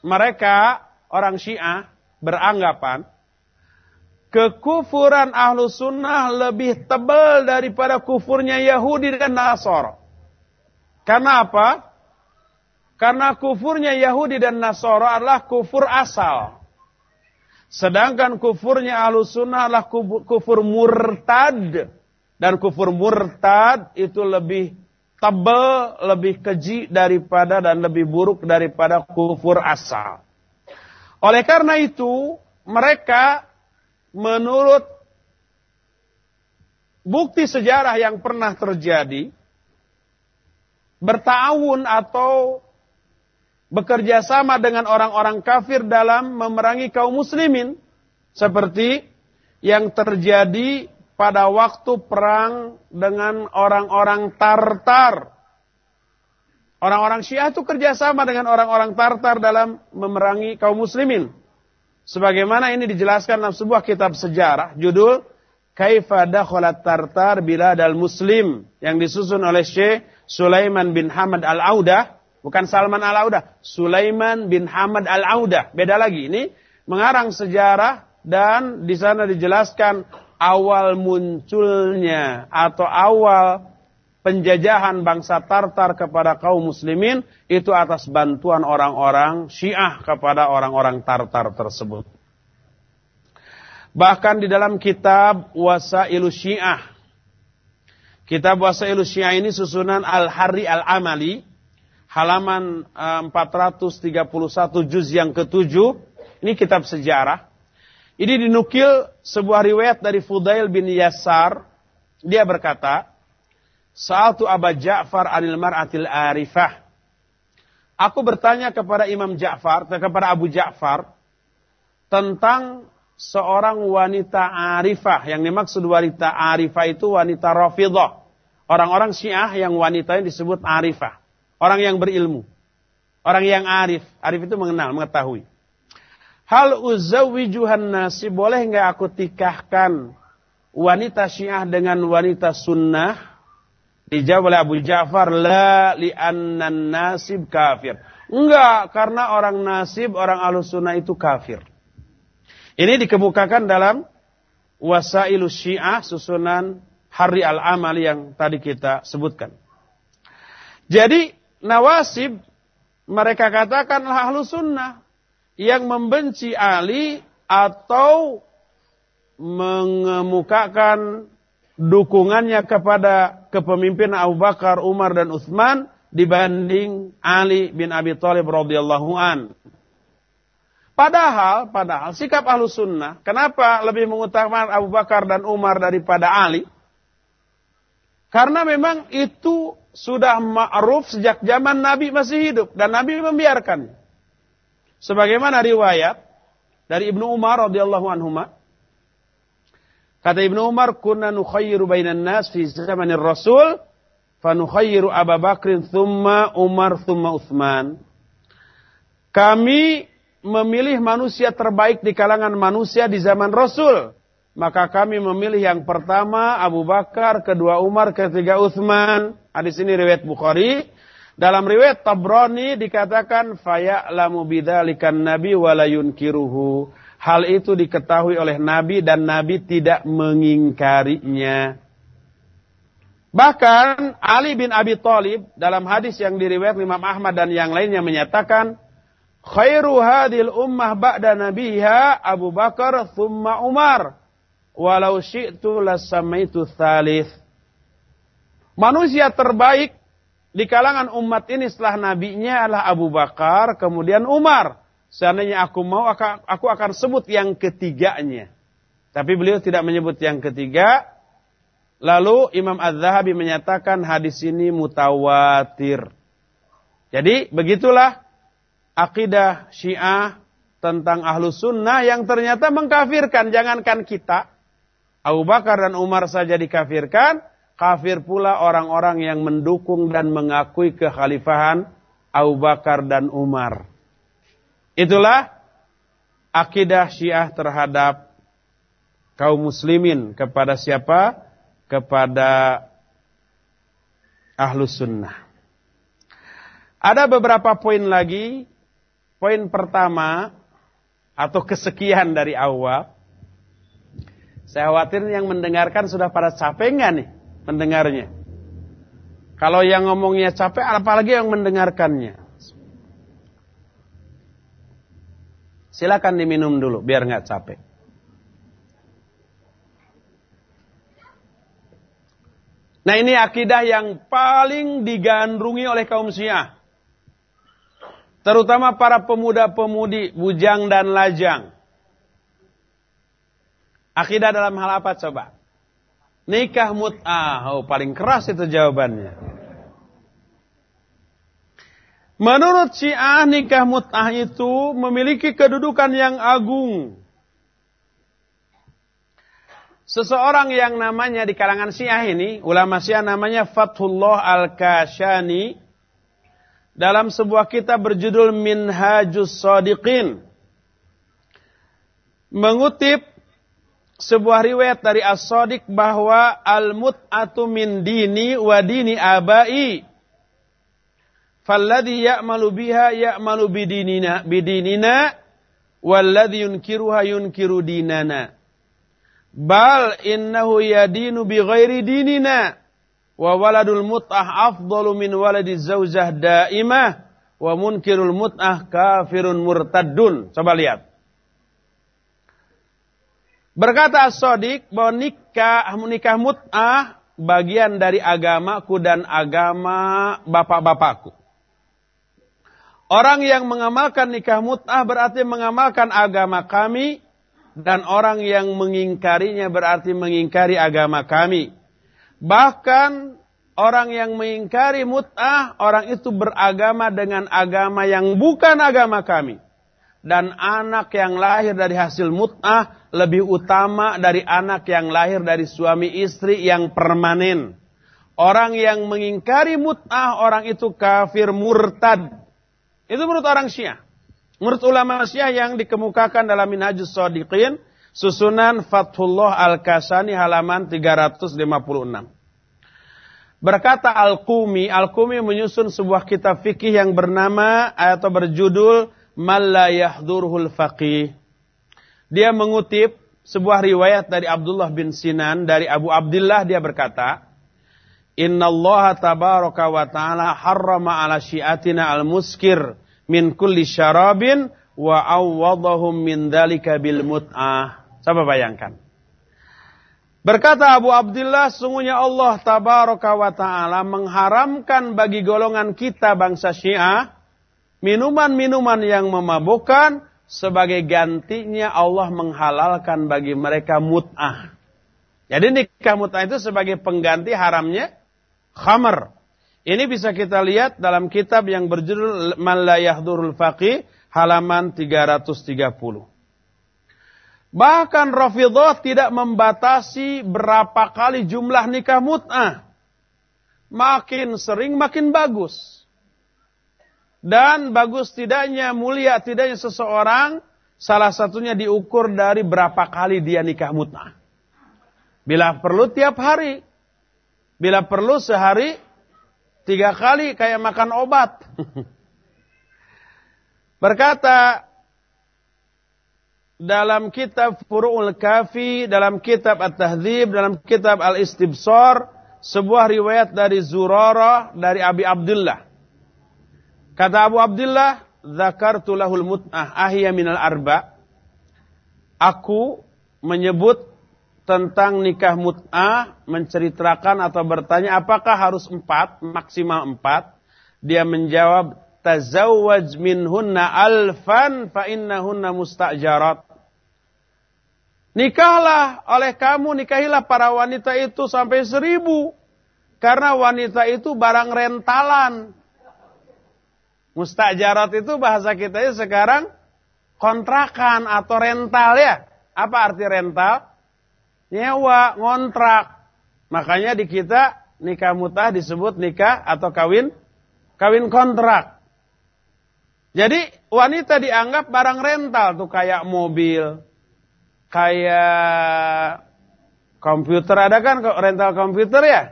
mereka orang Syiah beranggapan kekufuran ahlu sunnah lebih tebal daripada kufurnya Yahudi dan Nasara. Karena apa? Karena kufurnya Yahudi dan Nasara adalah kufur asal. Sedangkan kufurnya ahlu sunnah adalah kufur murtad. Dan kufur murtad itu lebih tebal, lebih keji daripada dan lebih buruk daripada kufur asal. Oleh karena itu, mereka menurut bukti sejarah yang pernah terjadi, bertahun atau bekerja sama dengan orang-orang kafir dalam memerangi kaum muslimin. Seperti yang terjadi pada waktu perang dengan orang-orang Tartar. Orang-orang Syiah itu kerjasama dengan orang-orang Tartar dalam memerangi kaum muslimin. Sebagaimana ini dijelaskan dalam sebuah kitab sejarah, judul Kaifa dakhalat Tartar Biladal Muslim yang disusun oleh Syekh Sulaiman bin Hamad Al-Audah, bukan Salman Al-Audah, Sulaiman bin Hamad Al-Audah. Beda lagi, ini mengarang sejarah dan di sana dijelaskan awal munculnya atau awal penjajahan bangsa Tartar kepada kaum muslimin itu atas bantuan orang-orang Syiah kepada orang-orang Tartar tersebut. Bahkan di dalam kitab Wasailu Syiah. Kitab Wasailu Syiah ini susunan Al-Hari Al-Amali. Halaman 431 eh, juz yang ketujuh. Ini kitab sejarah. Ini dinukil sebuah riwayat dari Fudail bin Yasar. Dia berkata, Sa'atu Aba Ja'far anil mar'atil arifah. Aku bertanya kepada Imam Ja'far, kepada Abu Ja'far, tentang seorang wanita arifah. Yang dimaksud wanita arifah itu wanita rafidah. Orang-orang syiah yang wanita yang disebut arifah. Orang yang berilmu. Orang yang arif. Arif itu mengenal, mengetahui. Hal uzawijuhan nasi, boleh nggak aku tikahkan wanita syiah dengan wanita sunnah? Dijawab oleh Abu Ja'far, la li'annan nasib kafir. Enggak, karena orang nasib, orang sunnah itu kafir. Ini dikemukakan dalam Wasailu Syiah susunan Hari Al-Amal yang tadi kita sebutkan. Jadi nawasib mereka katakan ahlu sunnah yang membenci Ali atau mengemukakan dukungannya kepada kepemimpinan Abu Bakar, Umar dan Utsman dibanding Ali bin Abi Thalib radhiyallahu an. Padahal, padahal sikap ahlu sunnah, kenapa lebih mengutamakan Abu Bakar dan Umar daripada Ali? Karena memang itu sudah ma'ruf sejak zaman Nabi masih hidup dan Nabi membiarkan. Sebagaimana riwayat dari Ibnu Umar radhiyallahu anhu Kata Ibnu Umar, "Kunna nukhayyiru bainan nas fi zamanir Rasul, fa nukhayyiru Abu Bakrin thumma Umar thumma Utsman." Kami memilih manusia terbaik di kalangan manusia di zaman Rasul. Maka kami memilih yang pertama Abu Bakar, kedua Umar, ketiga Utsman. Hadis ini riwayat Bukhari. Dalam riwayat Tabrani dikatakan faya'lamu bidzalikan nabi wa la yunkiruhu. Hal itu diketahui oleh Nabi dan Nabi tidak mengingkarinya. Bahkan Ali bin Abi Thalib dalam hadis yang diriwayat Imam Ahmad dan yang lainnya menyatakan, khairu hadil ummah ba'da nabiha Abu Bakar thumma Umar. Walau syi'tu lasamaitu thalith. Manusia terbaik di kalangan umat ini setelah nabinya adalah Abu Bakar, kemudian Umar. Seandainya aku mau, aku akan sebut yang ketiganya. Tapi beliau tidak menyebut yang ketiga. Lalu Imam Az-Zahabi menyatakan hadis ini mutawatir. Jadi begitulah akidah syiah tentang ahlu sunnah yang ternyata mengkafirkan. Jangankan kita. Abu Bakar dan Umar saja dikafirkan. Kafir pula orang-orang yang mendukung dan mengakui kekhalifahan Abu Bakar dan Umar. Itulah akidah Syiah terhadap kaum muslimin kepada siapa? Kepada ahlu sunnah. Ada beberapa poin lagi. Poin pertama atau kesekian dari awal. Saya khawatir yang mendengarkan sudah pada capek nggak nih mendengarnya. Kalau yang ngomongnya capek, apalagi yang mendengarkannya. Silakan diminum dulu biar nggak capek. Nah ini akidah yang paling digandrungi oleh kaum Syiah. Terutama para pemuda-pemudi bujang dan lajang. Akidah dalam hal apa coba? Nikah mut'ah. Oh, paling keras itu jawabannya. Menurut Syiah nikah mut'ah itu memiliki kedudukan yang agung. Seseorang yang namanya di kalangan Syiah ini, ulama Syiah namanya Fathullah Al-Kashani dalam sebuah kitab berjudul Minhajus Sadiqin. Mengutip sebuah riwayat dari As-Sadiq bahwa al-mut'atu min dini wa dini abai. Falladhi ya'malu biha ya'malu bidinina bidinina walladhi yunkiruha yunkiru dinana. Bal innahu yadinu bi ghairi dinina. Wa waladul mut'ah afdalu min waladi zaujah daimah. Wa munkirul mut'ah kafirun murtaddun. Coba lihat. Berkata As-Sadiq bahwa nikah, nikah mut'ah bagian dari agamaku dan agama bapak-bapakku. Orang yang mengamalkan nikah mut'ah berarti mengamalkan agama kami dan orang yang mengingkarinya berarti mengingkari agama kami. Bahkan orang yang mengingkari mut'ah, orang itu beragama dengan agama yang bukan agama kami. Dan anak yang lahir dari hasil mut'ah lebih utama dari anak yang lahir dari suami istri yang permanen. Orang yang mengingkari mut'ah, orang itu kafir murtad. Itu menurut orang syiah. Menurut ulama Syiah yang dikemukakan dalam Minhajus Sadiqin, susunan Fathullah Al-Kasani halaman 356. Berkata Al-Qumi, Al-Qumi menyusun sebuah kitab fikih yang bernama atau berjudul Malla Yahdurhul Faqih. Dia mengutip sebuah riwayat dari Abdullah bin Sinan dari Abu Abdullah dia berkata, Inna Allah tabaraka wa ta'ala harrama ala syiatina al-muskir min kulli syarabin wa awwadahum min dalika bil mut'ah. Coba bayangkan. Berkata Abu Abdullah, sungguhnya Allah tabaraka wa ta'ala mengharamkan bagi golongan kita bangsa Syiah minuman-minuman yang memabukkan sebagai gantinya Allah menghalalkan bagi mereka mut'ah. Jadi nikah mut'ah itu sebagai pengganti haramnya khamr. Ini bisa kita lihat dalam kitab yang berjudul Man la yahdurul faqih halaman 330. Bahkan Rafidah tidak membatasi berapa kali jumlah nikah mut'ah. Makin sering makin bagus. Dan bagus tidaknya, mulia tidaknya seseorang, salah satunya diukur dari berapa kali dia nikah mut'ah. Bila perlu tiap hari. Bila perlu sehari Tiga kali kayak makan obat. Berkata dalam kitab Furu'ul Kafi, dalam kitab At-Tahdzib, dalam kitab Al-Istibsar, sebuah riwayat dari Zurarah dari Abi Abdullah. Kata Abu Abdullah, "Dzakartu lahul mut'ah ahya minal arba." Aku menyebut tentang nikah mut'ah menceritakan atau bertanya apakah harus empat, maksimal empat. Dia menjawab, tazawwaj minhunna alfan fa innahunna musta'jarat. Nikahlah oleh kamu, nikahilah para wanita itu sampai seribu. Karena wanita itu barang rentalan. Mustajarat itu bahasa kita sekarang kontrakan atau rental ya. Apa arti rental? nyewa, ngontrak. Makanya di kita nikah mutah disebut nikah atau kawin kawin kontrak. Jadi wanita dianggap barang rental tuh kayak mobil, kayak komputer ada kan rental komputer ya?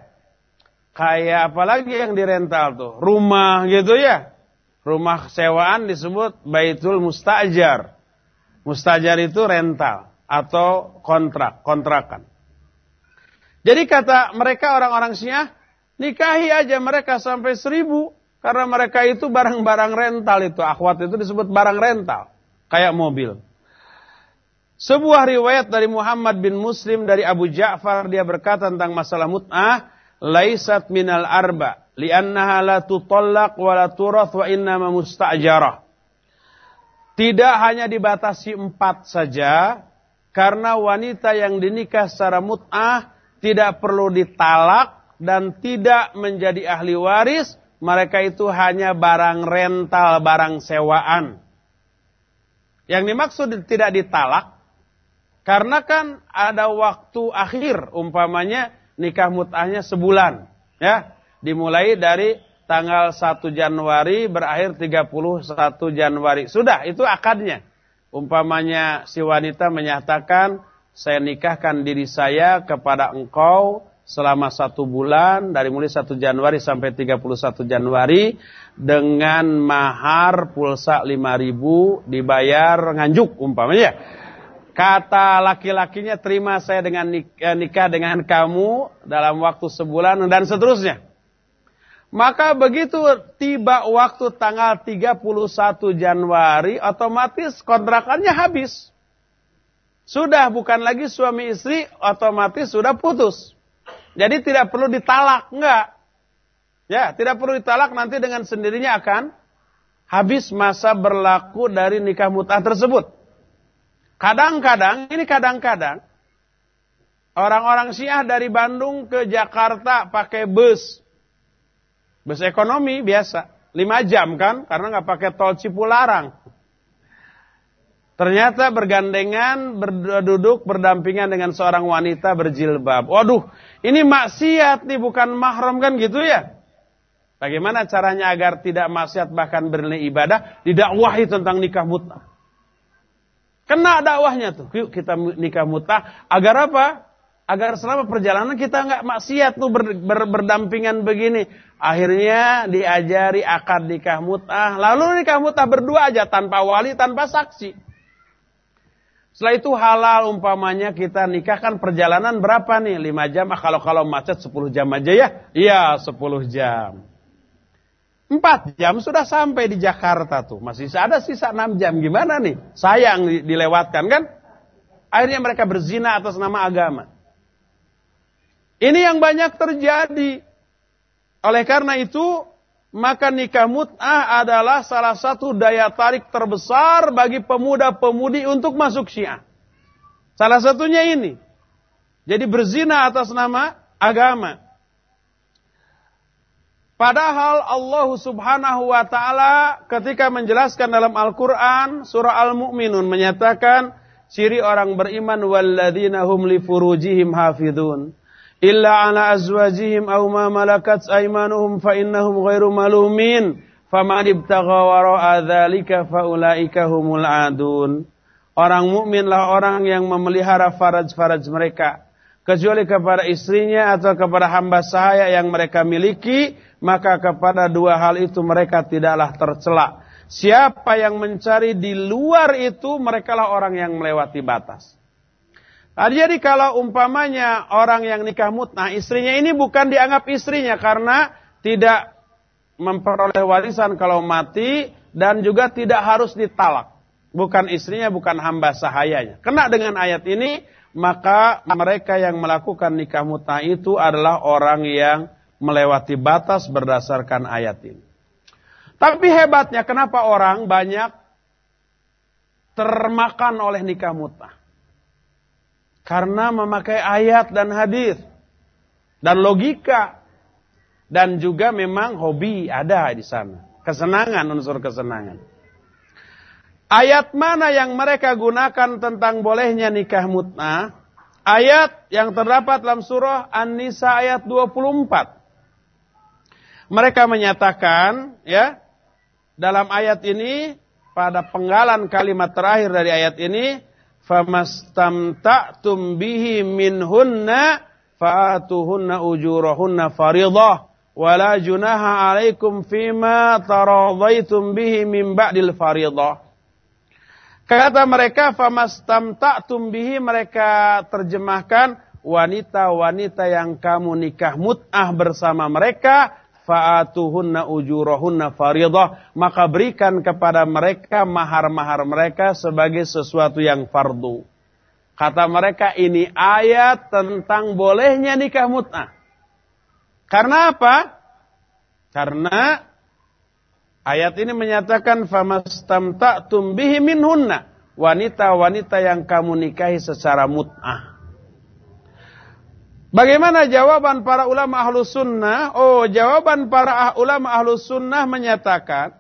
Kayak apalagi yang dirental tuh? Rumah gitu ya. Rumah sewaan disebut baitul mustajar. Mustajar itu rental. atau kontrak, kontrakan. Jadi kata mereka orang-orang Syiah, nikahi aja mereka sampai seribu. Karena mereka itu barang-barang rental itu. Akhwat itu disebut barang rental. Kayak mobil. Sebuah riwayat dari Muhammad bin Muslim dari Abu Ja'far dia berkata tentang masalah mut'ah, laisat minal arba, li'annaha la tutallaq wa la turath wa innama musta'jarah. Tidak hanya dibatasi empat saja, karena wanita yang dinikah secara mut'ah tidak perlu ditalak dan tidak menjadi ahli waris, mereka itu hanya barang rental, barang sewaan. Yang dimaksud tidak ditalak, karena kan ada waktu akhir, umpamanya nikah mut'ahnya sebulan. ya Dimulai dari tanggal 1 Januari berakhir 31 Januari. Sudah, itu akadnya. Umpamanya si wanita menyatakan, saya nikahkan diri saya kepada engkau selama satu bulan, dari mulai 1 Januari sampai 31 Januari, dengan mahar pulsa 5000 dibayar nganjuk umpamanya Kata laki-lakinya terima saya dengan eh, nikah dengan kamu dalam waktu sebulan dan seterusnya. Maka begitu tiba waktu tanggal 31 Januari otomatis kontrakannya habis. Sudah bukan lagi suami istri otomatis sudah putus. Jadi tidak perlu ditalak, enggak. Ya, tidak perlu ditalak nanti dengan sendirinya akan habis masa berlaku dari nikah mut'ah tersebut. Kadang-kadang, ini kadang-kadang, orang-orang Syiah dari Bandung ke Jakarta pakai bus. Bus ekonomi biasa. lima jam kan, karena nggak pakai tol Cipularang. Ternyata bergandengan, berduduk, berdampingan dengan seorang wanita berjilbab. Waduh, ini maksiat nih, bukan mahram kan gitu ya. Bagaimana caranya agar tidak maksiat bahkan bernilai ibadah, didakwahi tentang nikah mut'ah. Kena dakwahnya tuh. Yuk kita nikah mutah. Agar apa? Agar selama perjalanan kita nggak maksiat tuh ber, ber, berdampingan begini. Akhirnya diajari akad nikah mutah. Lalu nikah mutah berdua aja tanpa wali, tanpa saksi. Setelah itu halal umpamanya kita nikahkan perjalanan berapa nih? 5 jam. Ah, kalau kalau macet 10 jam aja ya? Iya 10 jam. Empat jam sudah sampai di Jakarta tuh. Masih ada sisa enam jam. Gimana nih? Sayang dilewatkan kan? Akhirnya mereka berzina atas nama agama. Ini yang banyak terjadi. Oleh karena itu, maka nikah mut'ah adalah salah satu daya tarik terbesar bagi pemuda-pemudi untuk masuk syiah. Salah satunya ini. Jadi berzina atas nama agama. Padahal Allah subhanahu wa ta'ala ketika menjelaskan dalam Al-Quran surah Al-Mu'minun menyatakan ciri orang beriman walladzina hum li furujihim hafidun illa ala azwajihim aw ma malakat aymanuhum fa innahum ghairu malumin. Faman ibtagha wara'a dzalika faulaika humul adun. Orang mukminlah orang yang memelihara faraj-faraj mereka. Kecuali kepada istrinya atau kepada hamba sahaya yang mereka miliki maka kepada dua hal itu mereka tidaklah tercela. Siapa yang mencari di luar itu, merekalah orang yang melewati batas. Nah, jadi kalau umpamanya orang yang nikah mutnah, istrinya ini bukan dianggap istrinya karena tidak memperoleh warisan kalau mati dan juga tidak harus ditalak. Bukan istrinya, bukan hamba sahayanya. Kena dengan ayat ini, maka mereka yang melakukan nikah mutnah itu adalah orang yang melewati batas berdasarkan ayat ini. Tapi hebatnya kenapa orang banyak termakan oleh nikah mutah? Karena memakai ayat dan hadis dan logika dan juga memang hobi ada di sana. Kesenangan unsur kesenangan. Ayat mana yang mereka gunakan tentang bolehnya nikah mutnah? Ayat yang terdapat dalam surah An-Nisa ayat 24. Mereka menyatakan ya dalam ayat ini pada penggalan kalimat terakhir dari ayat ini famastamta'tum bihi minhunna fa'atuhunna ujurahunna faridah wala junaha alaikum fima taradaitum bihi min ba'dil faridah. Kata mereka famastamta'tum bihi mereka terjemahkan wanita-wanita yang kamu nikah mut'ah bersama mereka fa'atuhunna ujurahunna faridah maka berikan kepada mereka mahar-mahar mereka sebagai sesuatu yang fardu. Kata mereka ini ayat tentang bolehnya nikah mut'ah. Karena apa? Karena Ayat ini menyatakan famastamta'tum bihi minhunna. Wanita-wanita yang kamu nikahi secara mut'ah. Bagaimana jawaban para ulama ahlu sunnah? Oh, jawaban para ah, ulama ahlu sunnah menyatakan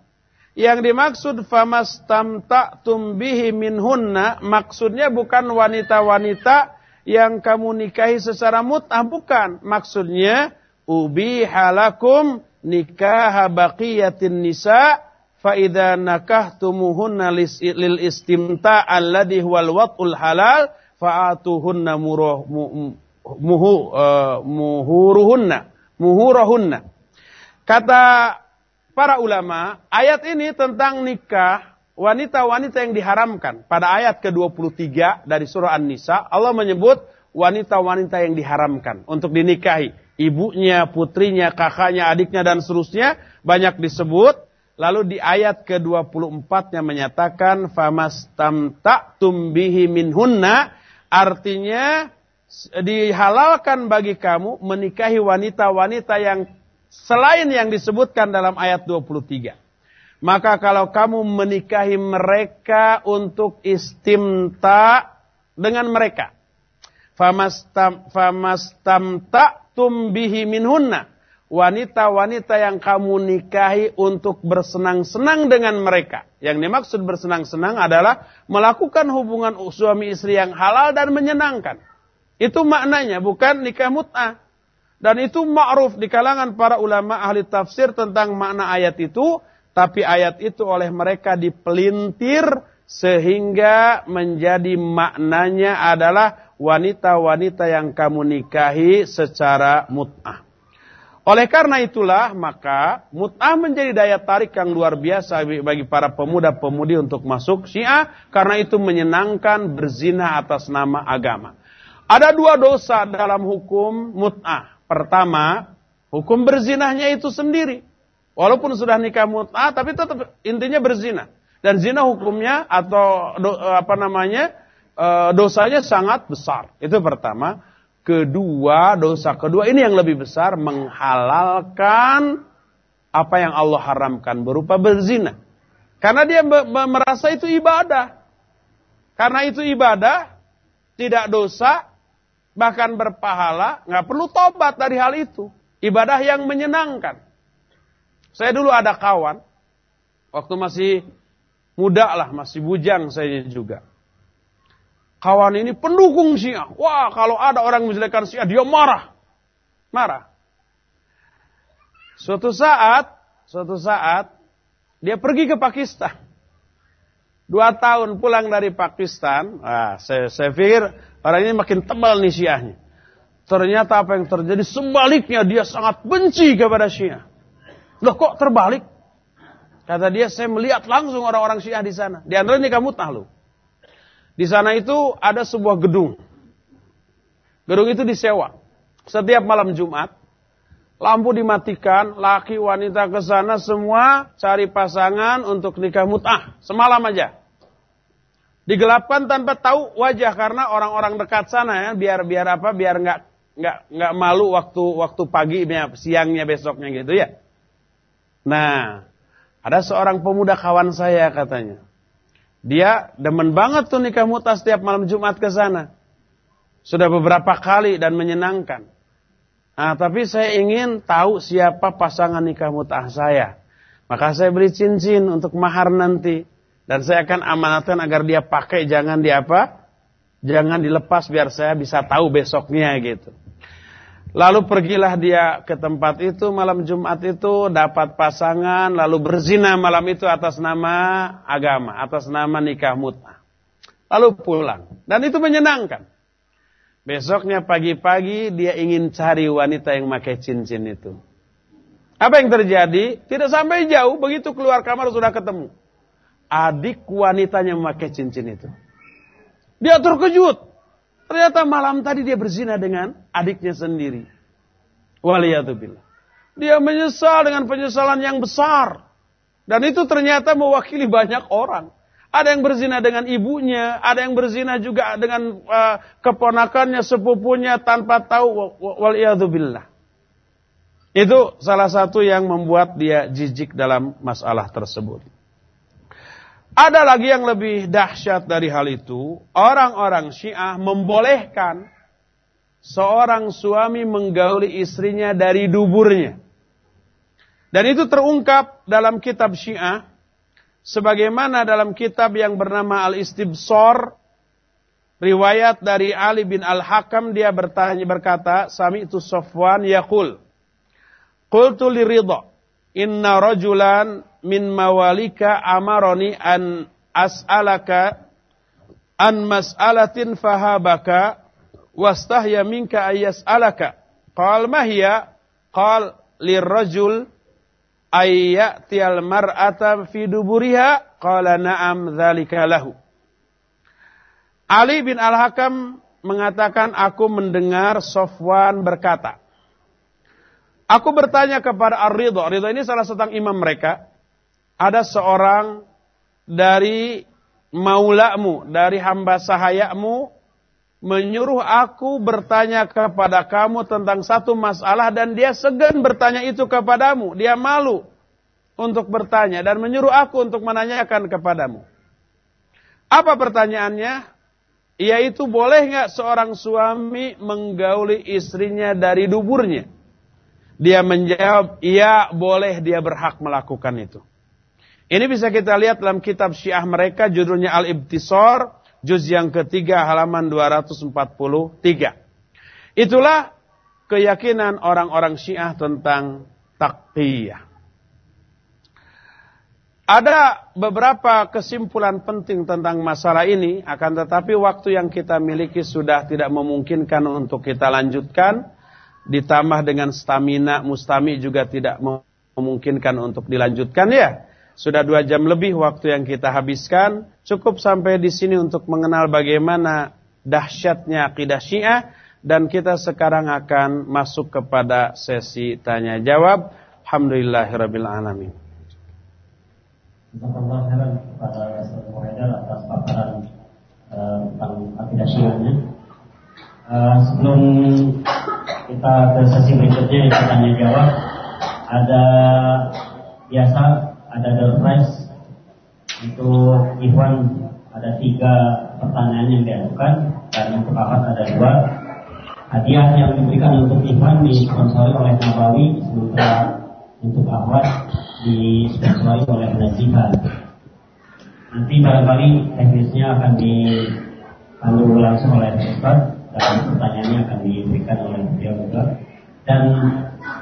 yang dimaksud famastamta'tum bihi minhunna maksudnya bukan wanita-wanita yang kamu nikahi secara mut'ah bukan. Maksudnya ubihalakum nikah baqiyatin nisa fa idza nakahtumuhunna lil istimta alladhi huwal wat'ul halal fa'atuhunna muruh muhu uh, muhuruhunna muhuruhunna kata para ulama ayat ini tentang nikah wanita-wanita yang diharamkan. Pada ayat ke-23 dari surah An-Nisa Allah menyebut wanita-wanita yang diharamkan untuk dinikahi. Ibunya, putrinya, kakaknya, adiknya dan seterusnya banyak disebut. Lalu di ayat ke-24-nya menyatakan famastamta'tum bihi minhunna artinya dihalalkan bagi kamu menikahi wanita-wanita yang selain yang disebutkan dalam ayat 23. Maka kalau kamu menikahi mereka untuk istimta dengan mereka. Famastam, famastamta tumbihi minhunna. Wanita-wanita yang kamu nikahi untuk bersenang-senang dengan mereka. Yang dimaksud bersenang-senang adalah melakukan hubungan suami istri yang halal dan menyenangkan. Itu maknanya, bukan nikah mut'ah. Dan itu ma'ruf di kalangan para ulama ahli tafsir tentang makna ayat itu. Tapi ayat itu oleh mereka dipelintir sehingga menjadi maknanya adalah wanita-wanita yang kamu nikahi secara mut'ah. Oleh karena itulah maka mut'ah menjadi daya tarik yang luar biasa bagi para pemuda-pemudi untuk masuk syiah karena itu menyenangkan berzina atas nama agama. Ada dua dosa dalam hukum mut'ah. Pertama, hukum berzinahnya itu sendiri. Walaupun sudah nikah mut'ah tapi tetap intinya berzina. Dan zina hukumnya atau apa namanya Eh, dosanya sangat besar. Itu pertama. Kedua, dosa kedua ini yang lebih besar menghalalkan apa yang Allah haramkan berupa berzina. Karena dia merasa itu ibadah. Karena itu ibadah, tidak dosa, bahkan berpahala, nggak perlu tobat dari hal itu. Ibadah yang menyenangkan. Saya dulu ada kawan, waktu masih muda lah, masih bujang saya juga kawan ini pendukung Syiah. Wah, kalau ada orang menjelekkan Syiah, dia marah. Marah. Suatu saat, suatu saat, dia pergi ke Pakistan. Dua tahun pulang dari Pakistan, ah, saya, saya pikir orang ini makin tebal nih Syiahnya. Ternyata apa yang terjadi sebaliknya dia sangat benci kepada Syiah. Loh kok terbalik? Kata dia, saya melihat langsung orang-orang Syiah di sana. Di antaranya kamu tahu. Di sana itu ada sebuah gedung. Gedung itu disewa. Setiap malam Jumat, lampu dimatikan, laki wanita ke sana semua cari pasangan untuk nikah mut'ah. Semalam aja. Digelapkan tanpa tahu wajah karena orang-orang dekat sana ya, biar biar apa? Biar nggak nggak nggak malu waktu waktu pagi siangnya besoknya gitu ya. Nah, ada seorang pemuda kawan saya katanya. Dia demen banget tuh nikah muta setiap malam Jumat ke sana. Sudah beberapa kali dan menyenangkan. Nah, tapi saya ingin tahu siapa pasangan nikah mutah saya. Maka saya beri cincin untuk mahar nanti. Dan saya akan amanatkan agar dia pakai jangan di apa? Jangan dilepas biar saya bisa tahu besoknya gitu. Lalu pergilah dia ke tempat itu malam Jumat itu dapat pasangan lalu berzina malam itu atas nama agama, atas nama nikah mut'ah. Lalu pulang dan itu menyenangkan. Besoknya pagi-pagi dia ingin cari wanita yang pakai cincin itu. Apa yang terjadi? Tidak sampai jauh begitu keluar kamar sudah ketemu. Adik wanitanya memakai cincin itu. Dia terkejut. Ternyata malam tadi dia berzina dengan adiknya sendiri. Waliyatubillah. Dia menyesal dengan penyesalan yang besar. Dan itu ternyata mewakili banyak orang. Ada yang berzina dengan ibunya, ada yang berzina juga dengan uh, keponakannya, sepupunya tanpa tahu waliyadzubillah. Itu salah satu yang membuat dia jijik dalam masalah tersebut. Ada lagi yang lebih dahsyat dari hal itu, orang-orang Syiah membolehkan seorang suami menggauli istrinya dari duburnya. Dan itu terungkap dalam kitab Syiah sebagaimana dalam kitab yang bernama Al-Istibsar riwayat dari Ali bin Al-Hakam dia bertanya berkata sami itu Safwan yaqul Qultu li Ridha inna rajulan min mawalika amaroni an as'alaka an mas'alatin fahabaka wastahya minka ayyas'alaka. Qal mahya qal lirrajul ayyatiyal mar'ata fi duburiha? Qala na'am dzalika lahu. Ali bin Al-Hakam mengatakan aku mendengar Sofwan berkata Aku bertanya kepada Ar-Ridha. Ar-Ridha ini salah satu imam mereka ada seorang dari maulamu dari hamba sahayamu menyuruh aku bertanya kepada kamu tentang satu masalah dan dia segan bertanya itu kepadamu. Dia malu untuk bertanya dan menyuruh aku untuk menanyakan kepadamu. Apa pertanyaannya? Yaitu boleh nggak seorang suami menggauli istrinya dari duburnya? Dia menjawab, iya boleh dia berhak melakukan itu. Ini bisa kita lihat dalam kitab syiah mereka judulnya Al-Ibtisar juz yang ketiga halaman 243. Itulah keyakinan orang-orang Syiah tentang taqiyah. Ada beberapa kesimpulan penting tentang masalah ini, akan tetapi waktu yang kita miliki sudah tidak memungkinkan untuk kita lanjutkan. Ditambah dengan stamina mustami juga tidak memungkinkan untuk dilanjutkan ya. Sudah dua jam lebih waktu yang kita habiskan. Cukup sampai di sini untuk mengenal bagaimana dahsyatnya akidah Syiah. Dan kita sekarang akan masuk kepada sesi tanya jawab. Khairan kepada Syiahnya. Uh, sebelum kita ke sesi berikutnya yang tanya jawab, ada biasa ada door untuk Ikhwan ada tiga pertanyaan yang diajukan dan untuk Ahmad ada dua. Hadiah yang diberikan untuk Ikhwan disponsori oleh Nabawi sementara untuk Ahmad disponsori oleh Najihan nanti barangkali teknisnya akan dipandu langsung oleh Ustaz dan pertanyaannya akan diberikan oleh beliau juga. Dan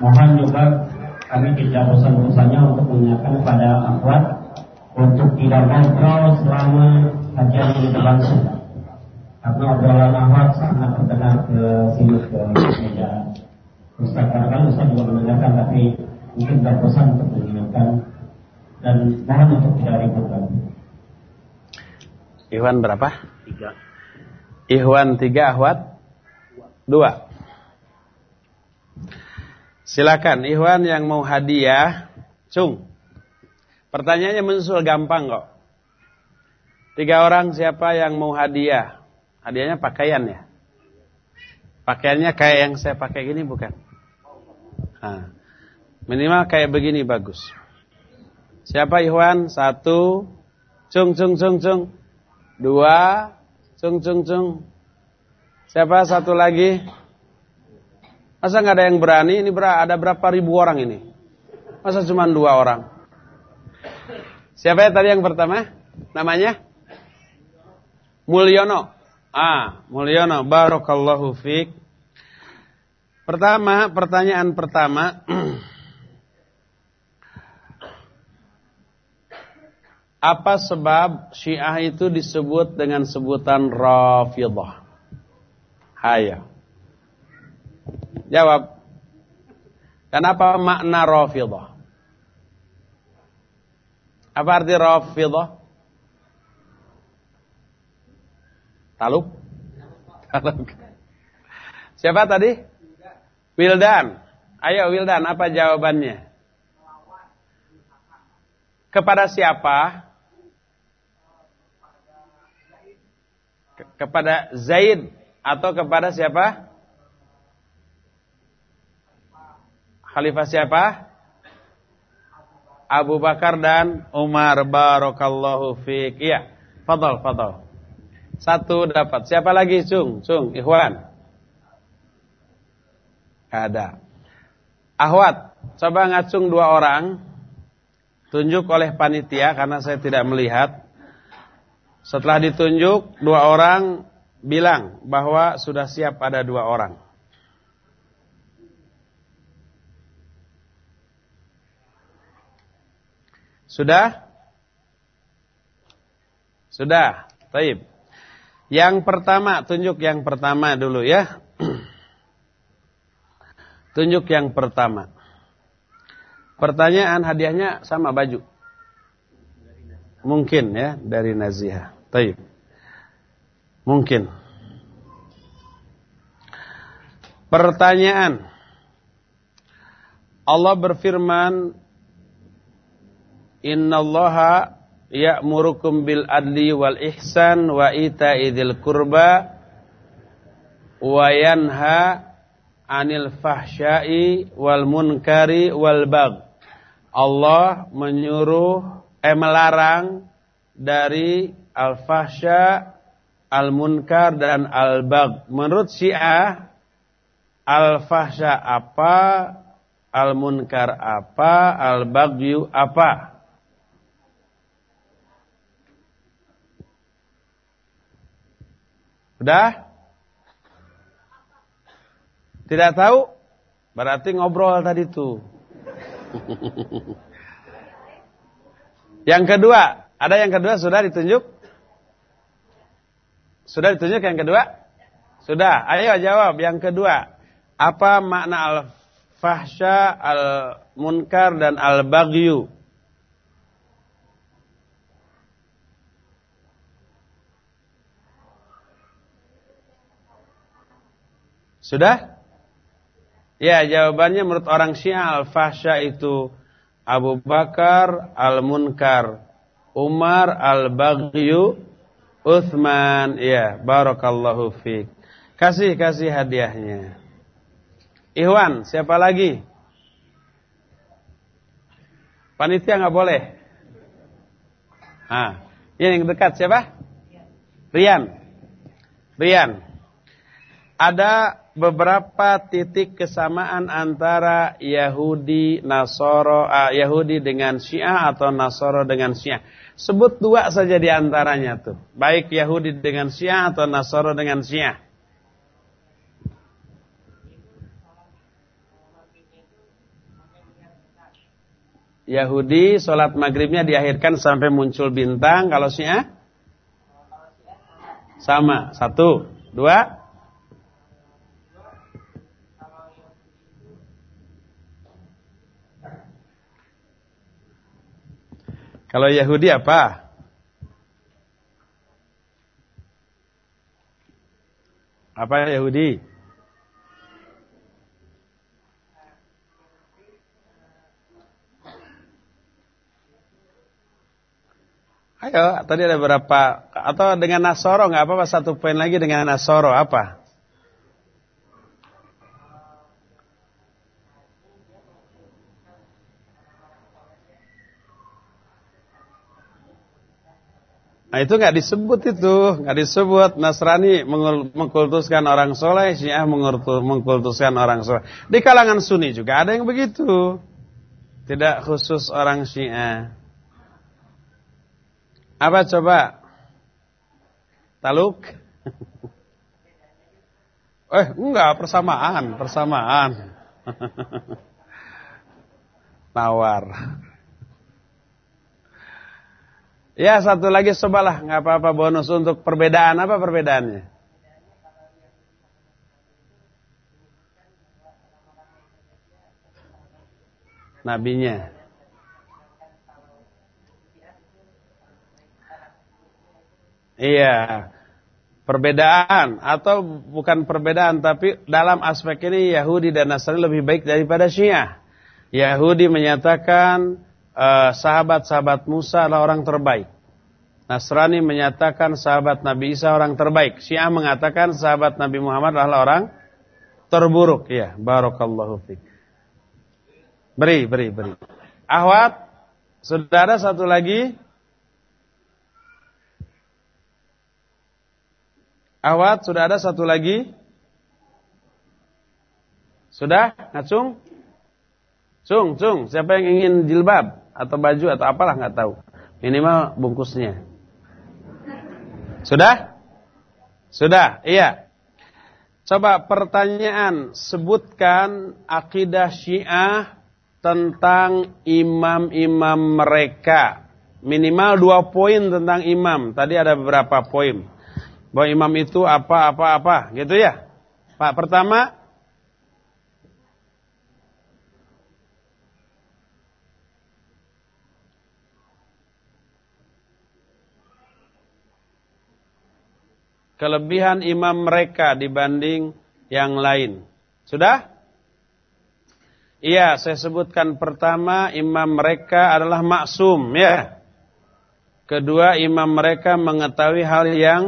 mohon juga kami tidak bosan-bosannya untuk mengingatkan kepada akhwat untuk tidak ngobrol selama kajian ini berlangsung. Karena obrolan akhwat sangat terdengar ke sini ke meja Ustaz. Karena kan Ustaz juga mendengarkan tapi mungkin tidak bosan untuk mengingatkan dan mohon untuk tidak ributkan. Ikhwan berapa? Tiga. Ikhwan tiga, ahwat dua. Silakan Ikhwan yang mau hadiah, cung. Pertanyaannya mensul gampang kok. Tiga orang siapa yang mau hadiah? Hadiahnya pakaian ya? Pakaiannya kayak yang saya pakai gini bukan? Nah, minimal kayak begini bagus. Siapa Ikhwan? Satu. Cung, cung, cung, cung. Dua. Cung, cung, cung. Siapa satu lagi? Masa nggak ada yang berani? Ini ada berapa ribu orang ini? Masa cuma dua orang? Siapa ya tadi yang pertama? Namanya? Mulyono. Ah, Mulyono. Barakallahu fiq. Pertama, pertanyaan pertama. Apa sebab Syiah itu disebut dengan sebutan Rafidah? Hayya. Jawab. Kenapa makna Rafidah? Apa arti Rafidah? Taluk? Taluk. Siapa tadi? Wildan. Ayo Wildan, apa jawabannya? Kepada siapa? Kepada Zaid atau kepada siapa? Khalifah siapa? Abu Bakar dan Umar barakallahu fiik. Iya, fadal fadal. Satu dapat. Siapa lagi, Cung? Cung, Ikhwan. Ada. Ahwat, coba ngacung dua orang. Tunjuk oleh panitia karena saya tidak melihat. Setelah ditunjuk, dua orang bilang bahwa sudah siap ada dua orang. Sudah? Sudah. Taib. Yang pertama, tunjuk yang pertama dulu ya. tunjuk yang pertama. Pertanyaan hadiahnya sama baju. Mungkin ya dari Nazihah. Taib. Mungkin. Pertanyaan. Allah berfirman, Innallaha ya'murukum bil adli wal ihsan wa ita'i dzil qurba wa yanha 'anil fahsya'i wal munkari wal bagh. Allah menyuruh eh melarang dari al-fahsya, al-munkar dan al-bag. Menurut Syiah al-fahsya apa, al-munkar apa, al-bagyu apa? Udah? Tidak tahu? Berarti ngobrol tadi tuh. yang kedua, ada yang kedua sudah ditunjuk? Sudah ditunjuk yang kedua? Sudah. Ayo jawab yang kedua. Apa makna al-fahsya, al-munkar dan al-baghyu? Sudah? Ya, jawabannya menurut orang Syiah al-fahsya itu Abu Bakar al-munkar, Umar al-baghyu, Uthman, ya, barakallahu fiik. Kasih kasih hadiahnya. Ikhwan, siapa lagi? Panitia nggak boleh. Ah, yang dekat siapa? Rian. Rian. Ada beberapa titik kesamaan antara Yahudi, Nasoro, uh, Yahudi dengan Syiah atau Nasoro dengan Syiah. Sebut dua saja di antaranya tuh. Baik Yahudi dengan Syiah atau Nasoro dengan Syiah. Yahudi sholat maghribnya diakhirkan sampai muncul bintang. Kalau Syiah? Sama. Satu. Dua. Kalau Yahudi apa? Apa Yahudi? Ayo, tadi ada berapa? Atau dengan Nasoro nggak apa-apa satu poin lagi dengan Nasoro apa? Nah itu nggak disebut itu, nggak disebut Nasrani mengkultuskan orang soleh, Syiah mengkultuskan orang soleh. Di kalangan Sunni juga ada yang begitu, tidak khusus orang Syiah. Apa coba? Taluk? eh enggak persamaan, persamaan. Tawar. Ya satu lagi cobalah, nggak apa-apa bonus untuk perbedaan apa perbedaannya? Nabinya. Iya. perbedaan atau bukan perbedaan tapi dalam aspek ini Yahudi dan Nasrani lebih baik daripada Syiah. Yahudi menyatakan sahabat-sahabat uh, Musa adalah orang terbaik. Nasrani menyatakan sahabat Nabi Isa orang terbaik. Syiah mengatakan sahabat Nabi Muhammad adalah orang terburuk. Ya, barakallahu fiik. Beri, beri, beri. Ahwat, sudah ada satu lagi? Awat, sudah ada satu lagi? Sudah? Ngacung? Cung, cung. Siapa yang ingin jilbab? Atau baju atau apalah nggak tahu. Minimal bungkusnya. Sudah? Sudah, iya. Coba pertanyaan, sebutkan akidah Syiah tentang imam-imam mereka. Minimal dua poin tentang imam. Tadi ada beberapa poin bahwa imam itu apa apa apa gitu ya. Pak pertama kelebihan imam mereka dibanding yang lain. Sudah? Iya, saya sebutkan pertama imam mereka adalah maksum ya. Kedua imam mereka mengetahui hal yang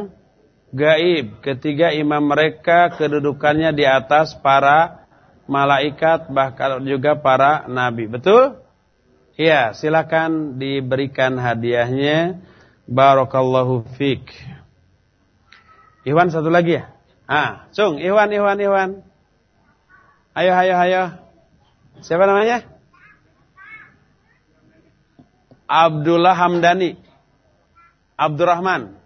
gaib. Ketiga imam mereka kedudukannya di atas para malaikat bahkan juga para nabi. Betul? Iya, silakan diberikan hadiahnya. Barakallahu fiik. Iwan satu lagi ya? Ah, Cung, Iwan, Iwan, Iwan. Ayo, ayo, ayo. Siapa namanya? Abdullah Hamdani. Abdurrahman.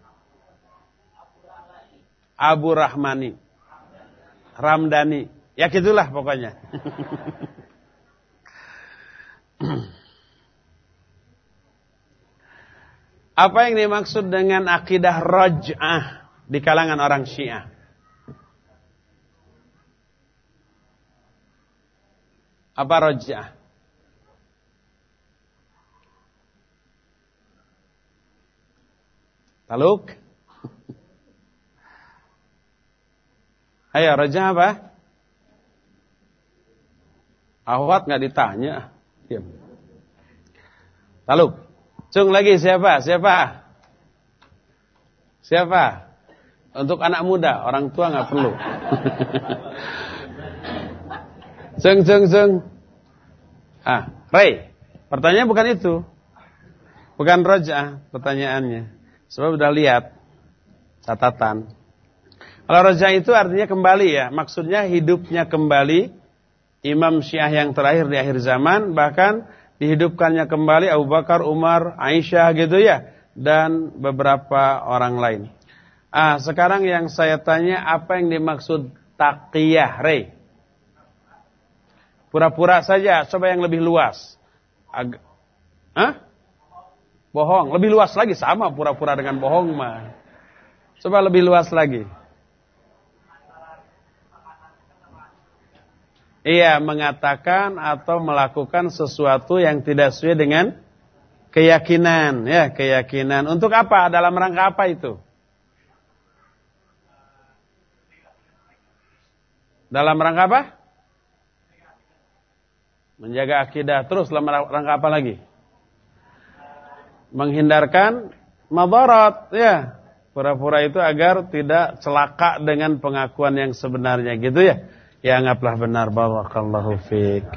Abu Rahmani. Ramdhani. Ya gitulah pokoknya. Apa yang dimaksud dengan akidah raj'ah di kalangan orang Syiah? Apa raj'ah? Taluk? Ayo, raja apa? Awat nggak ditanya. Diam. Lalu, cung lagi siapa? Siapa? Siapa? Untuk anak muda, orang tua nggak perlu. Cung, cung, cung. Ah, Ray. Pertanyaan bukan itu. Bukan roja pertanyaannya. Sebab udah lihat catatan. Kalau roja itu artinya kembali ya. Maksudnya hidupnya kembali. Imam Syiah yang terakhir di akhir zaman. Bahkan dihidupkannya kembali Abu Bakar, Umar, Aisyah gitu ya. Dan beberapa orang lain. Ah, sekarang yang saya tanya apa yang dimaksud taqiyah, Rey? Pura-pura saja, coba yang lebih luas. Ag Hah? Bohong, lebih luas lagi sama pura-pura dengan bohong mah. Coba lebih luas lagi. Iya, mengatakan atau melakukan sesuatu yang tidak sesuai dengan keyakinan, ya, keyakinan. Untuk apa? Dalam rangka apa itu? Dalam rangka apa? Menjaga akidah terus dalam rangka apa lagi? Menghindarkan madarat, ya. Pura-pura itu agar tidak celaka dengan pengakuan yang sebenarnya gitu ya. Ya anggaplah benar barakallahu fiik.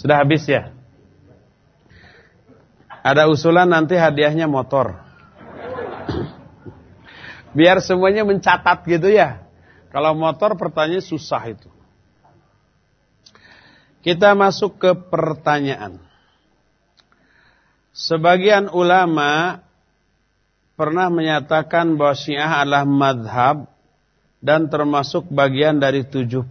Sudah habis ya? Ada usulan nanti hadiahnya motor. Biar semuanya mencatat gitu ya. Kalau motor pertanyaan susah itu. Kita masuk ke pertanyaan. Sebagian ulama pernah menyatakan bahwa Syiah adalah madhab dan termasuk bagian dari 73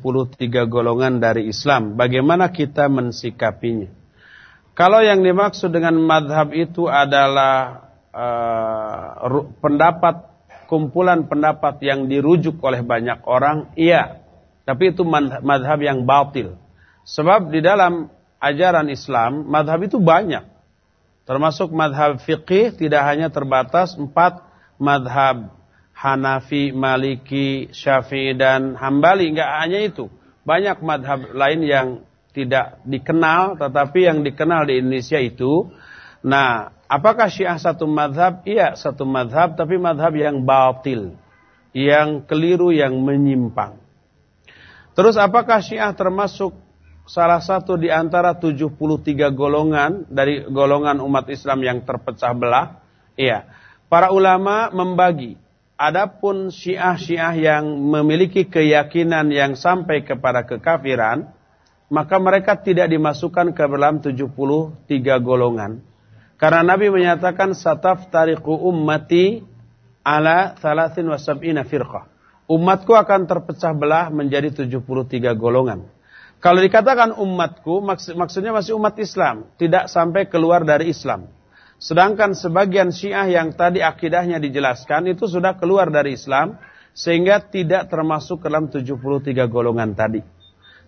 golongan dari Islam. Bagaimana kita mensikapinya? Kalau yang dimaksud dengan madhab itu adalah uh, pendapat kumpulan pendapat yang dirujuk oleh banyak orang, iya. Tapi itu madhab yang batil. Sebab di dalam ajaran Islam, madhab itu banyak. Termasuk madhab fiqih tidak hanya terbatas empat madhab Hanafi, Maliki, Syafi'i dan Hambali. Enggak hanya itu. Banyak madhab lain yang tidak dikenal, tetapi yang dikenal di Indonesia itu. Nah, apakah Syiah satu madhab? Iya, satu madhab, tapi madhab yang batil. Yang keliru, yang menyimpang. Terus apakah Syiah termasuk salah satu di antara 73 golongan dari golongan umat Islam yang terpecah belah. Iya. Para ulama membagi. Adapun syiah-syiah yang memiliki keyakinan yang sampai kepada kekafiran, maka mereka tidak dimasukkan ke dalam 73 golongan. Karena Nabi menyatakan sataf tariku ummati ala thalathin wasab'ina firqah. Umatku akan terpecah belah menjadi 73 golongan. Kalau dikatakan umatku, maks maksudnya masih umat Islam. Tidak sampai keluar dari Islam. Sedangkan sebagian syiah yang tadi akidahnya dijelaskan, itu sudah keluar dari Islam. Sehingga tidak termasuk dalam 73 golongan tadi.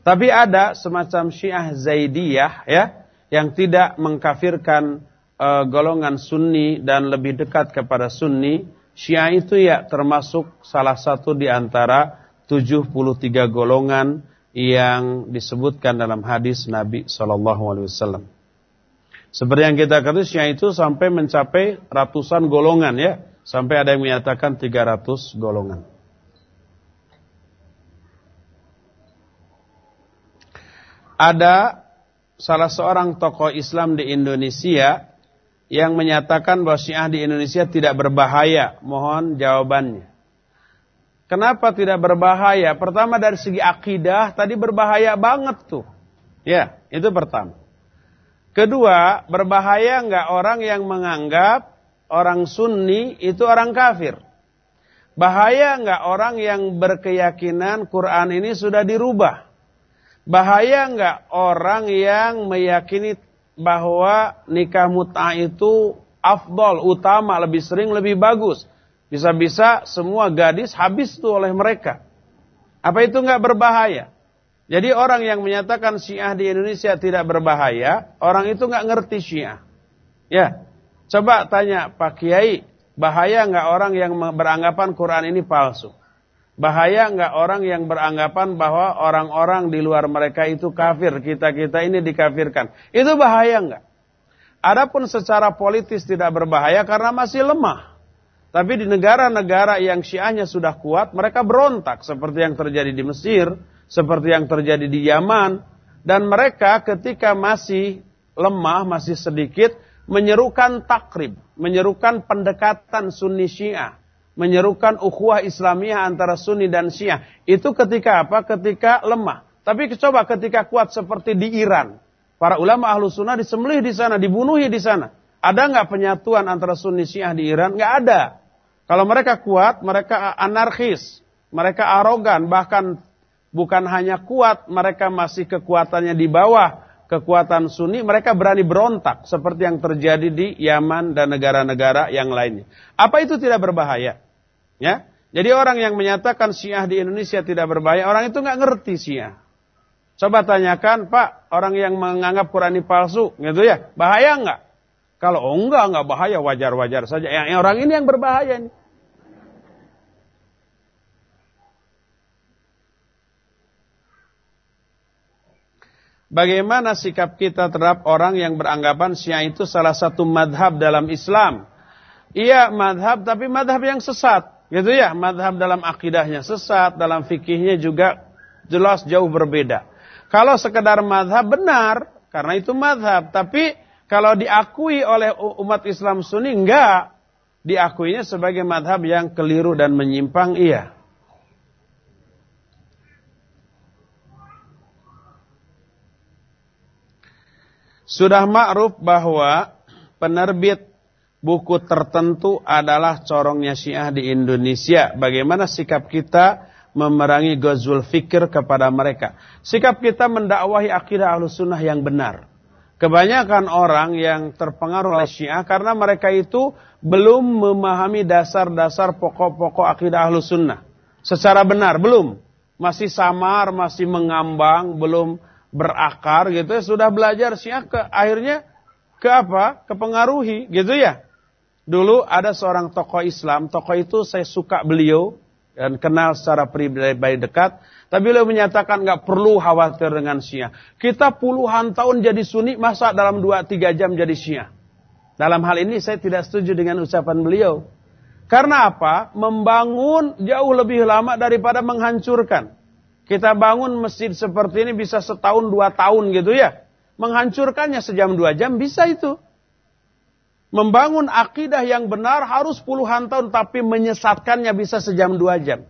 Tapi ada semacam syiah Zaidiyah ya, yang tidak mengkafirkan uh, golongan sunni dan lebih dekat kepada sunni. Syiah itu ya termasuk salah satu di antara 73 golongan yang disebutkan dalam hadis Nabi Shallallahu Alaihi Wasallam. Seperti yang kita katakan Syiah itu sampai mencapai ratusan golongan ya, sampai ada yang menyatakan 300 golongan. Ada salah seorang tokoh Islam di Indonesia yang menyatakan bahwa Syiah di Indonesia tidak berbahaya. Mohon jawabannya. Kenapa tidak berbahaya? Pertama dari segi akidah tadi berbahaya banget tuh. Ya, itu pertama. Kedua, berbahaya nggak orang yang menganggap orang Sunni itu orang kafir? Bahaya nggak orang yang berkeyakinan Quran ini sudah dirubah? Bahaya nggak orang yang meyakini bahwa nikah mut'ah itu afdol, utama, lebih sering, lebih bagus? Bisa-bisa semua gadis habis tuh oleh mereka. Apa itu nggak berbahaya? Jadi orang yang menyatakan Syiah di Indonesia tidak berbahaya, orang itu nggak ngerti Syiah. Ya, coba tanya Pak Kiai, bahaya nggak orang yang beranggapan Quran ini palsu? Bahaya nggak orang yang beranggapan bahwa orang-orang di luar mereka itu kafir, kita kita ini dikafirkan? Itu bahaya nggak? Adapun secara politis tidak berbahaya karena masih lemah. Tapi di negara-negara yang syiahnya sudah kuat, mereka berontak. Seperti yang terjadi di Mesir, seperti yang terjadi di Yaman. Dan mereka ketika masih lemah, masih sedikit, menyerukan takrib. Menyerukan pendekatan sunni syiah. Menyerukan ukhuwah islamiyah antara sunni dan syiah. Itu ketika apa? Ketika lemah. Tapi coba ketika kuat seperti di Iran. Para ulama ahlu sunnah disembelih di sana, dibunuhi di sana. Ada nggak penyatuan antara sunni syiah di Iran? Nggak ada. Kalau mereka kuat, mereka anarkis, mereka arogan, bahkan bukan hanya kuat, mereka masih kekuatannya di bawah kekuatan Sunni, mereka berani berontak seperti yang terjadi di Yaman dan negara-negara yang lainnya. Apa itu tidak berbahaya? Ya, jadi orang yang menyatakan Syiah di Indonesia tidak berbahaya, orang itu nggak ngerti Syiah. Coba tanyakan, Pak, orang yang menganggap Quran ini palsu, gitu ya, bahaya nggak? Kalau oh enggak, enggak bahaya, wajar-wajar saja. Yang orang ini yang berbahaya nih. Bagaimana sikap kita terhadap orang yang beranggapan Syiah itu salah satu madhab dalam Islam? Iya madhab, tapi madhab yang sesat. Gitu ya, madhab dalam akidahnya sesat, dalam fikihnya juga jelas jauh berbeda. Kalau sekedar madhab benar, karena itu madhab. Tapi kalau diakui oleh umat Islam Sunni, enggak. Diakuinya sebagai madhab yang keliru dan menyimpang, iya. Sudah ma'ruf bahwa penerbit buku tertentu adalah corongnya Syiah di Indonesia. Bagaimana sikap kita memerangi gazul fikir kepada mereka? Sikap kita mendakwahi akidah ahlus sunnah yang benar. Kebanyakan orang yang terpengaruh oleh Syiah karena mereka itu belum memahami dasar-dasar pokok-pokok akidah ahlus sunnah. Secara benar, belum. Masih samar, masih mengambang, belum berakar gitu ya, sudah belajar syiah ke akhirnya ke apa? Kepengaruhi gitu ya. Dulu ada seorang tokoh Islam, tokoh itu saya suka beliau dan kenal secara pribadi dekat. Tapi beliau menyatakan nggak perlu khawatir dengan Syiah. Kita puluhan tahun jadi Sunni, masa dalam 2-3 jam jadi Syiah. Dalam hal ini saya tidak setuju dengan ucapan beliau. Karena apa? Membangun jauh lebih lama daripada menghancurkan. Kita bangun masjid seperti ini bisa setahun dua tahun gitu ya. Menghancurkannya sejam dua jam bisa itu. Membangun akidah yang benar harus puluhan tahun, tapi menyesatkannya bisa sejam dua jam.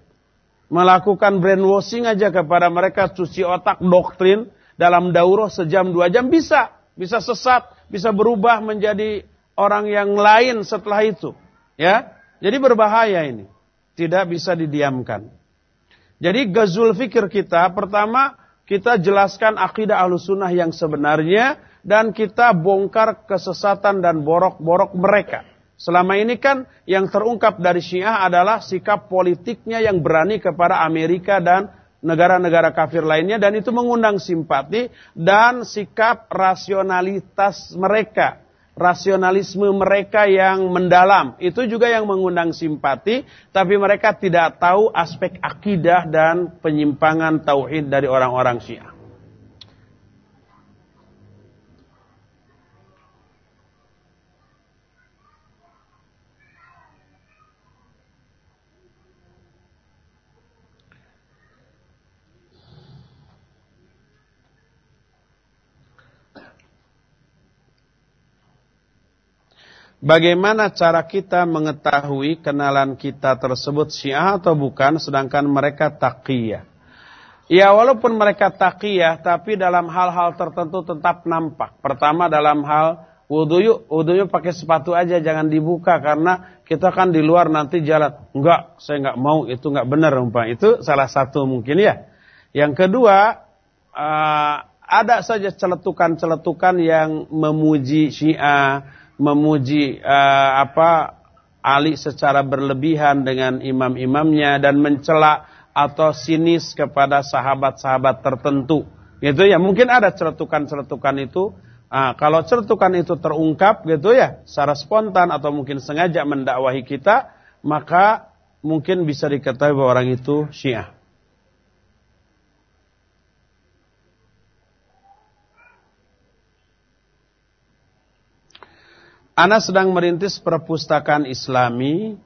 Melakukan brainwashing aja kepada mereka, cuci otak, doktrin, dalam daurah sejam dua jam bisa. Bisa sesat, bisa berubah menjadi orang yang lain setelah itu. Ya, Jadi berbahaya ini. Tidak bisa didiamkan. Jadi gazul fikir kita, pertama kita jelaskan akidah sunnah yang sebenarnya, dan kita bongkar kesesatan dan borok-borok mereka. Selama ini kan yang terungkap dari Syiah adalah sikap politiknya yang berani kepada Amerika dan negara-negara kafir lainnya dan itu mengundang simpati dan sikap rasionalitas mereka. Rasionalisme mereka yang mendalam itu juga yang mengundang simpati, tapi mereka tidak tahu aspek akidah dan penyimpangan tauhid dari orang-orang Syiah. Bagaimana cara kita mengetahui kenalan kita tersebut syiah atau bukan sedangkan mereka taqiyah? Ya walaupun mereka taqiyah tapi dalam hal-hal tertentu tetap nampak. Pertama dalam hal wudhu yuk, wudhu yuk pakai sepatu aja jangan dibuka karena kita kan di luar nanti jalan. Enggak, saya enggak mau itu enggak benar umpah. Itu salah satu mungkin ya. Yang kedua uh, ada saja celetukan-celetukan yang memuji Syiah memuji uh, apa Ali secara berlebihan dengan imam-imamnya dan mencela atau sinis kepada sahabat-sahabat tertentu. Gitu ya, mungkin ada celetukan-celetukan itu. Nah, kalau celetukan itu terungkap gitu ya, secara spontan atau mungkin sengaja mendakwahi kita, maka mungkin bisa diketahui bahwa orang itu Syiah. Ana sedang merintis perpustakaan islami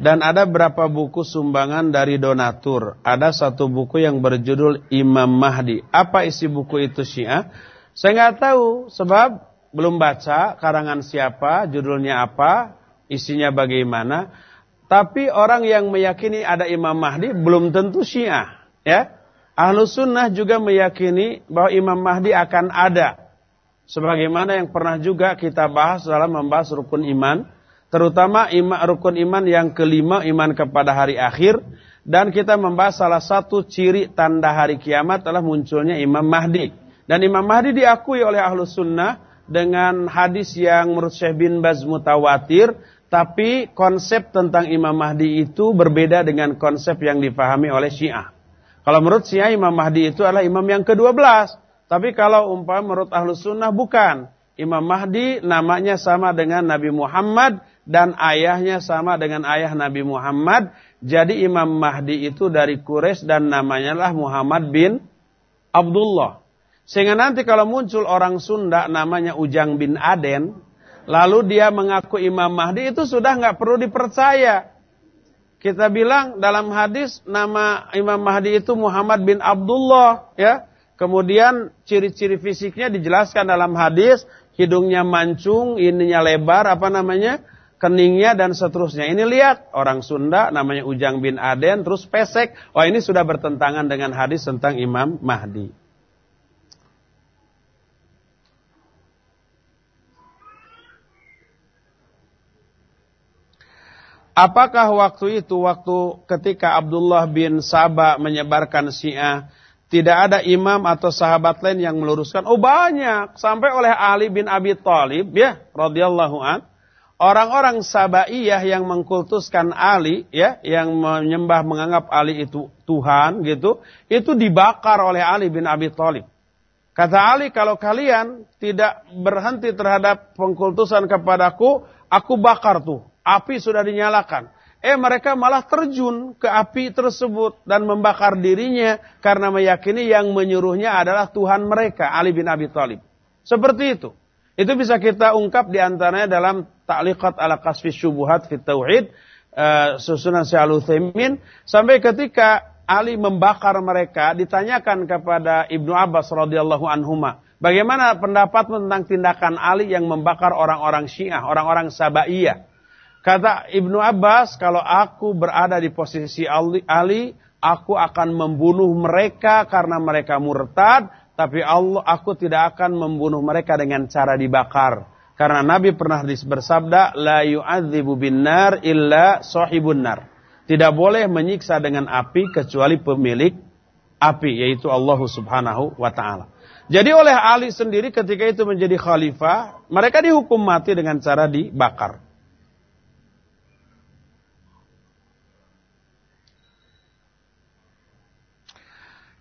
dan ada berapa buku sumbangan dari donatur. Ada satu buku yang berjudul Imam Mahdi. Apa isi buku itu Syiah? Saya nggak tahu sebab belum baca karangan siapa, judulnya apa, isinya bagaimana. Tapi orang yang meyakini ada Imam Mahdi belum tentu Syiah, ya. Ahlus sunnah juga meyakini bahwa Imam Mahdi akan ada. Sebagaimana yang pernah juga kita bahas dalam membahas rukun iman, terutama iman, rukun iman yang kelima, iman kepada hari akhir, dan kita membahas salah satu ciri tanda hari kiamat adalah munculnya Imam Mahdi. Dan Imam Mahdi diakui oleh ahlu sunnah dengan hadis yang menurut Syekh bin Baz mutawatir, tapi konsep tentang Imam Mahdi itu berbeda dengan konsep yang difahami oleh Syiah. Kalau menurut Syiah Imam Mahdi itu adalah imam yang ke-12. Tapi kalau umpam menurut ahlu sunnah bukan. Imam Mahdi namanya sama dengan Nabi Muhammad dan ayahnya sama dengan ayah Nabi Muhammad. Jadi Imam Mahdi itu dari Quraisy dan namanya lah Muhammad bin Abdullah. Sehingga nanti kalau muncul orang Sunda namanya Ujang bin Aden, lalu dia mengaku Imam Mahdi itu sudah nggak perlu dipercaya. Kita bilang dalam hadis nama Imam Mahdi itu Muhammad bin Abdullah, ya. Kemudian ciri-ciri fisiknya dijelaskan dalam hadis, hidungnya mancung, ininya lebar, apa namanya? keningnya dan seterusnya. Ini lihat orang Sunda namanya Ujang bin Aden terus pesek. Oh ini sudah bertentangan dengan hadis tentang Imam Mahdi. Apakah waktu itu waktu ketika Abdullah bin Sabah menyebarkan Syiah tidak ada imam atau sahabat lain yang meluruskan. Oh banyak. Sampai oleh Ali bin Abi Thalib ya radhiyallahu an. Orang-orang Sabaiyah yang mengkultuskan Ali ya, yang menyembah menganggap Ali itu Tuhan gitu, itu dibakar oleh Ali bin Abi Thalib. Kata Ali, kalau kalian tidak berhenti terhadap pengkultusan kepadaku, aku bakar tuh api sudah dinyalakan. Eh mereka malah terjun ke api tersebut dan membakar dirinya karena meyakini yang menyuruhnya adalah Tuhan mereka, Ali bin Abi Thalib. Seperti itu. Itu bisa kita ungkap di antaranya dalam Ta'liqat ala Kasfi Syubuhat fit Tauhid, uh, susunan Syahal sampai ketika Ali membakar mereka ditanyakan kepada Ibnu Abbas radhiyallahu anhuma, bagaimana pendapat tentang tindakan Ali yang membakar orang-orang Syiah, orang-orang Sabaiyah? Kata Ibnu Abbas, kalau aku berada di posisi Ali, aku akan membunuh mereka karena mereka murtad, tapi Allah aku tidak akan membunuh mereka dengan cara dibakar. Karena Nabi pernah bersabda, la yu'adzibu bin nar illa sahibun nar. Tidak boleh menyiksa dengan api kecuali pemilik api, yaitu Allah subhanahu wa ta'ala. Jadi oleh Ali sendiri ketika itu menjadi khalifah, mereka dihukum mati dengan cara dibakar.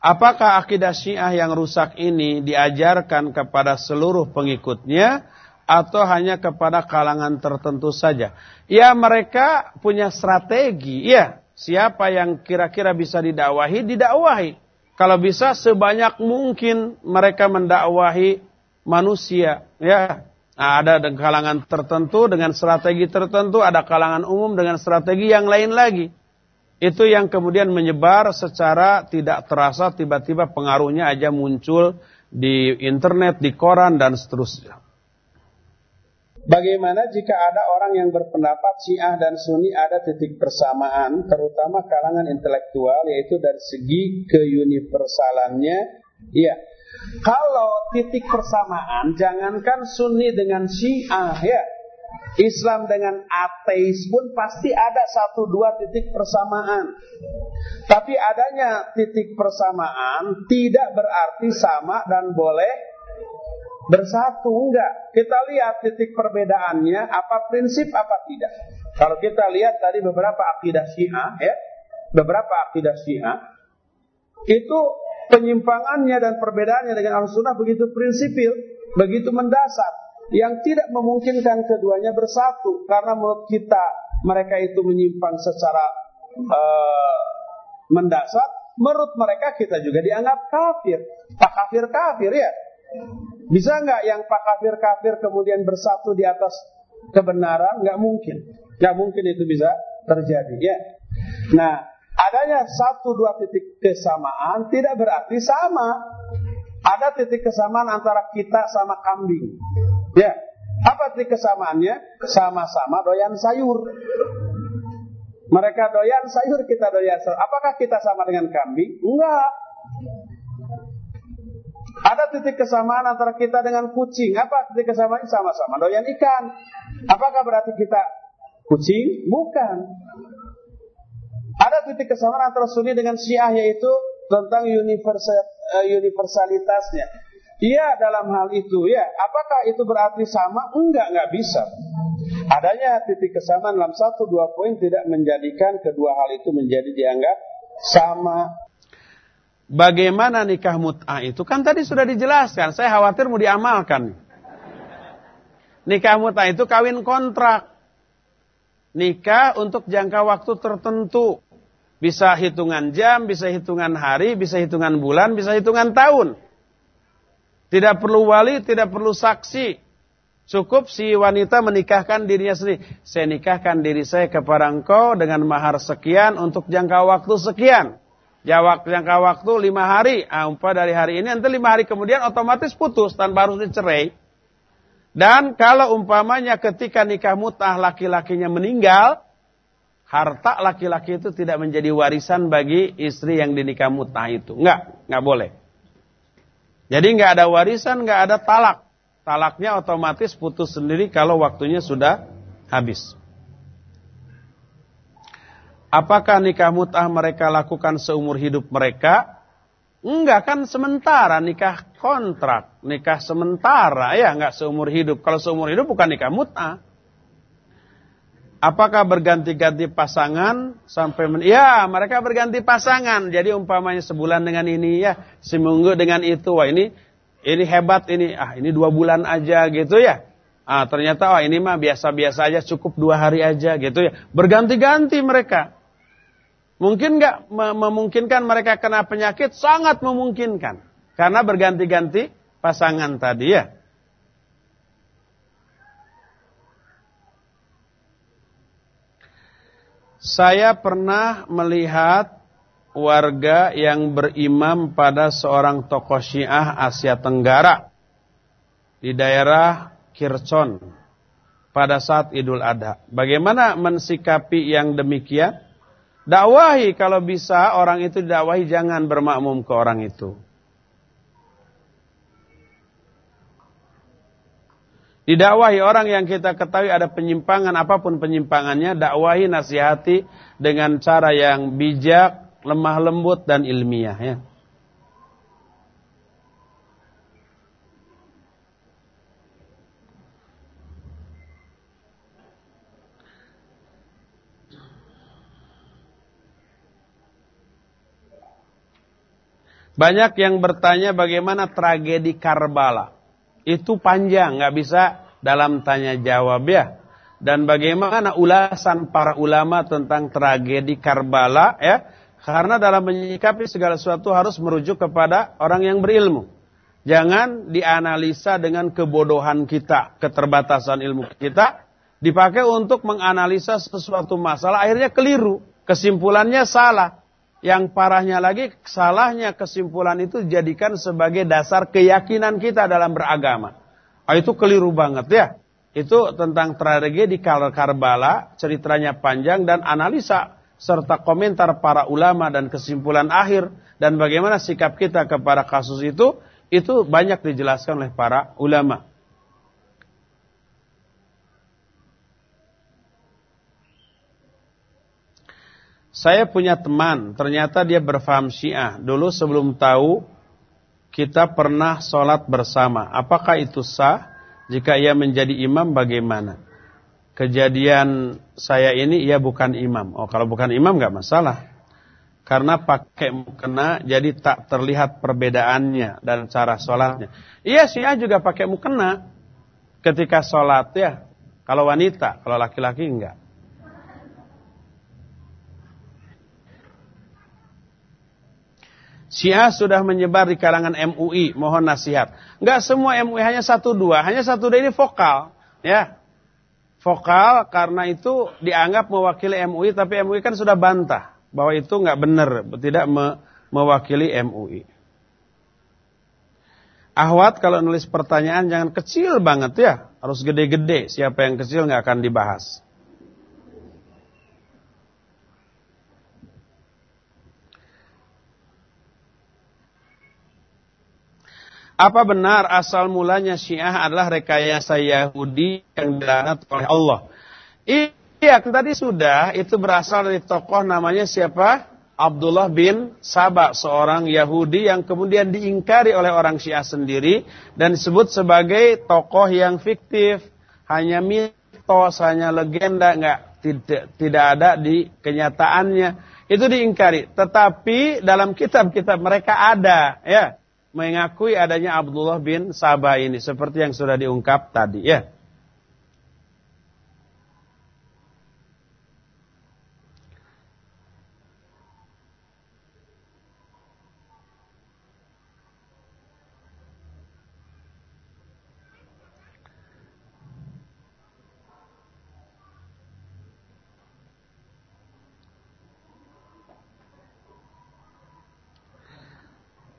Apakah akidah Syiah yang rusak ini diajarkan kepada seluruh pengikutnya atau hanya kepada kalangan tertentu saja? Ya mereka punya strategi. Ya, siapa yang kira-kira bisa didakwahi, didakwahi. Kalau bisa sebanyak mungkin mereka mendakwahi manusia. Ya, nah, ada kalangan tertentu dengan strategi tertentu, ada kalangan umum dengan strategi yang lain lagi. Itu yang kemudian menyebar secara tidak terasa tiba-tiba pengaruhnya aja muncul di internet, di koran dan seterusnya. Bagaimana jika ada orang yang berpendapat Syiah dan Sunni ada titik persamaan, terutama kalangan intelektual, yaitu dari segi keuniversalannya? Iya. Kalau titik persamaan, jangankan Sunni dengan Syiah, ya. Islam dengan ateis pun pasti ada satu dua titik persamaan. Tapi adanya titik persamaan tidak berarti sama dan boleh bersatu. Enggak. Kita lihat titik perbedaannya, apa prinsip apa tidak. Kalau kita lihat tadi beberapa akidah syiah, ya, beberapa akidah syiah, itu penyimpangannya dan perbedaannya dengan al-sunnah begitu prinsipil, begitu mendasar yang tidak memungkinkan keduanya bersatu. Karena menurut kita mereka itu menyimpang secara uh, mendasar. Menurut mereka kita juga dianggap kafir. Pak kafir kafir ya? Bisa nggak yang pak kafir kafir kemudian bersatu di atas kebenaran? Nggak mungkin. Nggak mungkin itu bisa terjadi ya? Nah adanya satu dua titik kesamaan tidak berarti sama. Ada titik kesamaan antara kita sama kambing Ya, apa sih kesamaannya? Sama-sama doyan sayur. Mereka doyan sayur, kita doyan sayur. Apakah kita sama dengan kambing? Enggak. Ada titik kesamaan antara kita dengan kucing. Apa titik kesamaan? Sama-sama doyan ikan. Apakah berarti kita kucing? Bukan. Ada titik kesamaan antara Sunni dengan Syiah yaitu tentang universal, uh, universalitasnya. Iya dalam hal itu ya. Apakah itu berarti sama? Enggak, enggak bisa. Adanya titik kesamaan dalam satu dua poin tidak menjadikan kedua hal itu menjadi dianggap sama. Bagaimana nikah mut'ah itu? Kan tadi sudah dijelaskan. Saya khawatir mau diamalkan. Nikah mut'ah itu kawin kontrak. Nikah untuk jangka waktu tertentu. Bisa hitungan jam, bisa hitungan hari, bisa hitungan bulan, bisa hitungan tahun. Tidak perlu wali, tidak perlu saksi. Cukup si wanita menikahkan dirinya sendiri. Saya nikahkan diri saya kepada engkau dengan mahar sekian untuk jangka waktu sekian. Jangka waktu lima hari. Ah, umpah dari hari ini nanti lima hari kemudian otomatis putus tanpa harus dicerai. Dan kalau umpamanya ketika nikah mutah laki-lakinya meninggal, harta laki-laki itu tidak menjadi warisan bagi istri yang dinikah mutah itu. Enggak, enggak boleh. Jadi nggak ada warisan, nggak ada talak. Talaknya otomatis putus sendiri kalau waktunya sudah habis. Apakah nikah mut'ah mereka lakukan seumur hidup mereka? Enggak kan sementara nikah kontrak, nikah sementara ya enggak seumur hidup. Kalau seumur hidup bukan nikah mut'ah. Apakah berganti-ganti pasangan sampai men ya mereka berganti pasangan. Jadi umpamanya sebulan dengan ini ya, seminggu dengan itu. Wah ini ini hebat ini. Ah ini dua bulan aja gitu ya. Ah, ternyata oh ini mah biasa-biasa aja cukup dua hari aja gitu ya. Berganti-ganti mereka. Mungkin nggak memungkinkan mereka kena penyakit? Sangat memungkinkan. Karena berganti-ganti pasangan tadi ya. Saya pernah melihat warga yang berimam pada seorang tokoh Syiah Asia Tenggara di daerah Kircon pada saat Idul Adha. Bagaimana mensikapi yang demikian? Dakwahi kalau bisa orang itu dakwahi jangan bermakmum ke orang itu. Didakwahi orang yang kita ketahui ada penyimpangan apa pun penyimpangannya, dakwahi nasihati dengan cara yang bijak, lemah lembut dan ilmiah ya. Banyak yang bertanya bagaimana tragedi Karbala. Itu panjang, nggak bisa dalam tanya jawab ya. Dan bagaimana ulasan para ulama tentang tragedi Karbala ya. Karena dalam menyikapi segala sesuatu harus merujuk kepada orang yang berilmu. Jangan dianalisa dengan kebodohan kita, keterbatasan ilmu kita. Dipakai untuk menganalisa sesuatu masalah, akhirnya keliru. Kesimpulannya salah. Yang parahnya lagi, salahnya kesimpulan itu dijadikan sebagai dasar keyakinan kita dalam beragama. Oh, itu keliru banget ya. Itu tentang tragedi di Karbala, ceritanya panjang dan analisa serta komentar para ulama dan kesimpulan akhir dan bagaimana sikap kita kepada kasus itu, itu banyak dijelaskan oleh para ulama. Saya punya teman, ternyata dia berfaham syiah. Dulu sebelum tahu, kita pernah sholat bersama. Apakah itu sah? Jika ia menjadi imam bagaimana? Kejadian saya ini ia bukan imam. Oh kalau bukan imam nggak masalah. Karena pakai mukena jadi tak terlihat perbedaannya dan cara sholatnya. Iya syiah juga pakai mukena ketika sholat ya. Kalau wanita, kalau laki-laki enggak. Syiah sudah menyebar di kalangan MUI, mohon nasihat. Enggak semua MUI hanya satu dua, hanya satu dua ini vokal, ya. Vokal karena itu dianggap mewakili MUI, tapi MUI kan sudah bantah bahwa itu enggak benar, tidak me mewakili MUI. Ahwat kalau nulis pertanyaan jangan kecil banget ya, harus gede-gede. Siapa yang kecil nggak akan dibahas. Apa benar asal mulanya Syiah adalah rekayasa Yahudi yang dilaknat oleh Allah? Iya, tadi sudah itu berasal dari tokoh namanya siapa? Abdullah bin Sabah, seorang Yahudi yang kemudian diingkari oleh orang Syiah sendiri dan disebut sebagai tokoh yang fiktif, hanya mitos, hanya legenda, enggak tidak tidak ada di kenyataannya. Itu diingkari. Tetapi dalam kitab-kitab mereka ada, ya mengakui adanya Abdullah bin Sabah ini seperti yang sudah diungkap tadi ya.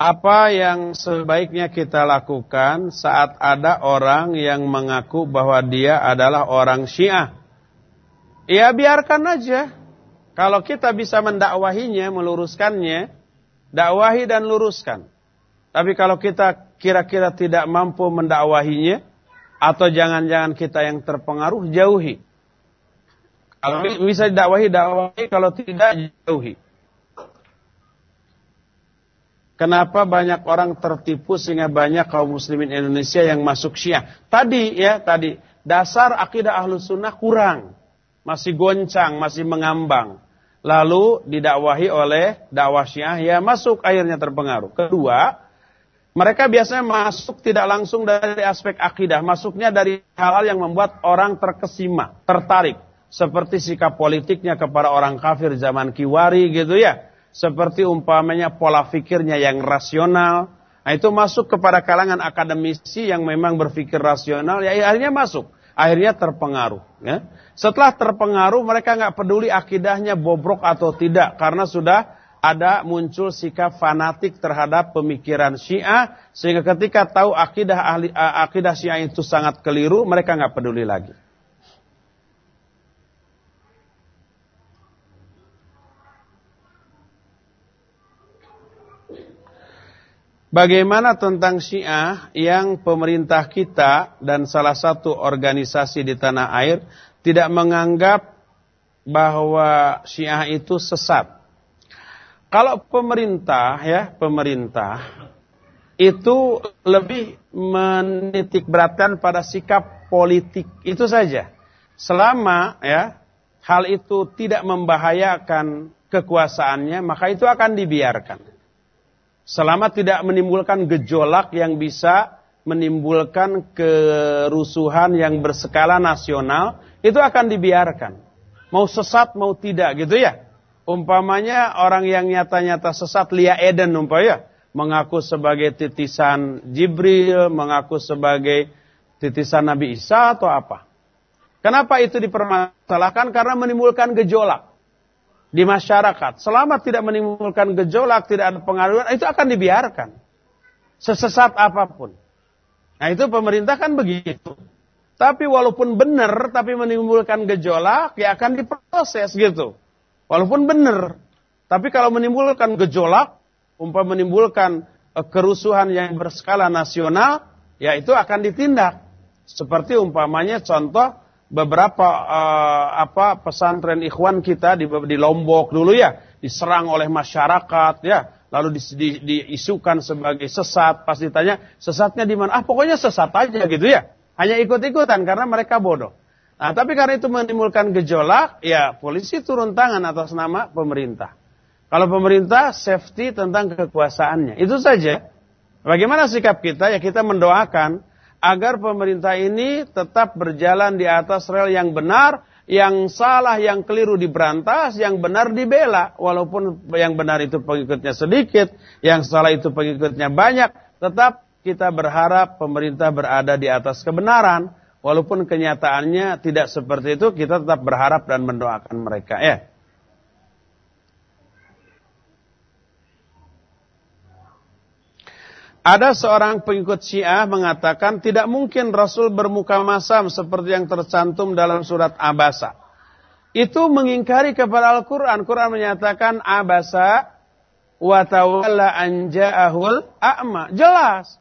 Apa yang sebaiknya kita lakukan saat ada orang yang mengaku bahwa dia adalah orang Syiah? Ya biarkan aja. Kalau kita bisa mendakwahinya, meluruskannya, dakwahi dan luruskan. Tapi kalau kita kira-kira tidak mampu mendakwahinya, atau jangan-jangan kita yang terpengaruh, jauhi. Kalau bisa didakwahi, dakwahi. Kalau tidak, jauhi. Kenapa banyak orang tertipu sehingga banyak kaum muslimin Indonesia yang masuk syiah? Tadi ya, tadi. Dasar akidah ahlus sunnah kurang. Masih goncang, masih mengambang. Lalu didakwahi oleh dakwah syiah, ya masuk akhirnya terpengaruh. Kedua, Mereka biasanya masuk tidak langsung dari aspek akidah, masuknya dari hal-hal yang membuat orang terkesima, tertarik. Seperti sikap politiknya kepada orang kafir zaman kiwari gitu ya. Seperti umpamanya pola pikirnya yang rasional. Nah itu masuk kepada kalangan akademisi yang memang berpikir rasional, ya akhirnya masuk. Akhirnya terpengaruh. Ya. Setelah terpengaruh mereka nggak peduli akidahnya bobrok atau tidak. Karena sudah ada muncul sikap fanatik terhadap pemikiran Syiah sehingga ketika tahu akidah ahli akidah Syiah itu sangat keliru mereka nggak peduli lagi. Bagaimana tentang Syiah yang pemerintah kita dan salah satu organisasi di tanah air tidak menganggap bahwa Syiah itu sesat? Kalau pemerintah ya, pemerintah itu lebih menitik beratkan pada sikap politik itu saja. Selama ya hal itu tidak membahayakan kekuasaannya, maka itu akan dibiarkan. Selama tidak menimbulkan gejolak yang bisa menimbulkan kerusuhan yang berskala nasional, itu akan dibiarkan. Mau sesat mau tidak gitu ya. Umpamanya orang yang nyata-nyata sesat Lia Eden umpamanya mengaku sebagai titisan Jibril, mengaku sebagai titisan Nabi Isa atau apa. Kenapa itu dipermasalahkan? Karena menimbulkan gejolak di masyarakat. Selama tidak menimbulkan gejolak, tidak ada pengaruhan, itu akan dibiarkan. Sesesat apa pun. Nah itu pemerintah kan begitu. Tapi walaupun benar, tapi menimbulkan gejolak, ya akan diproses gitu. Walaupun benar. Tapi kalau menimbulkan gejolak, umpam menimbulkan uh, kerusuhan yang berskala nasional, ya itu akan ditindak. Seperti umpamanya contoh beberapa uh, apa pesantren ikhwan kita di, di Lombok dulu ya, diserang oleh masyarakat ya, lalu di, di, diisukan sebagai sesat. Pas ditanya sesatnya di mana? Ah pokoknya sesat aja gitu ya. Hanya ikut-ikutan karena mereka bodoh. Nah, tapi karena itu menimbulkan gejolak, ya polisi turun tangan atas nama pemerintah. Kalau pemerintah safety tentang kekuasaannya. Itu saja. Bagaimana sikap kita? Ya kita mendoakan agar pemerintah ini tetap berjalan di atas rel yang benar, yang salah, yang keliru diberantas, yang benar dibela. Walaupun yang benar itu pengikutnya sedikit, yang salah itu pengikutnya banyak, tetap kita berharap pemerintah berada di atas kebenaran Walaupun kenyataannya tidak seperti itu, kita tetap berharap dan mendoakan mereka. Ya. Ada seorang pengikut Syiah mengatakan tidak mungkin Rasul bermuka masam seperti yang tercantum dalam surat Abasa. Itu mengingkari kepada Al-Quran. Quran menyatakan Abasa wa tawalla anja'ahul a'ma. Jelas.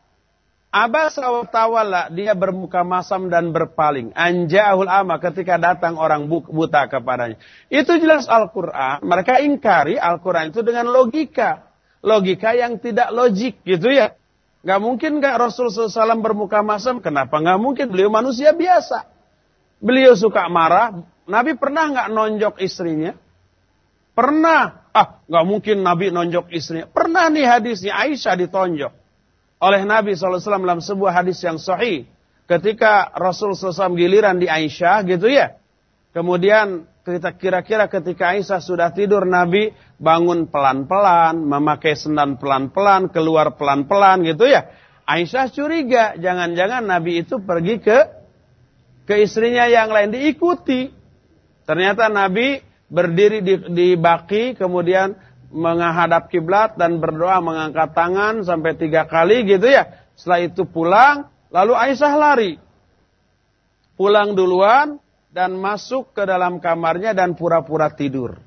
Abasa wa tawalla, dia bermuka masam dan berpaling. Anja'ahul ama ketika datang orang buta kepadanya. Itu jelas Al-Quran. Mereka ingkari Al-Quran itu dengan logika. Logika yang tidak logik gitu ya. Gak mungkin gak Rasul SAW bermuka masam. Kenapa gak mungkin? Beliau manusia biasa. Beliau suka marah. Nabi pernah gak nonjok istrinya? Pernah. Ah, gak mungkin Nabi nonjok istrinya. Pernah nih hadisnya Aisyah ditonjok oleh Nabi SAW dalam sebuah hadis yang sahih. Ketika Rasul SAW giliran di Aisyah gitu ya. Kemudian kira-kira ketika Aisyah sudah tidur Nabi bangun pelan-pelan, memakai sendan pelan-pelan, keluar pelan-pelan gitu ya. Aisyah curiga, jangan-jangan Nabi itu pergi ke ke istrinya yang lain diikuti. Ternyata Nabi berdiri di, di baki kemudian menghadap kiblat dan berdoa mengangkat tangan sampai tiga kali gitu ya. Setelah itu pulang, lalu Aisyah lari. Pulang duluan dan masuk ke dalam kamarnya dan pura-pura tidur.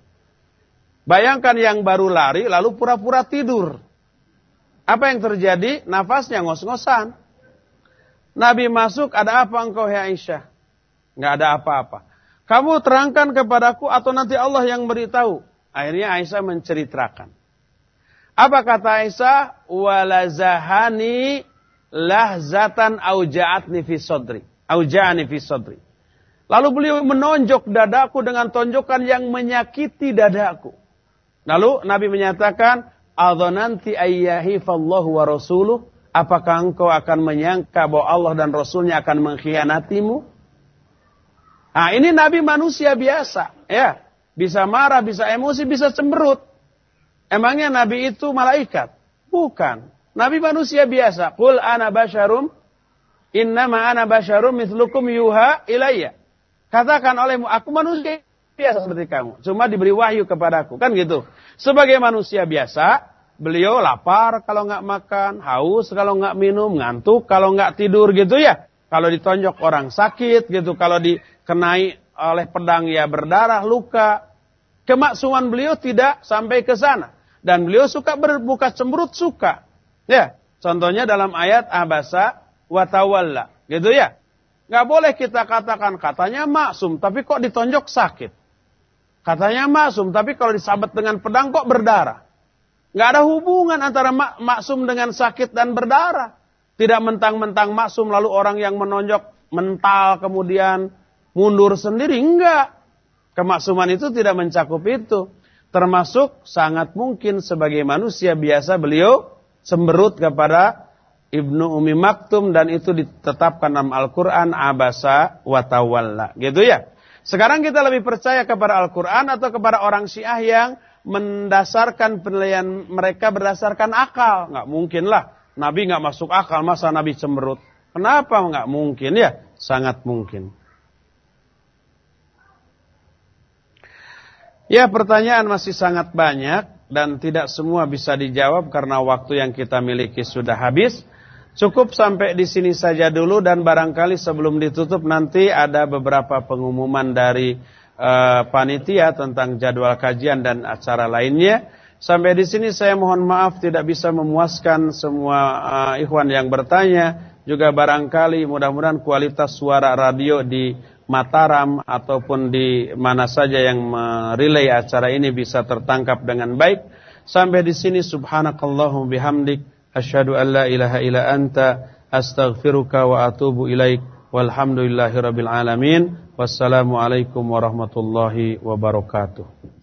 Bayangkan yang baru lari lalu pura-pura tidur. Apa yang terjadi? Nafasnya ngos-ngosan. Nabi masuk, ada apa engkau ya Aisyah? Nggak ada apa-apa. Kamu terangkan kepadaku atau nanti Allah yang beritahu. Akhirnya Aisyah menceritakan. Apa kata Aisyah? Walazahani lahzatan auja'atni fi sodri. Auja'ani fi sodri. Lalu beliau menonjok dadaku dengan tonjokan yang menyakiti dadaku. Lalu Nabi menyatakan, Adonanti ayyahi fallahu wa rasuluh. Apakah engkau akan menyangka bahwa Allah dan Rasulnya akan mengkhianatimu? Nah ini Nabi manusia biasa. ya Bisa marah, bisa emosi, bisa cemberut. Emangnya Nabi itu malaikat? Bukan. Nabi manusia biasa. Qul ana basyarum. Innama ana basyarum mithlukum yuha ilayya. Katakan olehmu, aku manusia biasa seperti kamu. Cuma diberi wahyu kepadaku. Kan gitu. Sebagai manusia biasa, beliau lapar kalau nggak makan, haus kalau nggak minum, ngantuk kalau nggak tidur gitu ya. Kalau ditonjok orang sakit gitu, kalau dikenai oleh pedang ya berdarah, luka. Kemaksuman beliau tidak sampai ke sana. Dan beliau suka berbuka cemberut, suka. Ya, contohnya dalam ayat abasa watawalla. Gitu ya. Nggak boleh kita katakan katanya maksum, tapi kok ditonjok sakit. Katanya maksum, tapi kalau disabet dengan pedang kok berdarah. Nggak ada hubungan antara mak maksum dengan sakit dan berdarah. Tidak mentang-mentang maksum lalu orang yang menonjok mental kemudian mundur sendiri. Enggak. Kemaksuman itu tidak mencakup itu. Termasuk sangat mungkin sebagai manusia biasa beliau semberut kepada Ibnu Umi Maktum dan itu ditetapkan dalam Al-Quran abasa watawalla. Gitu ya. Sekarang kita lebih percaya kepada Al-Quran atau kepada orang Syiah yang mendasarkan penilaian mereka berdasarkan akal. Nggak mungkin lah. Nabi nggak masuk akal, masa Nabi cemberut. Kenapa nggak mungkin ya? Sangat mungkin. Ya pertanyaan masih sangat banyak dan tidak semua bisa dijawab karena waktu yang kita miliki sudah habis. Cukup sampai di sini saja dulu dan barangkali sebelum ditutup nanti ada beberapa pengumuman dari uh, panitia tentang jadwal kajian dan acara lainnya. Sampai di sini saya mohon maaf tidak bisa memuaskan semua uh, ikhwan yang bertanya. Juga barangkali mudah-mudahan kualitas suara radio di Mataram ataupun di mana saja yang merelay acara ini bisa tertangkap dengan baik. Sampai di sini subhanakallahum bihamdik asyhadu an la ilaha illa anta astaghfiruka wa atubu ilaik. Walhamdulillahi rabbil alamin. Wassalamualaikum warahmatullahi wabarakatuh.